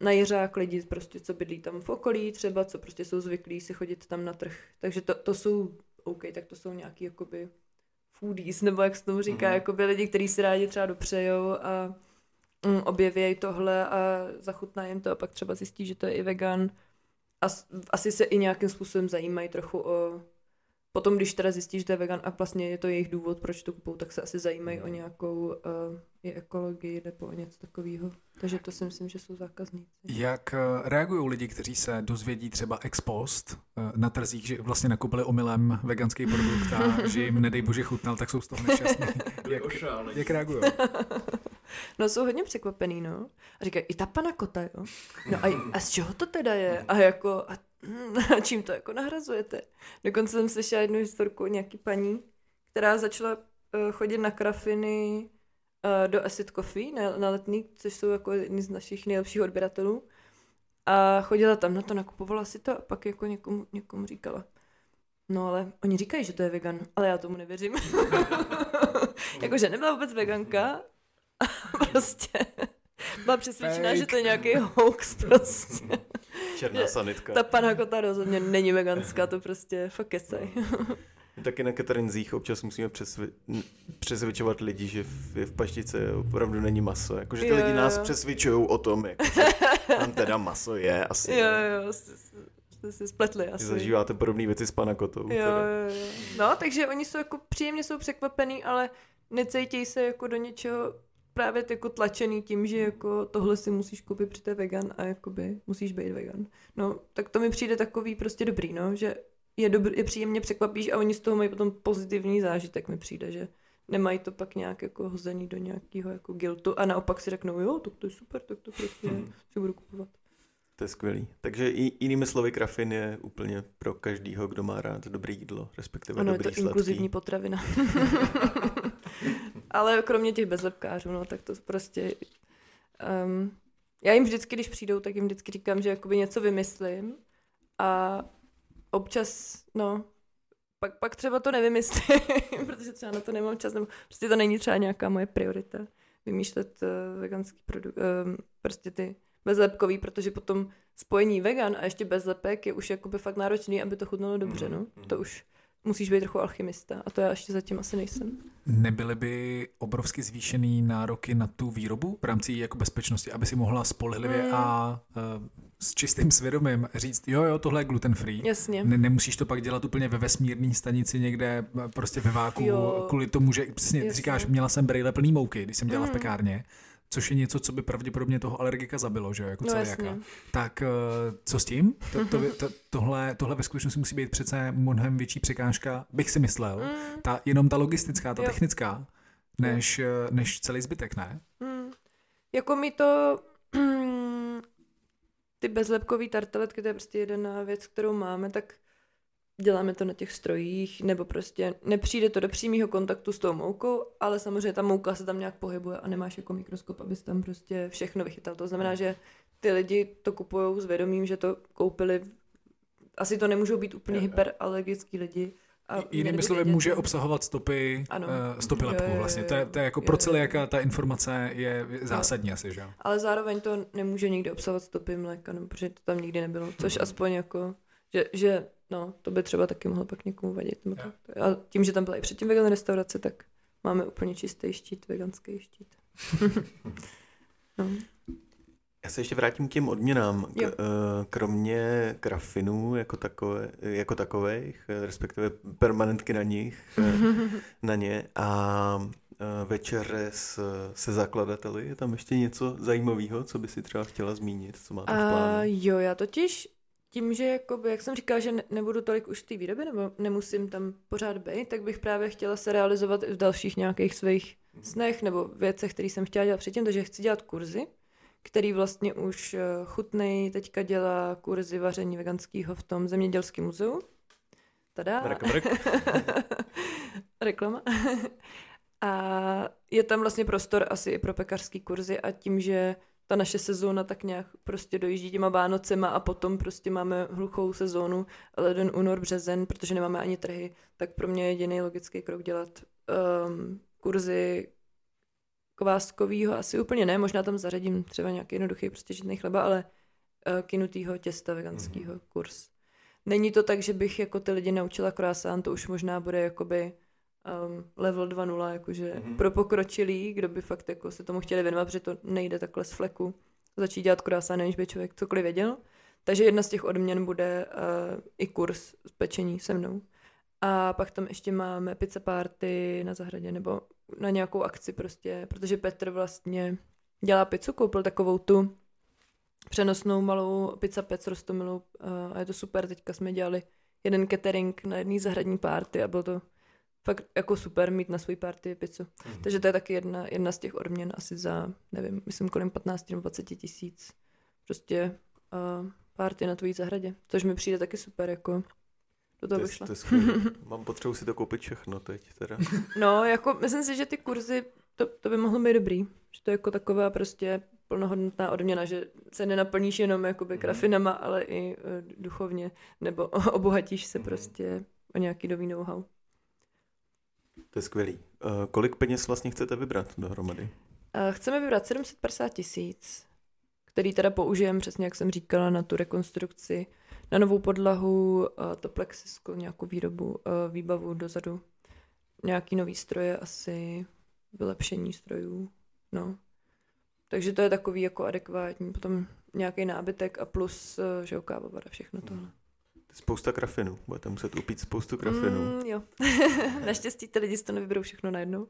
B: na jeřák lidi, prostě, co bydlí tam v okolí třeba, co prostě jsou zvyklí si chodit tam na trh. Takže to, to jsou, OK, tak to jsou nějaký jakoby foodies, nebo jak se tomu říká, mm. jakoby lidi, kteří si rádi třeba dopřejou a mm, objeví tohle a zachutná jim to a pak třeba zjistí, že to je i vegan. A asi se i nějakým způsobem zajímají trochu o... Potom, když teda zjistí, že to je vegan a vlastně je to jejich důvod, proč to kupou, tak se asi zajímají o nějakou uh, i ekologii nebo o něco takového. Takže to si myslím, že jsou zákazníci.
C: Jak eh, reagují lidi, kteří se dozvědí třeba ex post eh, na trzích, že vlastně nakoupili omylem veganský produkt a že jim nedej bože chutnal, tak jsou z toho nešťastní. jak, jak reagují?
B: No jsou hodně překvapený, no. A říkají, i ta pana kota, jo. No a, a z čeho to teda je? A jako, a, a čím to jako nahrazujete? Dokonce jsem slyšela jednu historku o nějaký paní, která začala uh, chodit na krafiny uh, do Acid Coffee na, na letní, což jsou jako jedni z našich nejlepších odběratelů. A chodila tam na to, nakupovala si to a pak jako někomu, někomu říkala. No ale oni říkají, že to je vegan, ale já tomu nevěřím. Jakože nebyla vůbec veganka, prostě byla přesvědčená, že to je nějaký hoax prostě.
A: Černá sanitka.
B: Ta panakota rozhodně není veganská, to prostě fakt kecej.
A: Taky na Katarinzích občas musíme přesvě- přesvědčovat lidi, že v, v paštice opravdu není maso. Jakože ty jo, lidi nás přesvědčují o tom, jako, že tam teda maso je asi.
B: Jo, jo, jste si spletli asi.
A: Zažíváte podobné věci s panakotou.
B: Jo, jo, jo. No, takže oni jsou jako příjemně jsou překvapený, ale necejtějí se jako do něčeho právě jako tlačený tím, že jako tohle si musíš koupit, při vegan a jakoby musíš být vegan. No, tak to mi přijde takový prostě dobrý, no, že je, dobrý, je příjemně překvapíš a oni z toho mají potom pozitivní zážitek, mi přijde, že nemají to pak nějak jako hozený do nějakého jako guiltu a naopak si řeknou, jo, to, to je super, tak to prostě hmm. si budu kupovat.
A: To je skvělý. Takže i, jinými slovy, krafin je úplně pro každýho, kdo má rád dobré jídlo, respektive
B: ano,
A: dobrý
B: je to
A: sladký.
B: inkluzivní potravina. Ale kromě těch bezlepkářů, no, tak to prostě... Um, já jim vždycky, když přijdou, tak jim vždycky říkám, že jakoby něco vymyslím a občas, no, pak, pak třeba to nevymyslím, protože třeba na to nemám čas, nebo prostě to není třeba nějaká moje priorita vymýšlet uh, veganský produkt, uh, prostě ty bezlepkový, protože potom spojení vegan a ještě bezlepek je už jakoby fakt náročný, aby to chutnalo dobře, no. Mm-hmm. To už musíš být trochu alchymista a to já ještě zatím asi nejsem.
C: Nebyly by obrovsky zvýšený nároky na tu výrobu v rámci jako bezpečnosti, aby si mohla spolehlivě mm. a uh, s čistým svědomím říct, jo, jo, tohle je gluten free.
B: Jasně.
C: Ne, nemusíš to pak dělat úplně ve vesmírné stanici někde prostě ve váku, jo. kvůli tomu, že přesně říkáš, měla jsem brejle plný mouky, když jsem dělala mm. v pekárně což je něco, co by pravděpodobně toho alergika zabilo, že jako no, celiaka. Tak eh, co s tím? To, to, to, tohle, tohle ve skutečnosti musí být přece mnohem větší překážka, bych si myslel. Mm. Ta, jenom ta logistická, ta jo. technická, než. Eh, než celý zbytek, ne?
B: Mm. Jako mi to ty bezlepkový tarteletky, to je prostě jedna věc, kterou máme, tak děláme to na těch strojích, nebo prostě nepřijde to do přímého kontaktu s tou moukou, ale samozřejmě ta mouka se tam nějak pohybuje a nemáš jako mikroskop, abys tam prostě všechno vychytal. To znamená, že ty lidi to kupují s vědomím, že to koupili, asi to nemůžou být úplně hyperalergický lidi,
C: a Jinými slovy, může obsahovat stopy, ano. Uh, stopy lepku jo, jo, jo, vlastně. To je, to je jako jo, pro celé, jaká ta informace je zásadní jo. asi, že
B: Ale zároveň to nemůže nikdy obsahovat stopy mléka, no, protože to tam nikdy nebylo. Což hmm. aspoň jako, že, že no, to by třeba taky mohlo pak někomu vadit. To. A tím, že tam byla i předtím vegan restaurace, tak máme úplně čistý štít, veganský štít.
A: no. Já se ještě vrátím k těm odměnám. K, eh, kromě grafinů jako, takové, jako takových, eh, respektive permanentky na nich, eh, na ně a večeře s, se zakladateli. Je tam ještě něco zajímavého, co by si třeba chtěla zmínit, co máte v plánu?
B: jo, já totiž tím, že jakoby, jak jsem říkala, že ne, nebudu tolik už v té výrobě, nebo nemusím tam pořád být, tak bych právě chtěla se realizovat i v dalších nějakých svých snech nebo věcech, které jsem chtěla dělat předtím, takže chci dělat kurzy, který vlastně už eh, chutnej teďka dělá kurzy vaření veganského v tom zemědělském muzeu. Tada.
A: Brk, brk.
B: Reklama. a je tam vlastně prostor asi i pro pekařský kurzy a tím, že ta naše sezóna tak nějak prostě dojíždí těma Vánocema a potom prostě máme hluchou sezónu, leden, únor, březen, protože nemáme ani trhy, tak pro mě je jediný logický krok dělat um, kurzy kváskovýho, asi úplně ne, možná tam zařadím třeba nějaký jednoduchý prostě žitný chleba, ale uh, kinutýho těsta veganského mm-hmm. kurz. Není to tak, že bych jako ty lidi naučila croissant, to už možná bude jakoby um, level 2.0, jakože mm-hmm. pro pokročilý, kdo by fakt jako se tomu chtěli věnovat, protože to nejde takhle z fleku začít dělat croissant, než by člověk cokoliv věděl. Takže jedna z těch odměn bude uh, i kurz z pečení se mnou. A pak tam ještě máme pizza party na zahradě nebo na nějakou akci prostě, protože Petr vlastně dělá pizzu, koupil takovou tu přenosnou malou pizza pec rostomilou uh, a je to super, teďka jsme dělali jeden catering na jedný zahradní party a bylo to fakt jako super mít na svůj party pizzu. Mm. Takže to je taky jedna, jedna z těch odměn asi za, nevím, myslím kolem 15 nebo 20 tisíc. Prostě uh, party na tvojí zahradě, což mi přijde taky super, jako do toho vyšla.
A: Mám potřebu si to koupit všechno teď teda.
B: no, jako myslím si, že ty kurzy, to, to by mohlo být dobrý. Že to je jako taková prostě plnohodnotná odměna, že se nenaplníš jenom jakoby mm. krafinama, ale i uh, duchovně, nebo obohatíš se mm. prostě o nějaký nový know-how.
A: To je skvělý. Uh, kolik peněz vlastně chcete vybrat dohromady?
B: Uh, chceme vybrat 750 tisíc, který teda použijeme, přesně jak jsem říkala, na tu rekonstrukci, na novou podlahu, uh, to plexisko, nějakou výrobu, uh, výbavu dozadu, nějaký nový stroje asi, vylepšení strojů, no. Takže to je takový jako adekvátní, potom nějaký nábytek a plus, že jo, kávovara, všechno tohle. Mm.
A: Spousta krafinu. Budete muset upít spoustu krafinu.
B: Mm, jo. Naštěstí ty lidi si to nevyberou všechno najednou.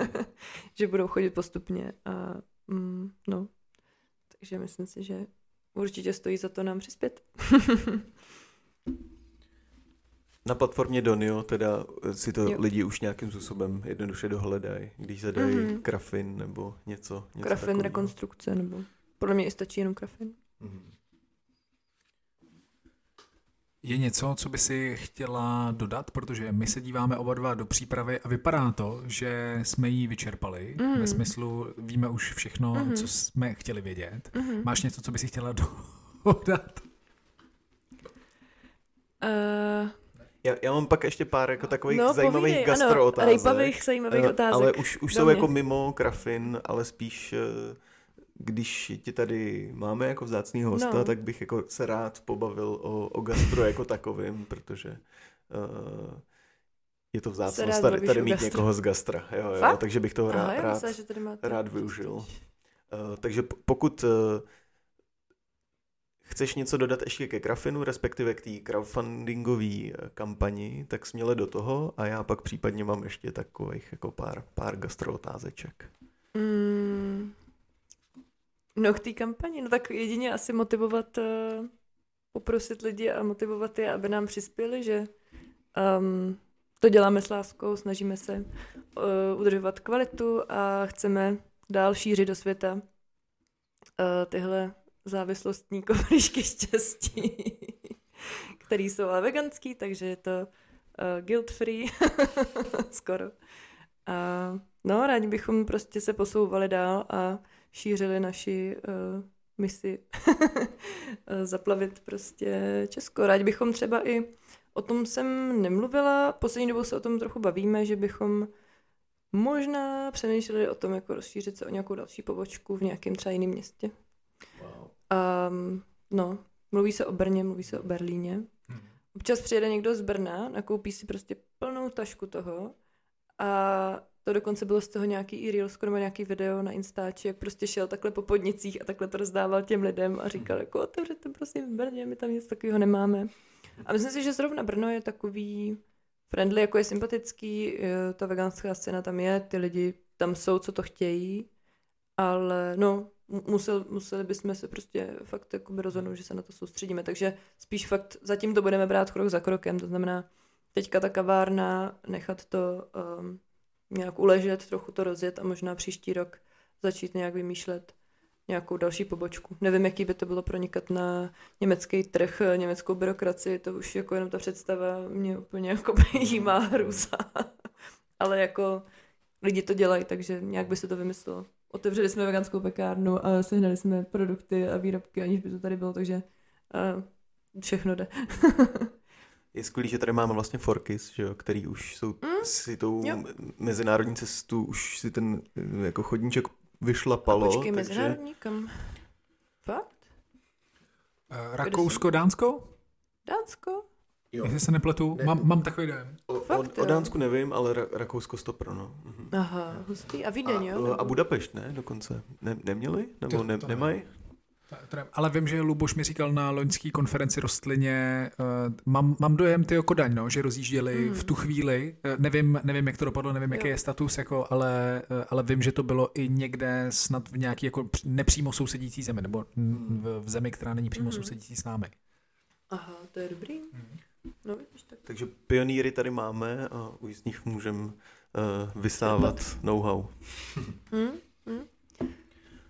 B: že budou chodit postupně. A, mm, no. Takže myslím si, že určitě stojí za to nám přispět.
A: Na platformě Donio teda si to jo. lidi už nějakým způsobem jednoduše dohledají, když zadají mm-hmm. krafin nebo něco. něco
B: krafin, takového. rekonstrukce nebo podle mě i stačí jenom krafin. Mm-hmm.
C: Je něco, co by si chtěla dodat, protože my se díváme oba dva do přípravy a vypadá to, že jsme ji vyčerpali. Mm. Ve smyslu víme už všechno, mm. co jsme chtěli vědět. Mm. Máš něco, co by si chtěla dodat?
B: Uh...
A: Já, já mám pak ještě pár jako takových no, zajímavých gastrootázek.
B: Ano, rejpavých zajímavých uh, otázek.
A: Ale už, už jsou jako mimo krafin, ale spíš uh, když tě tady máme jako vzácný hosta, no. tak bych jako se rád pobavil o, o gastro jako takovým, protože uh, je to vzácnost tady, tady mít někoho z gastra. Jo, jo, takže bych toho rád, rád,
B: myslela, že tady máte...
A: rád využil. Uh, takže pokud uh, chceš něco dodat ještě ke Krafinu, respektive k té crowdfundingové kampani, tak směle do toho a já pak případně mám ještě takových jako pár, pár gastrootázeček.
B: Mm. No k té kampani, no tak jedině asi motivovat, uh, poprosit lidi a motivovat je, aby nám přispěli, že um, to děláme s láskou, snažíme se uh, udržovat kvalitu a chceme dál šířit do světa uh, tyhle závislostní kovrišky štěstí, které jsou ale veganský, takže je to uh, guilt free, skoro. A no, rádi bychom prostě se posouvali dál a šířili naši uh, misi zaplavit prostě Česko. Rádi bychom třeba i, o tom jsem nemluvila, poslední dobou se o tom trochu bavíme, že bychom možná přemýšleli o tom, jako rozšířit se o nějakou další pobočku v nějakém třeba jiném městě. Wow. Um, no, mluví se o Brně, mluví se o Berlíně. Hmm. Občas přijede někdo z Brna, nakoupí si prostě plnou tašku toho a to dokonce bylo z toho nějaký i reels, nebo nějaký video na Instači, jak prostě šel takhle po podnicích a takhle to rozdával těm lidem a říkal, jako otevřete prosím v Brně, my tam nic takového nemáme. A myslím si, že zrovna Brno je takový friendly, jako je sympatický, ta veganská scéna tam je, ty lidi tam jsou, co to chtějí, ale no, musel, museli bychom se prostě fakt jakoby rozhodnout, že se na to soustředíme. Takže spíš fakt zatím to budeme brát krok za krokem. To znamená, teďka ta kavárna, nechat to um, nějak uležet, trochu to rozjet a možná příští rok začít nějak vymýšlet nějakou další pobočku. Nevím, jaký by to bylo pronikat na německý trh, německou byrokracii, to už jako jenom ta představa mě úplně jako jímá hruza. Ale jako lidi to dělají, takže nějak by se to vymyslelo. Otevřeli jsme veganskou pekárnu a sehnali jsme produkty a výrobky, aniž by to tady bylo, takže uh, všechno jde.
A: Je skvělý, že tady máme vlastně Forkis, že jo, který už jsou mm, si tou jo. mezinárodní cestu, už si ten jako chodníček vyšlapalo. A
B: počkej, takže... mezinárodní kam? Fakt?
C: Uh, Rakousko, Dánsko?
B: Dánsko?
C: Jo. Jestli se nepletu, ne. mám, mám takový dojem.
A: O, Fakt, o, o Dánsku nevím, ale Ra- Rakousko stopro, no.
B: Mhm. Aha, hustý. A Vídeň, jo?
A: A Budapešť, ne, dokonce. Ne, neměli? Nebo ne, nemají?
C: Ale vím, že Luboš mi říkal na loňské konferenci rostlině, uh, mám, mám dojem ty Kodaň, no, že rozjížděli hmm. v tu chvíli, uh, nevím, nevím, jak to dopadlo, nevím, jo. jaký je status, jako, ale, uh, ale vím, že to bylo i někde snad v nějaký jako nepřímo sousedící zemi, nebo hmm. v, v zemi, která není přímo hmm. sousedící s námi.
B: Aha, to je dobrý. Hmm. No, vidíš, tak.
A: Takže pionýry tady máme a už z nich můžeme uh, vysávat know-how.
B: hmm? Hmm?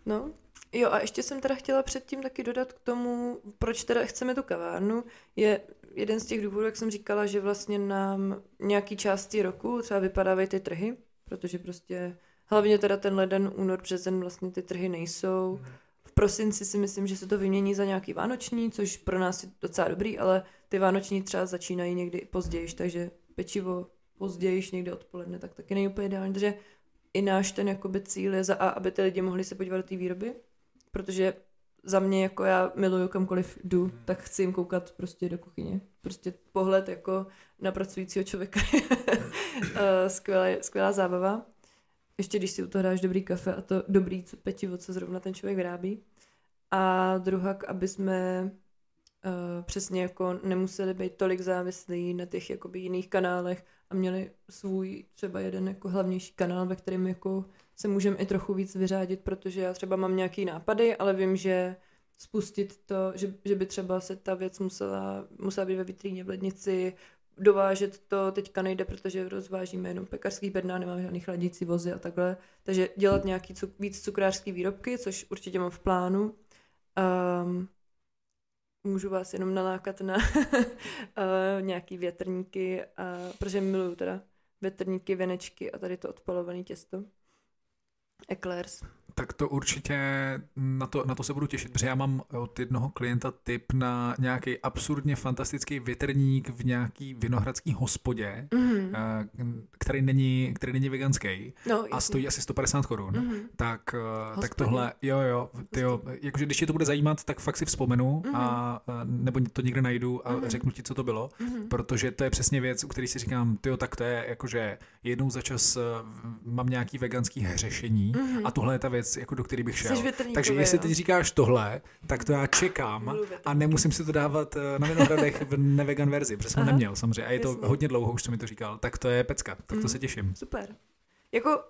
B: No, Jo a ještě jsem teda chtěla předtím taky dodat k tomu, proč teda chceme tu kavárnu, je jeden z těch důvodů, jak jsem říkala, že vlastně nám nějaký části roku třeba vypadávají ty trhy, protože prostě hlavně teda ten leden, únor, březen vlastně ty trhy nejsou. V prosinci si myslím, že se to vymění za nějaký vánoční, což pro nás je docela dobrý, ale ty vánoční třeba začínají někdy později, takže pečivo později, někdy odpoledne, tak taky není úplně ideální. Takže i náš ten jakoby cíl je za A, aby ty lidi mohli se podívat do té výroby, protože za mě, jako já miluju kamkoliv jdu, hmm. tak chci jim koukat prostě do kuchyně. Prostě pohled jako na pracujícího člověka je eh, skvělá, skvělá zábava. Ještě když si u toho dáš dobrý kafe a to dobrý petivo, co zrovna ten člověk vyrábí. A druhak, aby jsme uh, přesně jako nemuseli být tolik závislí na těch jakoby jiných kanálech a měli svůj třeba jeden jako hlavnější kanál, ve kterém jako se můžeme i trochu víc vyřádit, protože já třeba mám nějaký nápady, ale vím, že spustit to, že, že by třeba se ta věc musela, musela být ve vitríně v lednici, dovážet to teďka nejde, protože rozvážíme jenom pekařský bedna, nemáme žádný chladící vozy a takhle. Takže dělat nějaký cuk, víc cukrářský výrobky, což určitě mám v plánu. Um, můžu vás jenom nalákat na uh, nějaký větrníky, uh, protože miluju teda větrníky, venečky a tady to odpalované těsto. Eclairs.
C: Tak to určitě, na to, na to se budu těšit, protože já mám od jednoho klienta tip na nějaký absurdně fantastický větrník v nějaký vinohradský hospodě, mm-hmm. který, není, který není veganský no, a stojí asi 150 korun. Mm-hmm. Tak, eh, tak tohle, jo, jo, tyjo, jakože když tě to bude zajímat, tak fakt si vzpomenu mm-hmm. a nebo to někde najdu a mm-hmm. řeknu ti, co to bylo, mm-hmm. protože to je přesně věc, u který si říkám, tyjo, tak to je jakože jednou za čas eh, mám nějaký veganský hřešení mm-hmm. a tohle je ta věc, věc, jako do který bych šel. Takže jestli teď říkáš tohle, tak to já čekám a nemusím si to dávat eh, na Vinohradech v nevegan verzi, protože jsem neměl samozřejmě a je to Jasně. hodně dlouho, už co mi to říkal, tak to je pecka, tak to mm. se těším.
B: Super. Jako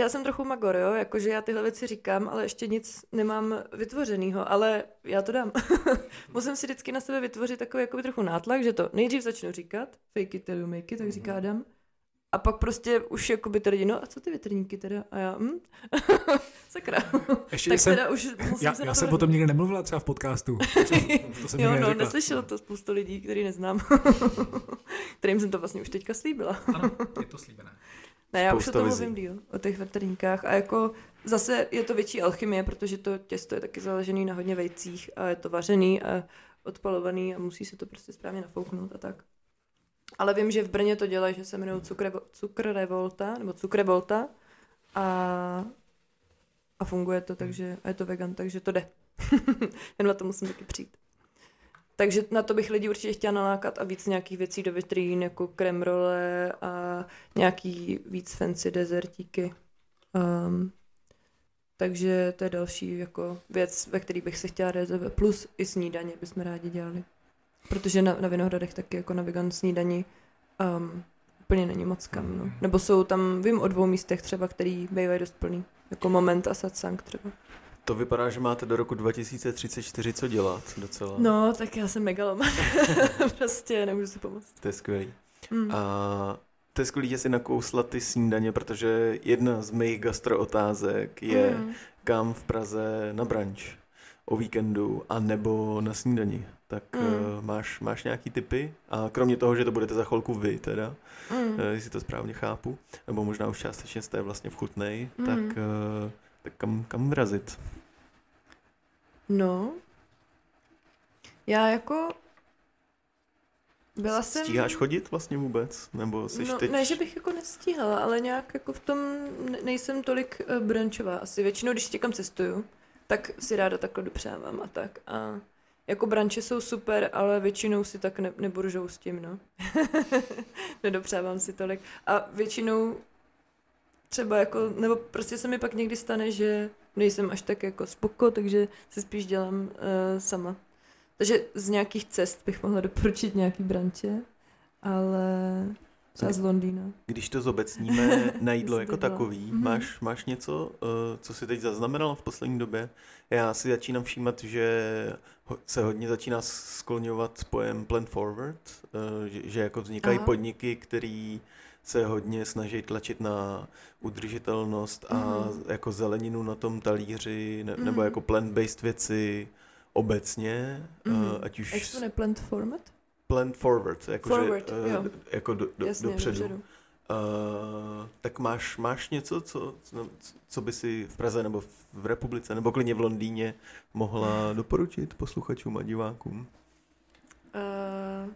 B: já jsem trochu magor, jo, jakože já tyhle věci říkám, ale ještě nic nemám vytvořenýho, ale já to dám. Musím si vždycky na sebe vytvořit takový jako trochu nátlak, že to nejdřív začnu říkat, fake it till you make it, tak říká mhm. Adam, a pak prostě už jako by lidi, no a co ty větrníky teda? A já, hm? Sakra.
C: Ještě tak jsem, teda už musím já, se já jsem potom nikdy nemluvila třeba v podcastu.
B: To jsem jo, no, neslyšelo to spoustu lidí, který neznám. kterým jsem to vlastně už teďka slíbila.
C: ano, je to slíbené.
B: Ne, já Spousta už o tom mluvím díl, o těch větrníkách. A jako zase je to větší alchymie, protože to těsto je taky založený na hodně vejcích a je to vařený a odpalovaný a musí se to prostě správně nafouknout a tak. Ale vím, že v Brně to dělají, že se jmenují Cukr Revolta, nebo Cukrevolta a, a funguje to, takže a je to vegan, takže to jde. Jen na to musím taky přijít. Takže na to bych lidi určitě chtěla nalákat a víc nějakých věcí do vitrín, jako kremrole a nějaký víc fancy dezertíky. Um, takže to je další jako věc, ve které bych se chtěla rezervovat. Plus i snídaně bychom rádi dělali. Protože na, na Vinohradech taky jako na vegan snídaní um, úplně není moc kam. No. Nebo jsou tam, vím o dvou místech třeba, který bývají dost plný. Jako Moment a Satsang třeba.
A: To vypadá, že máte do roku 2034 co dělat docela.
B: No, tak já jsem megaloman. prostě nemůžu si pomoct.
A: To je skvělý. Mm. A to je skvělý, že si nakousla ty snídaně, protože jedna z mých gastro otázek je, mm. kam v Praze na branč o víkendu a nebo na snídani. Tak mm. uh, máš, máš nějaký typy? A kromě toho, že to budete za chvilku vy teda, mm. uh, jestli to správně chápu, nebo možná už částečně jste vlastně v Chutnej, mm. tak, uh, tak kam, kam vrazit?
B: No, já jako byla
A: jsem... Stíháš chodit vlastně vůbec? Nebo jsi
B: no,
A: teď...
B: Ne, že bych jako nestíhala, ale nějak jako v tom nejsem tolik brančová. Asi většinou, když někam cestuju, tak si ráda takhle dopřávám a tak. A jako branče jsou super, ale většinou si tak ne, nebudu s tím, no. Nedopřávám si tolik. A většinou třeba jako, nebo prostě se mi pak někdy stane, že nejsem až tak jako spoko, takže si spíš dělám uh, sama. Takže z nějakých cest bych mohla doporučit nějaký branče, ale třeba z Londýna.
A: Když to zobecníme na jídlo jako takový, mm-hmm. máš, máš něco, uh, co si teď zaznamenal v poslední době? Já si začínám všímat, že se hodně začíná skloňovat pojem plant forward, uh, že, že jako vznikají Aha. podniky, který se hodně snaží tlačit na udržitelnost a mm. jako zeleninu na tom talíři, ne, mm. nebo mhm. jako plant-based věci obecně, mm. ať už...
B: Jak to ne plant format?
A: Plant forward, jako,
B: forward,
A: že, uh, jako do, do, Jasně, dopředu. dopředu. Uh, tak máš, máš něco, co, co by si v Praze nebo v republice nebo klidně v Londýně mohla doporučit posluchačům a divákům? Uh,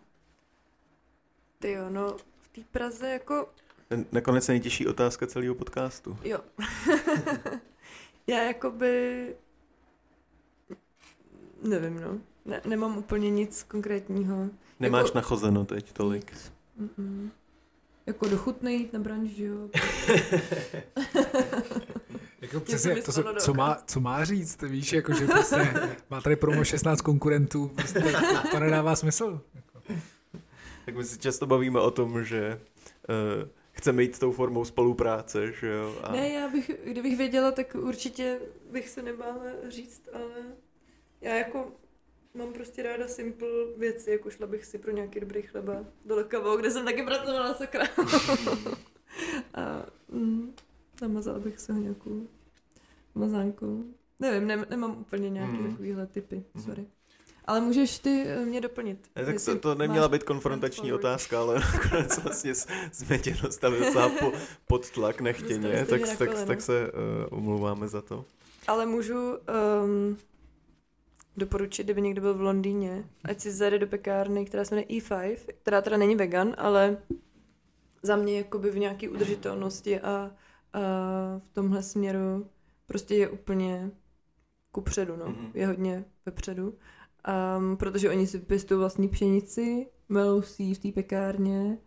B: ty jo, no v té Praze jako...
A: Nakonec nejtěžší otázka celého podcastu.
B: Jo. Já jakoby... Nevím, no. Ne, nemám úplně nic konkrétního.
A: Nemáš jako... nachozeno teď tolik.
B: Mm-mm. Jako dochutnej na branž, jo.
C: jako přesně, to, co, co, má, co má říct, víš, jako, že prostě má tady promo 16 konkurentů, prostě to, to nedává smysl.
A: Tak my si často bavíme o tom, že uh, chceme jít tou formou spolupráce, že jo?
B: A... Ne, já bych, kdybych věděla, tak určitě bych se nebála říct, ale já jako mám prostě ráda simple věci, jako šla bych si pro nějaký dobrý chleba do Lekavo, kde jsem taky pracovala, sakra. a mm, namazala bych se ho nějakou mazánku. Nevím, ne, nemám úplně nějaké mm. takovýhle typy, mm. sorry. Ale můžeš ty eh, mě doplnit.
A: Ne, tak to, to neměla být konfrontační otázka, ale nakonec vlastně jsme tě dostali docela po, pod tlak nechtěně, tak, tak, tak, tak se uh, omlouváme za to.
B: Ale můžu um, doporučit, kdyby někdo byl v Londýně, ať si zajde do pekárny, která se jmenuje E5, která teda není vegan, ale za mě jakoby v nějaké udržitelnosti a, a v tomhle směru prostě je úplně kupředu, no. Mm-hmm. Je hodně vepředu. Um, protože oni si pěstují vlastní pšenici, melou si v té pekárně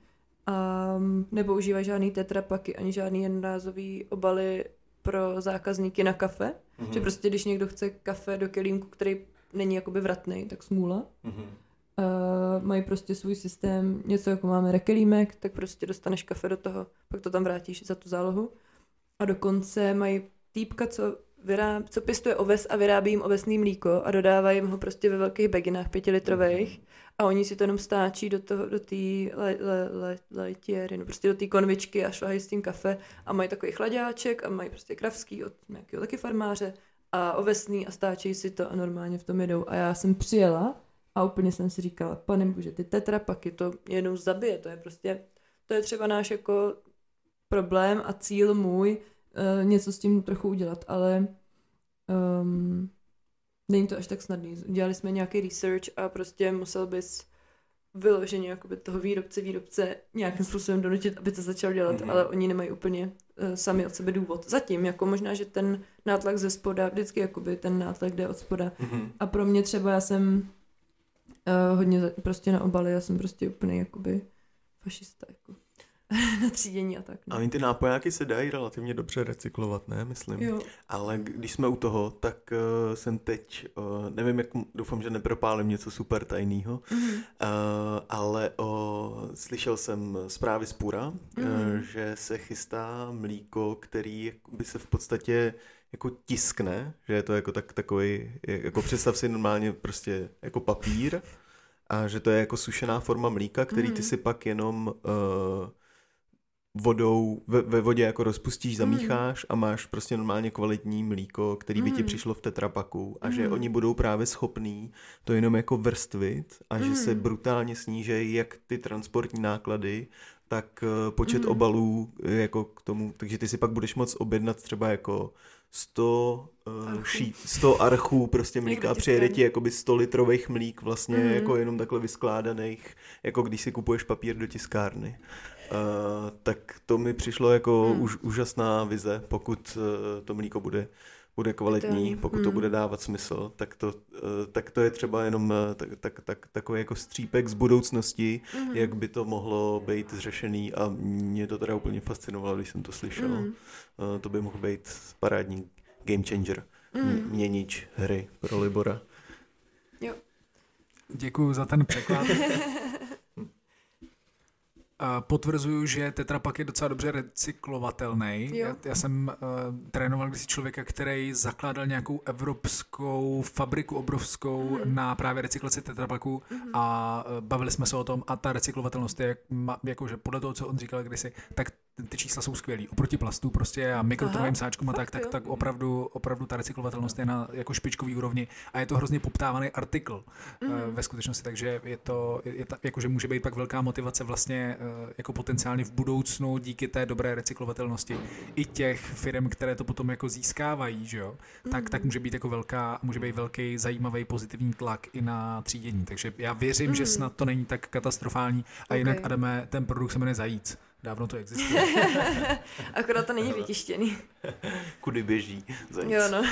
B: a um, nepoužívají žádný tetrapaky ani žádný jednorázový obaly pro zákazníky na kafe. Mm-hmm. Že prostě, když někdo chce kafe do kelímku, který není jakoby vratný, tak smůla. Mm-hmm. Uh, mají prostě svůj systém, něco jako máme rekelímek, tak prostě dostaneš kafe do toho, pak to tam vrátíš za tu zálohu. A dokonce mají týpka, co, vyráb, co pěstuje oves a vyrábí jim ovesný mlíko a dodává jim ho prostě ve velkých beginách pětilitrových a oni si to jenom stáčí do toho, do té le, le, le, letiéry, no prostě do té konvičky a šlahají s tím kafe a mají takový chladáček a mají prostě kravský od nějakého taky farmáře a ovesný a stáčejí si to a normálně v tom jedou. A já jsem přijela a úplně jsem si říkala, pane bože, ty tetrapaky, to jenom zabije, to je prostě, to je třeba náš jako problém a cíl můj, uh, něco s tím trochu udělat, ale um, není to až tak snadný. Dělali jsme nějaký research a prostě musel bys vyloženě jakoby toho výrobce, výrobce nějakým způsobem donutit, aby to začal dělat, mm-hmm. ale oni nemají úplně sami od sebe důvod. Zatím, jako možná, že ten nátlak ze spoda, vždycky jakoby ten nátlak jde od spoda. Mm-hmm. A pro mě třeba já jsem uh, hodně prostě na obaly, já jsem prostě úplně jakoby fašista. Jako. na třídění a tak.
A: No. A ty nápojáky se dají relativně dobře recyklovat, ne, myslím.
B: Jo.
A: Ale když jsme u toho, tak uh, jsem teď, uh, nevím, jak, doufám, že nepropálím něco super tajného, mm-hmm. uh, ale uh, slyšel jsem zprávy z Pura, mm-hmm. uh, že se chystá mlíko, který by se v podstatě jako tiskne, že je to jako tak, takový, jako představ si normálně prostě jako papír a že to je jako sušená forma mlíka, který ty mhm. si pak jenom uh, vodou, ve, ve vodě jako rozpustíš, mhm. zamícháš mm. a máš prostě normálně kvalitní mlíko, který by mm. ti mhm. přišlo v tetrapaku a mm. že oni budou právě schopní to jenom jako vrstvit a mm. že se brutálně snížejí jak ty transportní náklady, tak uh, počet mm. obalů jako k tomu, takže ty si pak budeš moct objednat třeba jako 100, uh, ší, 100 archů prostě mlíka a přijede ti jakoby 100 litrových mlík vlastně mm. jako jenom takhle vyskládaných, jako když si kupuješ papír do tiskárny. Uh, tak to mi přišlo jako mm. už, úžasná vize, pokud uh, to mlíko bude bude kvalitní, pokud to hmm. bude dávat smysl, tak to, eh, tak to je třeba jenom tak, tak, tak, takový jako střípek z budoucnosti, mm. jak by to mohlo být zřešený a mě to teda úplně fascinovalo, když jsem to slyšel. Mm. To by mohl být parádní game changer, mm. měnič hry pro Libora.
B: Jo.
C: Děkuji za ten překlad. Potvrzuju, že tetrapak je docela dobře recyklovatelný. Já, já jsem uh, trénoval když člověka, který zakládal nějakou evropskou fabriku obrovskou mm. na právě recyklaci tetrapaku mm. a uh, bavili jsme se o tom a ta recyklovatelnost je, jakože podle toho, co on říkal kdysi, tak ty čísla jsou skvělý. Oproti plastu prostě a mikrotrhovým sáčkům a tak, tak, tak opravdu, opravdu ta recyklovatelnost je na jako špičkový úrovni a je to hrozně poptávaný artikl mm. ve skutečnosti, takže je to, je, ta, jakože může být pak velká motivace vlastně eh, jako potenciálně v budoucnu díky té dobré recyklovatelnosti i těch firm, které to potom jako získávají, že jo, mm. tak, tak může být jako velká, může být velký zajímavý pozitivní tlak i na třídění, takže já věřím, mm. že snad to není tak katastrofální a okay. jinak Adame, ten produkt se jmenuje Zajíc. Dávno to existuje.
B: Akorát to není vytištěný.
A: Kudy běží.
B: Zajíc. Jo, no.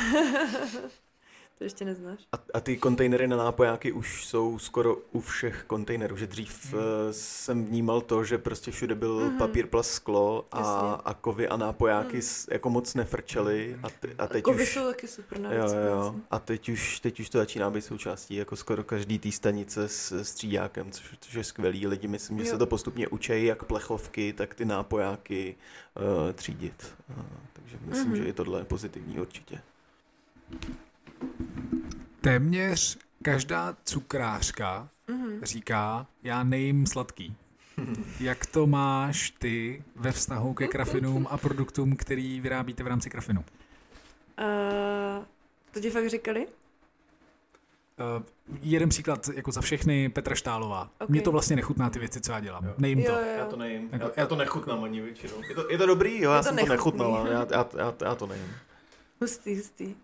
B: To ještě neznáš.
A: A, a ty kontejnery na nápojáky už jsou skoro u všech kontejnerů, že dřív hmm. jsem vnímal to, že prostě všude byl hmm. papír, plast, sklo a, a kovy a nápojáky hmm. jako moc nefrčely. A, ty, a teď
B: kovy
A: už,
B: jsou taky super na
A: jo, jo. A teď už, teď už to začíná být součástí jako skoro každý té stanice s střídákem, což, což je skvělý. Lidi myslím, že jo. se to postupně učí, jak plechovky, tak ty nápojáky uh, třídit. Uh, takže myslím, hmm. že i tohle je pozitivní určitě.
C: Téměř každá cukrářka mm-hmm. říká, já nejím sladký. Jak to máš ty ve vztahu ke krafinům a produktům, který vyrábíte v rámci krafinu?
B: Uh, to ti fakt říkali?
C: Uh, jeden příklad jako za všechny, Petra Štálová. Okay. Mně to vlastně nechutná ty věci, co já dělám. Jo. Nejím to. Jo,
A: jo. Já to nejím. Jako, já, já to nechutnám ani většinou. Je to, je to dobrý? Jo, já, já jsem to nechutnal, já, já, já, já to nejím.
B: Hustý, hustý.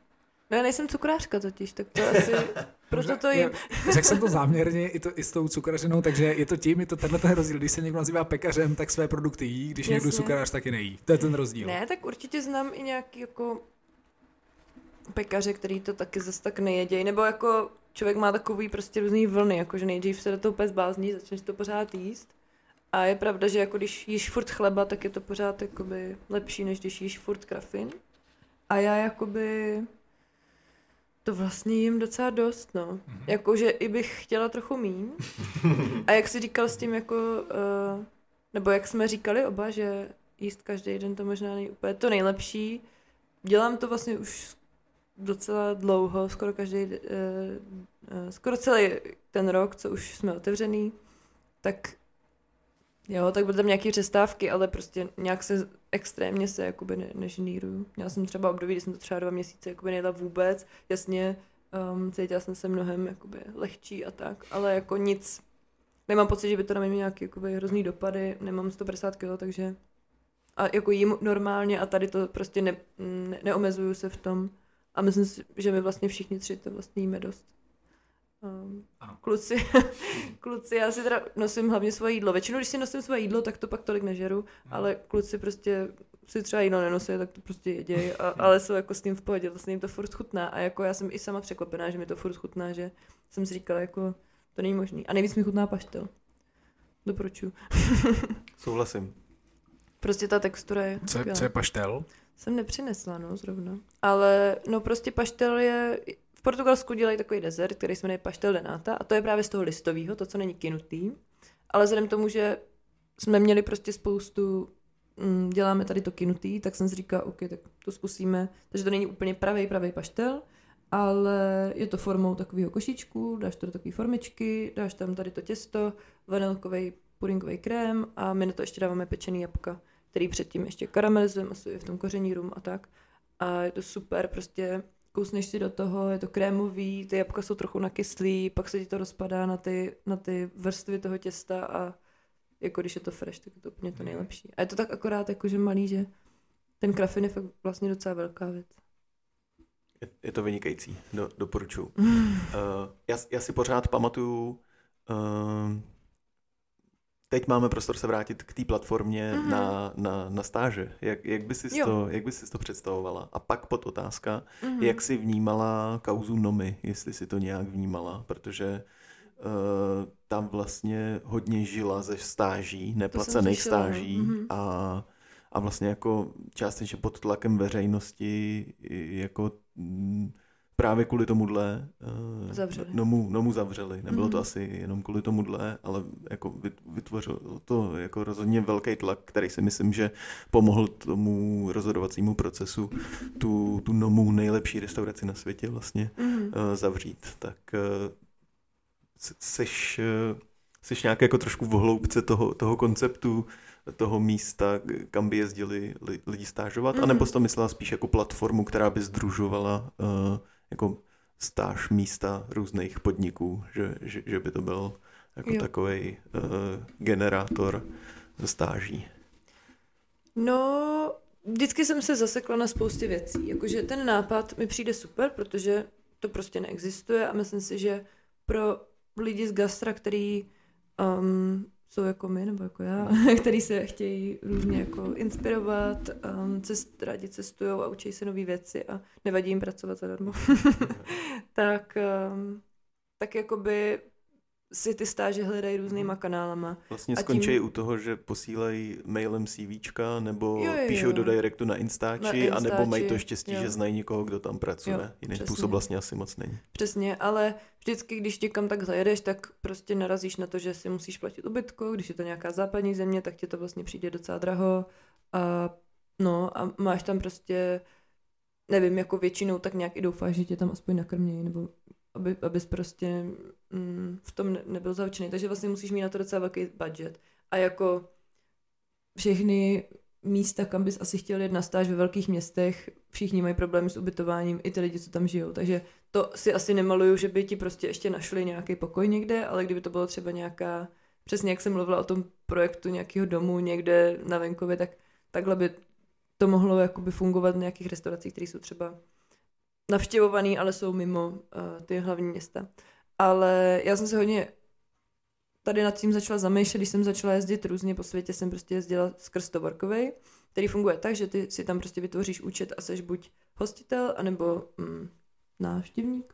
B: No já nejsem cukrářka totiž, tak to asi, proto to jim.
C: Řekl jsem to záměrně i, to, i s tou cukrařinou, takže je to tím, je to tenhle ten rozdíl. Když se někdo nazývá pekařem, tak své produkty jí, když Jasně. někdo cukrář, tak je nejí. To je ten rozdíl.
B: Ne, tak určitě znám i nějaký jako pekaře, který to taky zase tak nejedějí, nebo jako člověk má takový prostě různý vlny, jako že nejdřív se do toho úplně zbázní, začneš to pořád jíst. A je pravda, že jako když jíš furt chleba, tak je to pořád jakoby lepší, než když jíš furt krafin. A já jakoby to vlastně jim docela dost, no. Mm-hmm. Jakože i bych chtěla trochu míň. A jak jsi říkal s tím jako, uh, nebo jak jsme říkali oba, že jíst každý den to možná není úplně to nejlepší. Dělám to vlastně už docela dlouho, skoro každý, uh, uh, skoro celý ten rok, co už jsme otevřený, tak Jo, tak byly tam nějaké přestávky, ale prostě nějak se extrémně se jakoby ne, nežníruju. Měla jsem třeba období, kdy jsem to třeba dva měsíce jakoby nejela vůbec. Jasně, um, cítila jsem se mnohem jakoby lehčí a tak, ale jako nic, nemám pocit, že by to na mě mělo nějaký jakoby hrozný dopady, nemám 150 kg, takže a jako jím normálně a tady to prostě ne, ne, neomezuju se v tom. A myslím si, že my vlastně všichni tři to vlastně jíme dost. Um, kluci, kluci, já si teda nosím hlavně svoje jídlo. Většinou, když si nosím svoje jídlo, tak to pak tolik nežeru, hmm. ale kluci prostě si třeba jídlo nenosí, tak to prostě jedějí, a, ale jsou jako s tím v pohodě, vlastně jim to furt chutná a jako já jsem i sama překvapená, že mi to furt chutná, že jsem si říkala, jako to není možný. A nejvíc mi chutná paštel. Doporučuji.
A: Souhlasím.
B: Prostě ta textura je
C: Co, je- co je paštel?
B: Jsem nepřinesla, no, zrovna. Ale, no, prostě paštel je... Portugalsku dělají takový dezert, který se jmenuje paštel denata a to je právě z toho listového, to, co není kinutý. Ale vzhledem tomu, že jsme měli prostě spoustu mm, děláme tady to kinutý, tak jsem si říkala, OK, tak to zkusíme. Takže to není úplně pravý, pravý paštel, ale je to formou takového košíčku, dáš to do takové formičky, dáš tam tady to těsto, vanilkový pudingový krém a my na to ještě dáváme pečený jabka, který předtím ještě karamelizujeme, asi je v tom koření rum a tak. A je to super, prostě kousneš si do toho, je to krémový, ty jabka jsou trochu nakyslý, pak se ti to rozpadá na ty, na ty vrstvy toho těsta a jako když je to fresh, tak je to úplně to nejlepší. A je to tak akorát jakože malý, že ten krafin je fakt vlastně docela velká věc.
A: Je, je to vynikající, do, doporučuju. Uh, já, já si pořád pamatuju, uh, teď máme prostor se vrátit k té platformě
B: Mhm.
A: na, na, na stáže. Jak, jak, by si to, jak by si to představovala? A pak pod otázka,
B: Mhm.
A: jak si vnímala kauzu Nomy, jestli si to nějak vnímala, protože uh, tam vlastně hodně žila ze stáží, neplacených
B: slyšela, no.
A: stáží
B: Mhm.
A: a, a vlastně jako částečně pod tlakem veřejnosti jako mm, právě kvůli tomuhle uh,
B: Zavřeli.
A: Nomu, Nomu zavřeli. Nebylo to
B: Mhm.
A: asi jenom kvůli tomuhle, ale jako vyt- vytvořilo to jako rozhodně velký tlak, který si myslím, že pomohl tomu rozhodovacímu procesu tu, tu Nomu nejlepší restauraci na světě vlastně
B: Mhm.
A: uh, zavřít. Tak uh, seš, uh, seš nějak jako trošku v hloubce toho, toho konceptu, toho místa, kam by jezdili li, lidi stážovat,
B: Mhm.
A: anebo jsi to myslela spíš jako platformu, která by združovala uh, jako stáž místa různých podniků, že, že, že by to byl jako takový uh, generátor stáží.
B: No, vždycky jsem se zasekla na spoustě věcí. Jakože ten nápad mi přijde super, protože to prostě neexistuje a myslím si, že pro lidi z gastra, který um, jsou jako my, nebo jako já, který se chtějí různě jako inspirovat, um, cest, rádi cestují a učí se nové věci a nevadí jim pracovat zadarmo, tak, um, tak jakoby si ty stáže hledají různýma kanálama.
A: Vlastně
B: A tím-
A: skončí u toho, že posílají mailem CVčka, nebo
B: Jo, jo, jo.
A: píšou do directu na Instači,
B: Na
A: anebo mají to
B: Instači,
A: štěstí,
B: jo.
A: že znají někoho, kdo tam pracuje.
B: Jo,
A: Jiný
B: přesně.
A: způsob vlastně asi moc není.
B: Přesně, ale vždycky, když někam tak zajedeš, tak prostě narazíš na to, že si musíš platit ubytko, když je to nějaká západní země, tak ti to vlastně přijde docela draho a no a máš tam prostě, nevím, jako většinou tak nějak i doufáš, že tě tam aspoň nakrmějí, nebo aby, abys prostě mm, v tom ne, nebyl zavčený, takže vlastně musíš mít na to docela velký budget. A jako všechny místa, kam bys asi chtěl jet na stáž ve velkých městech, všichni mají problémy s ubytováním, i ty lidi, co tam žijou, takže to si asi nemaluju, že by ti prostě ještě našli nějaký pokoj někde, ale kdyby to bylo třeba nějaká, přesně jak jsem mluvila o tom projektu nějakého domu někde na venkově, tak takhle by to mohlo jakoby fungovat v nějakých restauracích, které jsou třeba navštěvovaný, ale jsou mimo uh, ty hlavní města. Ale já jsem se hodně tady nad tím začala zamýšlet, když jsem začala jezdit různě po světě, jsem prostě jezdila skrz to workovej, který funguje tak, že ty si tam prostě vytvoříš účet a seš buď hostitel, anebo mm, návštěvník.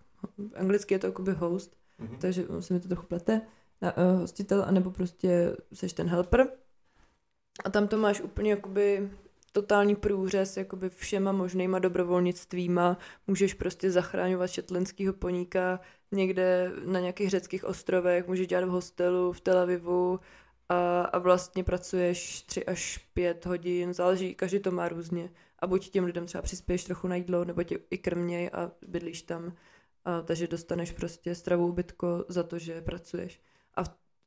B: Anglicky je to jakoby host,
A: Mhm.
B: takže se mi to trochu plete. Na, uh, hostitel, anebo prostě seš ten helper. A tam to máš úplně jakoby totální průřez jakoby všema možnýma dobrovolnictvíma. Můžeš prostě zachráňovat šetlenského poníka někde na nějakých řeckých ostrovech, můžeš dělat v hostelu v Tel Avivu a, a vlastně pracuješ tři až pět hodin, záleží, každý to má různě. A buď těm lidem třeba přispěješ trochu na jídlo, nebo tě i krměj a bydlíš tam. A, takže dostaneš prostě stravu ubytko za to, že pracuješ. A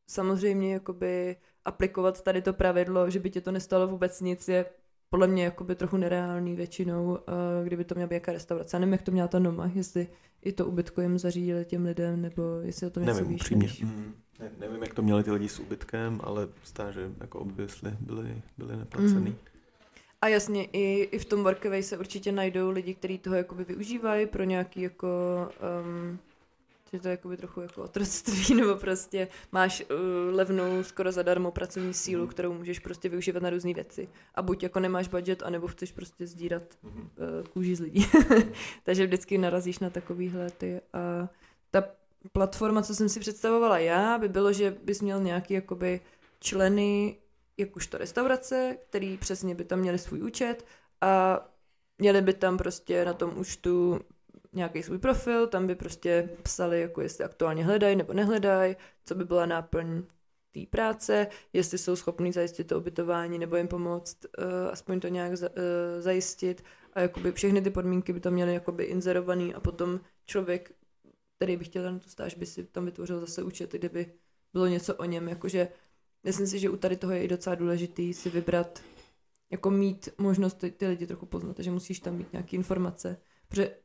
B: samozřejmě jakoby aplikovat tady to pravidlo, že by tě to nestalo vůbec nic, je podle mě jakoby trochu nereálný většinou, a kdyby to měla být jaká restaurace. Já nevím, jak to měla ta Noma, jestli i to ubytko jim zařídili těm lidem, nebo jestli o tom něco
A: Nevím,
B: víš. nevíš.
A: Mm, ne, nevím, jak to měli ty lidi s ubytkem, ale stáže jako obvykle byly, byly neplacený.
B: Mm. A jasně, i, i v tom Workaway se určitě najdou lidi, kteří toho jakoby využívají pro nějaký jako, um, že to je jakoby trochu jako otroctví, nebo prostě máš uh, levnou, skoro zadarmo pracovní sílu, kterou můžeš prostě využívat na různé věci. A buď jako nemáš budget, anebo chceš prostě sdírat
A: Mhm.
B: uh, kůži z lidí. Takže vždycky narazíš na takovýhle ty. A ta platforma, co jsem si představovala já, by bylo, že bys měl nějaký jakoby členy jak už to restaurace, který přesně by tam měli svůj účet a měli by tam prostě na tom účtu nějaký svůj profil, tam by prostě psali, jako jestli aktuálně hledají nebo nehledají, co by byla náplň té práce, jestli jsou schopní zajistit to ubytování nebo jim pomoct uh, aspoň to nějak za, uh, zajistit. A jakoby všechny ty podmínky by tam měly jakoby inzerovaný a potom člověk, který by chtěl na tu stáž, by si tam vytvořil zase účet, kde by bylo něco o něm, jakože myslím si, že u tady toho je i docela důležitý si vybrat, jako mít možnost ty, ty lidi trochu poznat, že musíš tam mít nějaké informace, protože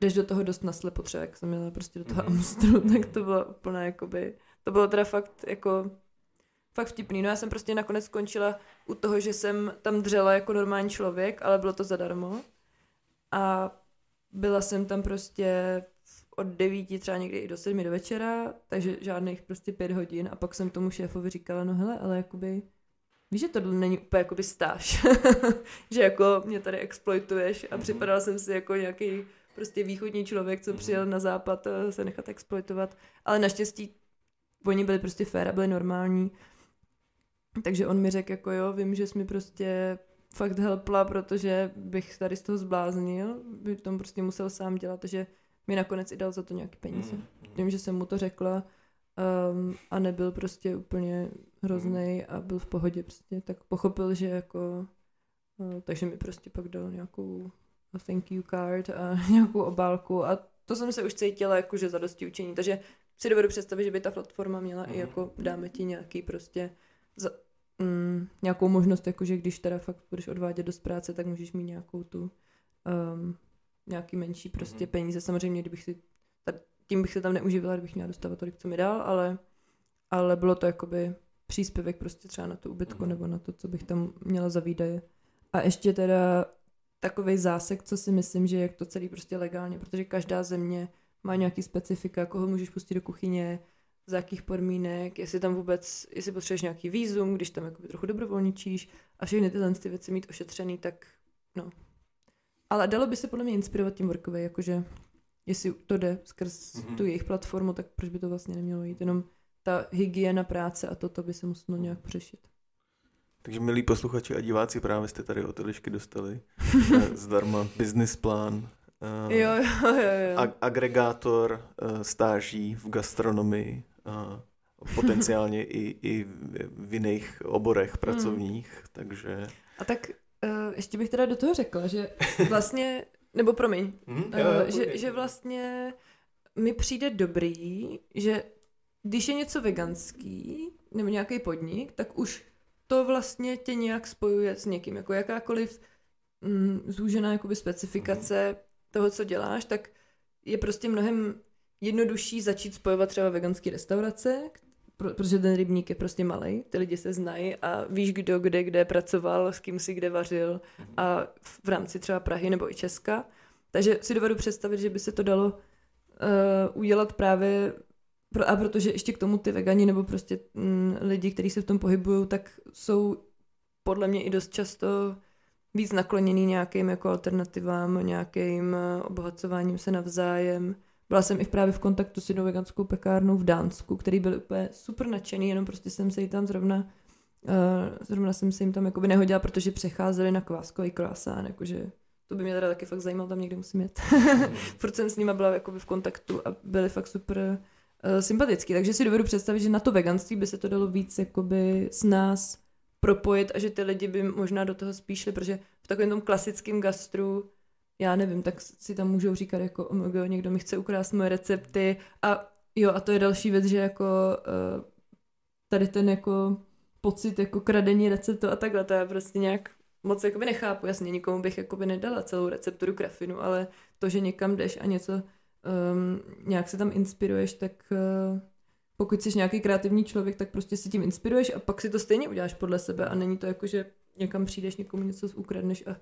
B: jdeš do toho dost naslepo, třeba jak jsem měla prostě do toho mm-hmm. Amstru, tak to bylo úplně jakoby, to bylo teda fakt jako fakt vtipný. No já jsem prostě nakonec skončila u toho, že jsem tam dřela jako normální člověk, ale bylo to zadarmo. A byla jsem tam prostě od devíti třeba někdy i do sedmi do večera, takže žádných prostě pět hodin a pak jsem tomu šéfovi říkala, no hele, ale jakoby Víš, že to není úplně jakoby stáž, že jako mě tady exploituješ a mhm. připadala jsem si jako nějaký prostě východní člověk, co přijel na západ eh, se nechat exploitovat, ale naštěstí oni byli prostě fér a byli normální. Takže on mi řekl, jako jo, vím, že jsi mi prostě fakt helpla, protože bych tady z toho zbláznil, by tom prostě musel sám dělat, takže mi nakonec i dal za to nějaké peníze. Tím, že jsem mu to řekla um, a nebyl prostě úplně hrozný a byl v pohodě prostě, tak pochopil, že jako uh, takže mi prostě pak dal nějakou thank you card a nějakou obálku a to jsem se už cítila jakože za dosti učení, takže si dovedu představit, že by ta platforma měla mm. i jako dáme ti nějaký prostě za, mm, nějakou možnost, jakože když teda fakt budeš odvádět dost práce, tak můžeš mít nějakou tu um, nějaký menší prostě mm-hmm. peníze. Samozřejmě, kdybych si, tím bych se tam neuživila, kdybych měla dostávat tolik, co mi dal, ale, ale bylo to jakoby příspěvek prostě třeba na tu ubytku mm-hmm. nebo na to, co bych tam měla za výdaje. A ještě teda takový zásek, co si myslím, že je to celý prostě legálně, protože každá země má nějaký specifika, koho můžeš pustit do kuchyně, za jakých podmínek, jestli tam vůbec, jestli potřebuješ nějaký výzum, když tam jakoby trochu dobrovolničíš a všechny tyhle ty věci mít ošetřený, tak no. Ale dalo by se podle mě inspirovat tím workaway, jakože jestli to jde skrz mm-hmm. tu jejich platformu, tak proč by to vlastně nemělo jít, jenom ta hygiena práce a toto by se muselo nějak přešit.
A: Takže milí posluchači a diváci, právě jste tady od Elišky dostali eh, zdarma business plán,
B: uh, jo, jo, jo, jo.
A: Ag- agregátor uh, stáží v gastronomii, potenciálně i, i v jiných oborech hmm. pracovních, hmm. takže...
B: A tak uh, ještě bych teda do toho řekla, že vlastně, nebo promiň, hmm, jo, jo, uh, že, že vlastně mi přijde dobrý, že když je něco veganský, nebo nějaký podnik, tak už to vlastně tě nějak spojuje s někým, jako jakákoliv mm, zúžená jakoby specifikace hmm. toho, co děláš, tak je prostě mnohem jednodušší začít spojovat třeba veganské restaurace, protože ten rybník je prostě malý, ty lidi se znají a víš, kdo kde kde pracoval, s kým si kde vařil a v rámci třeba Prahy nebo i Česka. Takže si dovedu představit, že by se to dalo uh, udělat právě pro, a protože ještě k tomu ty vegani nebo prostě mm, lidi, kteří se v tom pohybují, tak jsou podle mě i dost často víc nakloněný nějakým jako alternativám, nějakým eh, obohacováním se navzájem. Byla jsem i právě v kontaktu s jednou veganskou pekárnou v Dánsku, který byl úplně super nadšený, jenom prostě jsem se jí tam zrovna uh, zrovna jsem se jim tam jakoby nehodila, protože přecházeli na kváskový croissant, jakože to by mě teda taky fakt zajímalo, tam někde musím jet. Proč jsem s nima byla jakoby v kontaktu a byli fakt super sympatický, takže si dovedu představit, že na to veganství by se to dalo víc jakoby s nás propojit a že ty lidi by možná do toho spíš šli, protože v takovém tom klasickém gastru já nevím, tak si tam můžou říkat jako oh někdo mi chce ukrást moje recepty. A jo a to je další věc, že jako uh, tady ten jako pocit jako kradení receptu a takhle, to já prostě nějak moc jakoby nechápu, jasně nikomu bych jakoby nedala celou recepturu krafinu, ale to, že někam jdeš a něco um, nějak se tam inspiruješ, tak uh, pokud jsi nějaký kreativní člověk, tak prostě si tím inspiruješ a pak si to stejně uděláš podle sebe a není to jako, že někam přijdeš, někomu něco ukradneš a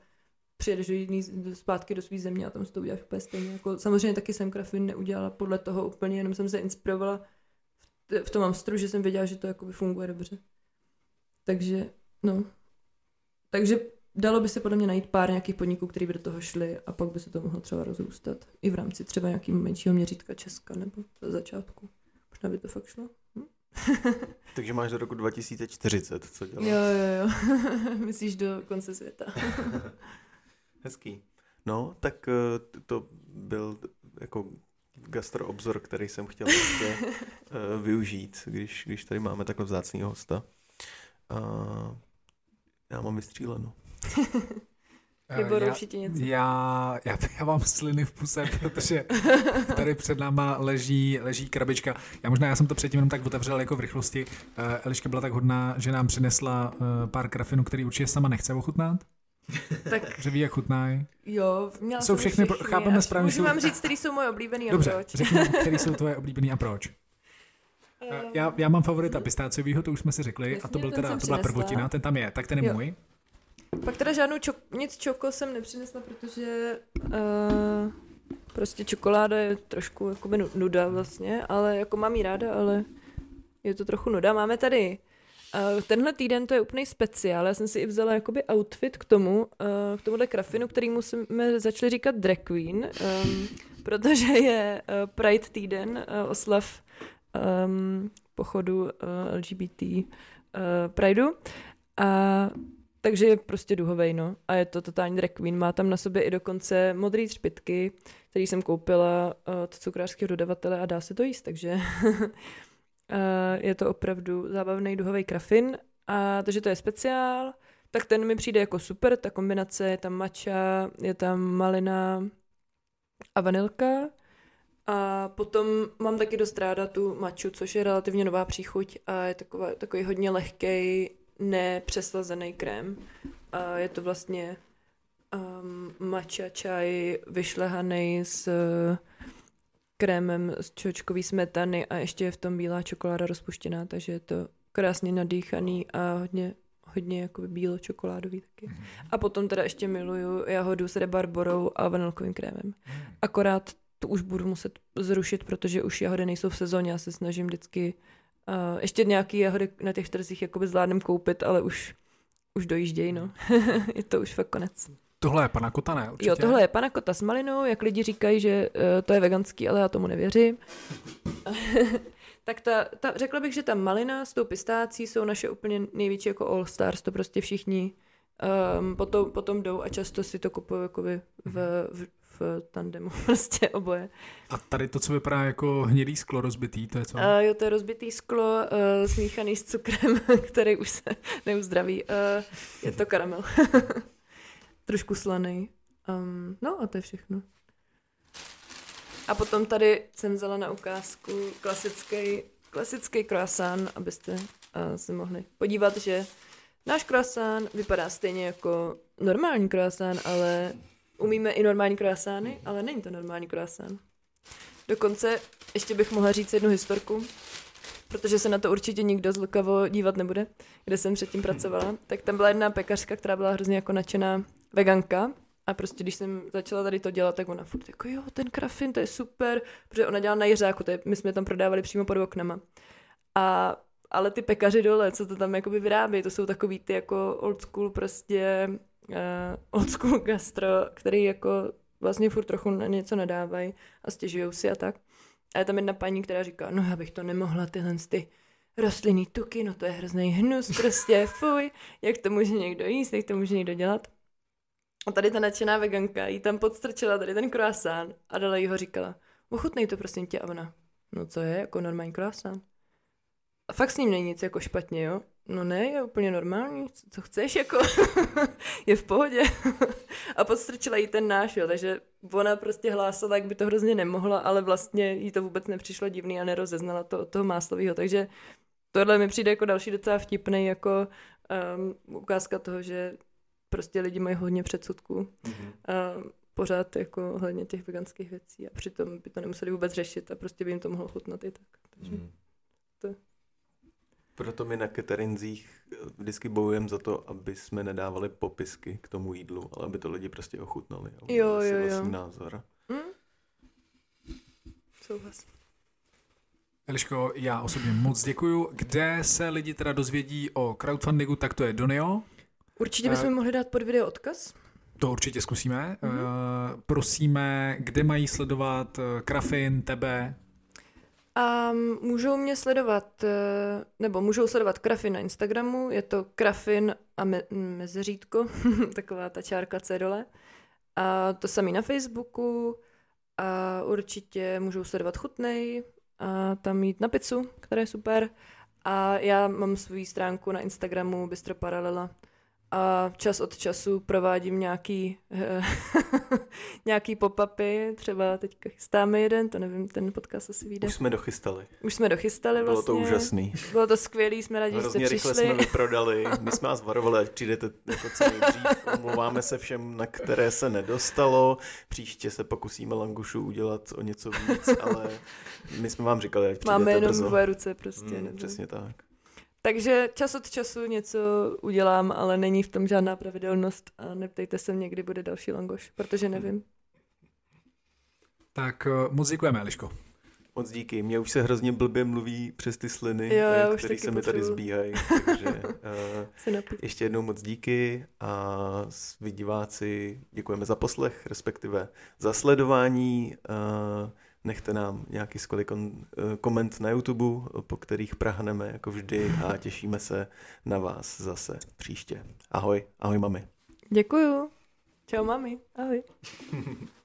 B: přijedeš do jiný, zpátky do své země a tam si to uděláš úplně stejně. Jako, samozřejmě taky jsem Krafin neudělala podle toho úplně, jenom jsem se inspirovala v, v tom Amstru, že jsem věděla, že to jakoby funguje dobře. Takže, no. Takže dalo by se podle mě najít pár nějakých podniků, které by do toho šly a pak by se to mohlo třeba rozrůstat. I v rámci třeba nějakého menšího měřítka Česka nebo za začátku. Možná by to fakt šlo. Hm?
A: Takže máš do roku 2040, co děláš?
B: Jo, jo, jo. Myslíš do konce světa.
A: Hezký. No, tak eh, to byl jako gastroobzor, který jsem chtěl ještě uh, využít, když, když tady máme takhle vzácného hosta. Uh, já mám vystříleno.
B: Nebo já, určitě něco.
C: Já, já, já mám sliny v puse, protože tady před náma leží, leží krabička. Já možná, já jsem to předtím jenom tak otevřel jako v rychlosti. Uh, Eliška byla tak hodná, že nám přinesla uh, pár krafinů, který určitě sama nechce ochutnat. Tak... Že ví, jak chutnají.
B: Jo, měla
C: jsou všechny, všechny chápeme správně.
B: Můžu vám říct, který jsou moje oblíbený a
C: Dobře,
B: proč.
C: řekni, který jsou tvoje oblíbený a proč. Eh, já, já mám favorita pistáciovýho, to už jsme si řekli, Jasně, a to byl teda, to byla prvotina, ten tam je, tak ten je jo. můj.
B: Pak teda žádnou čok, nic čoko jsem nepřinesla, protože uh, prostě čokoláda je trošku jakoby nuda vlastně, ale jako mám jí ráda, ale je to trochu nuda. Máme tady Uh, tenhle týden to je úplný speciál. Já jsem si i vzala jakoby outfit k tomu, uh, k tomuhle krafinu, který jsme začali říkat drag queen, um, protože je uh, Pride týden, uh, oslav um, pochodu uh, LGBT uh, Prideu. A takže je prostě duhovej, no. A je to totální drag queen. Má tam na sobě i dokonce modrý třpitky, který jsem koupila od cukrářského dodavatele a dá se to jíst, takže je to opravdu zábavný duhový krafin. A takže to je speciál. Tak ten mi přijde jako super, ta kombinace, je tam matcha, je tam malina a vanilka. A potom mám taky dost ráda tu maču, což je relativně nová příchuť a je taková, takový hodně lehký, nepřeslazený krém. A je to vlastně um, matcha čaj vyšlehaný s krémem z čočkový smetany a ještě je v tom bílá čokoláda rozpuštěná, takže je to krásně nadýchaný a hodně hodně jako bílo čokoládový taky. A potom teda ještě miluju jahodu s rebarborou a vanilkovým krémem. Mm. Akorát to už budu muset zrušit, protože už jahody nejsou v sezóně, já se snažím vždycky uh, ještě nějaký jahody na těch trzích jakoby zvládnem koupit, ale už, už dojíždějí, no. je to už fakt konec.
C: Tohle je panakota, ne? Určitě.
B: Jo, tohle je panakota s malinou, jak lidi říkají, že uh, to je veganský, ale já tomu nevěřím. tak ta, ta, řekla bych, že ta malina s tou pistácí jsou naše úplně největší jako all stars, to prostě všichni um, potom, potom jdou a často si to kupují jakoby v, v, v tandemu, prostě oboje.
C: A tady to, co vypadá jako hnědý sklo rozbitý, to je co? Uh,
B: jo, to je rozbitý sklo uh, smíchaný s cukrem, který už se neuzdraví. Uh, je to karamel. Trošku slaný. Um, no a to je všechno. A potom tady jsem vzala na ukázku klasický, klasický croissant, abyste uh, se mohli podívat, že náš croissant vypadá stejně jako normální croissant, ale umíme i normální croissanty, ale není to normální croissant. Dokonce ještě bych mohla říct jednu historku, protože se na to určitě nikdo zlukavo dívat nebude, kde jsem předtím pracovala. Tak tam byla jedna pekařka, která byla hrozně jako nadšená veganka a prostě když jsem začala tady to dělat, tak ona furt jako jo, ten krafin, to je super, protože ona dělala na jiřáku, to je, my jsme tam prodávali přímo pod oknama. A ale ty pekaři dole, co to tam jakoby vyrábí, to jsou takový ty jako old school prostě uh, old school gastro, který jako vlastně furt trochu na něco nadávají a stěžují si a tak. A je tam jedna paní, která říká, no já bych to nemohla, tyhle ty rostlinný tuky, no to je hrozný hnus, prostě fuj, jak to může někdo jíst, jak to může někdo dělat. A tady ta nadšená veganka jí tam podstrčila tady ten croissant a dala jí ho říkala, ochutnej to prosím tě a ona, no co je, jako normální croissant. A fakt s ním není nic jako špatně, jo? No ne, je úplně normální, co chceš, jako je v pohodě. a podstrčila jí ten náš, jo, takže ona prostě hlásala, jak by to hrozně nemohla, ale vlastně jí to vůbec nepřišlo divný a nerozeznala to od toho máslového, takže tohle mi přijde jako další docela vtipný jako um, ukázka toho, že prostě lidi mají hodně předsudků. Mm-hmm. A pořád jako hledně těch veganských věcí a přitom by to nemuseli vůbec řešit a prostě by jim to mohlo chutnat i tak. Takže mm. to
A: proto my na caterinzích vždycky bojujeme za to, aby jsme nedávali popisky k tomu jídlu, ale aby to lidi prostě ochutnali.
B: Jo, jo, jo.
A: vlastní názor. Hmm?
B: Souhlas.
C: Eliško, já osobně moc děkuju. Kde se lidi teda dozvědí o crowdfundingu, tak to je Donio.
B: Určitě bychom uh, mohli dát pod video odkaz.
C: To určitě zkusíme. Mm-hmm. Uh, prosíme, kde mají sledovat uh, Krafin, tebe?
B: A můžou mě sledovat, eh, nebo můžou sledovat Krafin na Instagramu, je to Krafin a me, mezeřítko, taková ta čárka C dole. A to samý na Facebooku a určitě můžou sledovat Chutnej a tam jít na pizzu, která je super. A já mám svou stránku na Instagramu Bistro Paralela, a čas od času provádím nějaký, nějaký pop-upy, třeba teď chystáme jeden, to nevím, ten podcast asi vyjde.
A: Už jsme dochystali.
B: Už jsme dochystali vlastně.
A: Bylo to vlastně. úžasný.
B: Bylo to skvělý, jsme rádi, že jste
A: rychle
B: přišli.
A: jsme vyprodali, my jsme vás varovali, ať přijdete jako co nejdřív. Omlouváme se všem, na které se nedostalo. Příště se pokusíme Langušu udělat o něco víc, ale my jsme vám říkali, ať přijdete
B: Máme jenom
A: brzo.
B: dvoje ruce prostě.
A: Hmm, přesně tak.
B: Takže čas od času něco udělám, ale není v tom žádná pravidelnost a neptejte se mě, kdy bude další langoš, protože nevím.
C: Tak uh, moc děkujeme, Eliško.
A: Moc díky. Mě už se hrozně blbě mluví přes ty sliny,
B: jo, já
A: které se mi tady zbíhají. Takže uh, ještě jednou moc díky a vy diváci děkujeme za poslech, respektive za sledování. Uh, nechte nám nějaký skvělý koment na YouTube, po kterých prahneme jako vždy a těšíme se na vás zase příště. Ahoj, ahoj mami.
B: Děkuju. Čau mami, ahoj.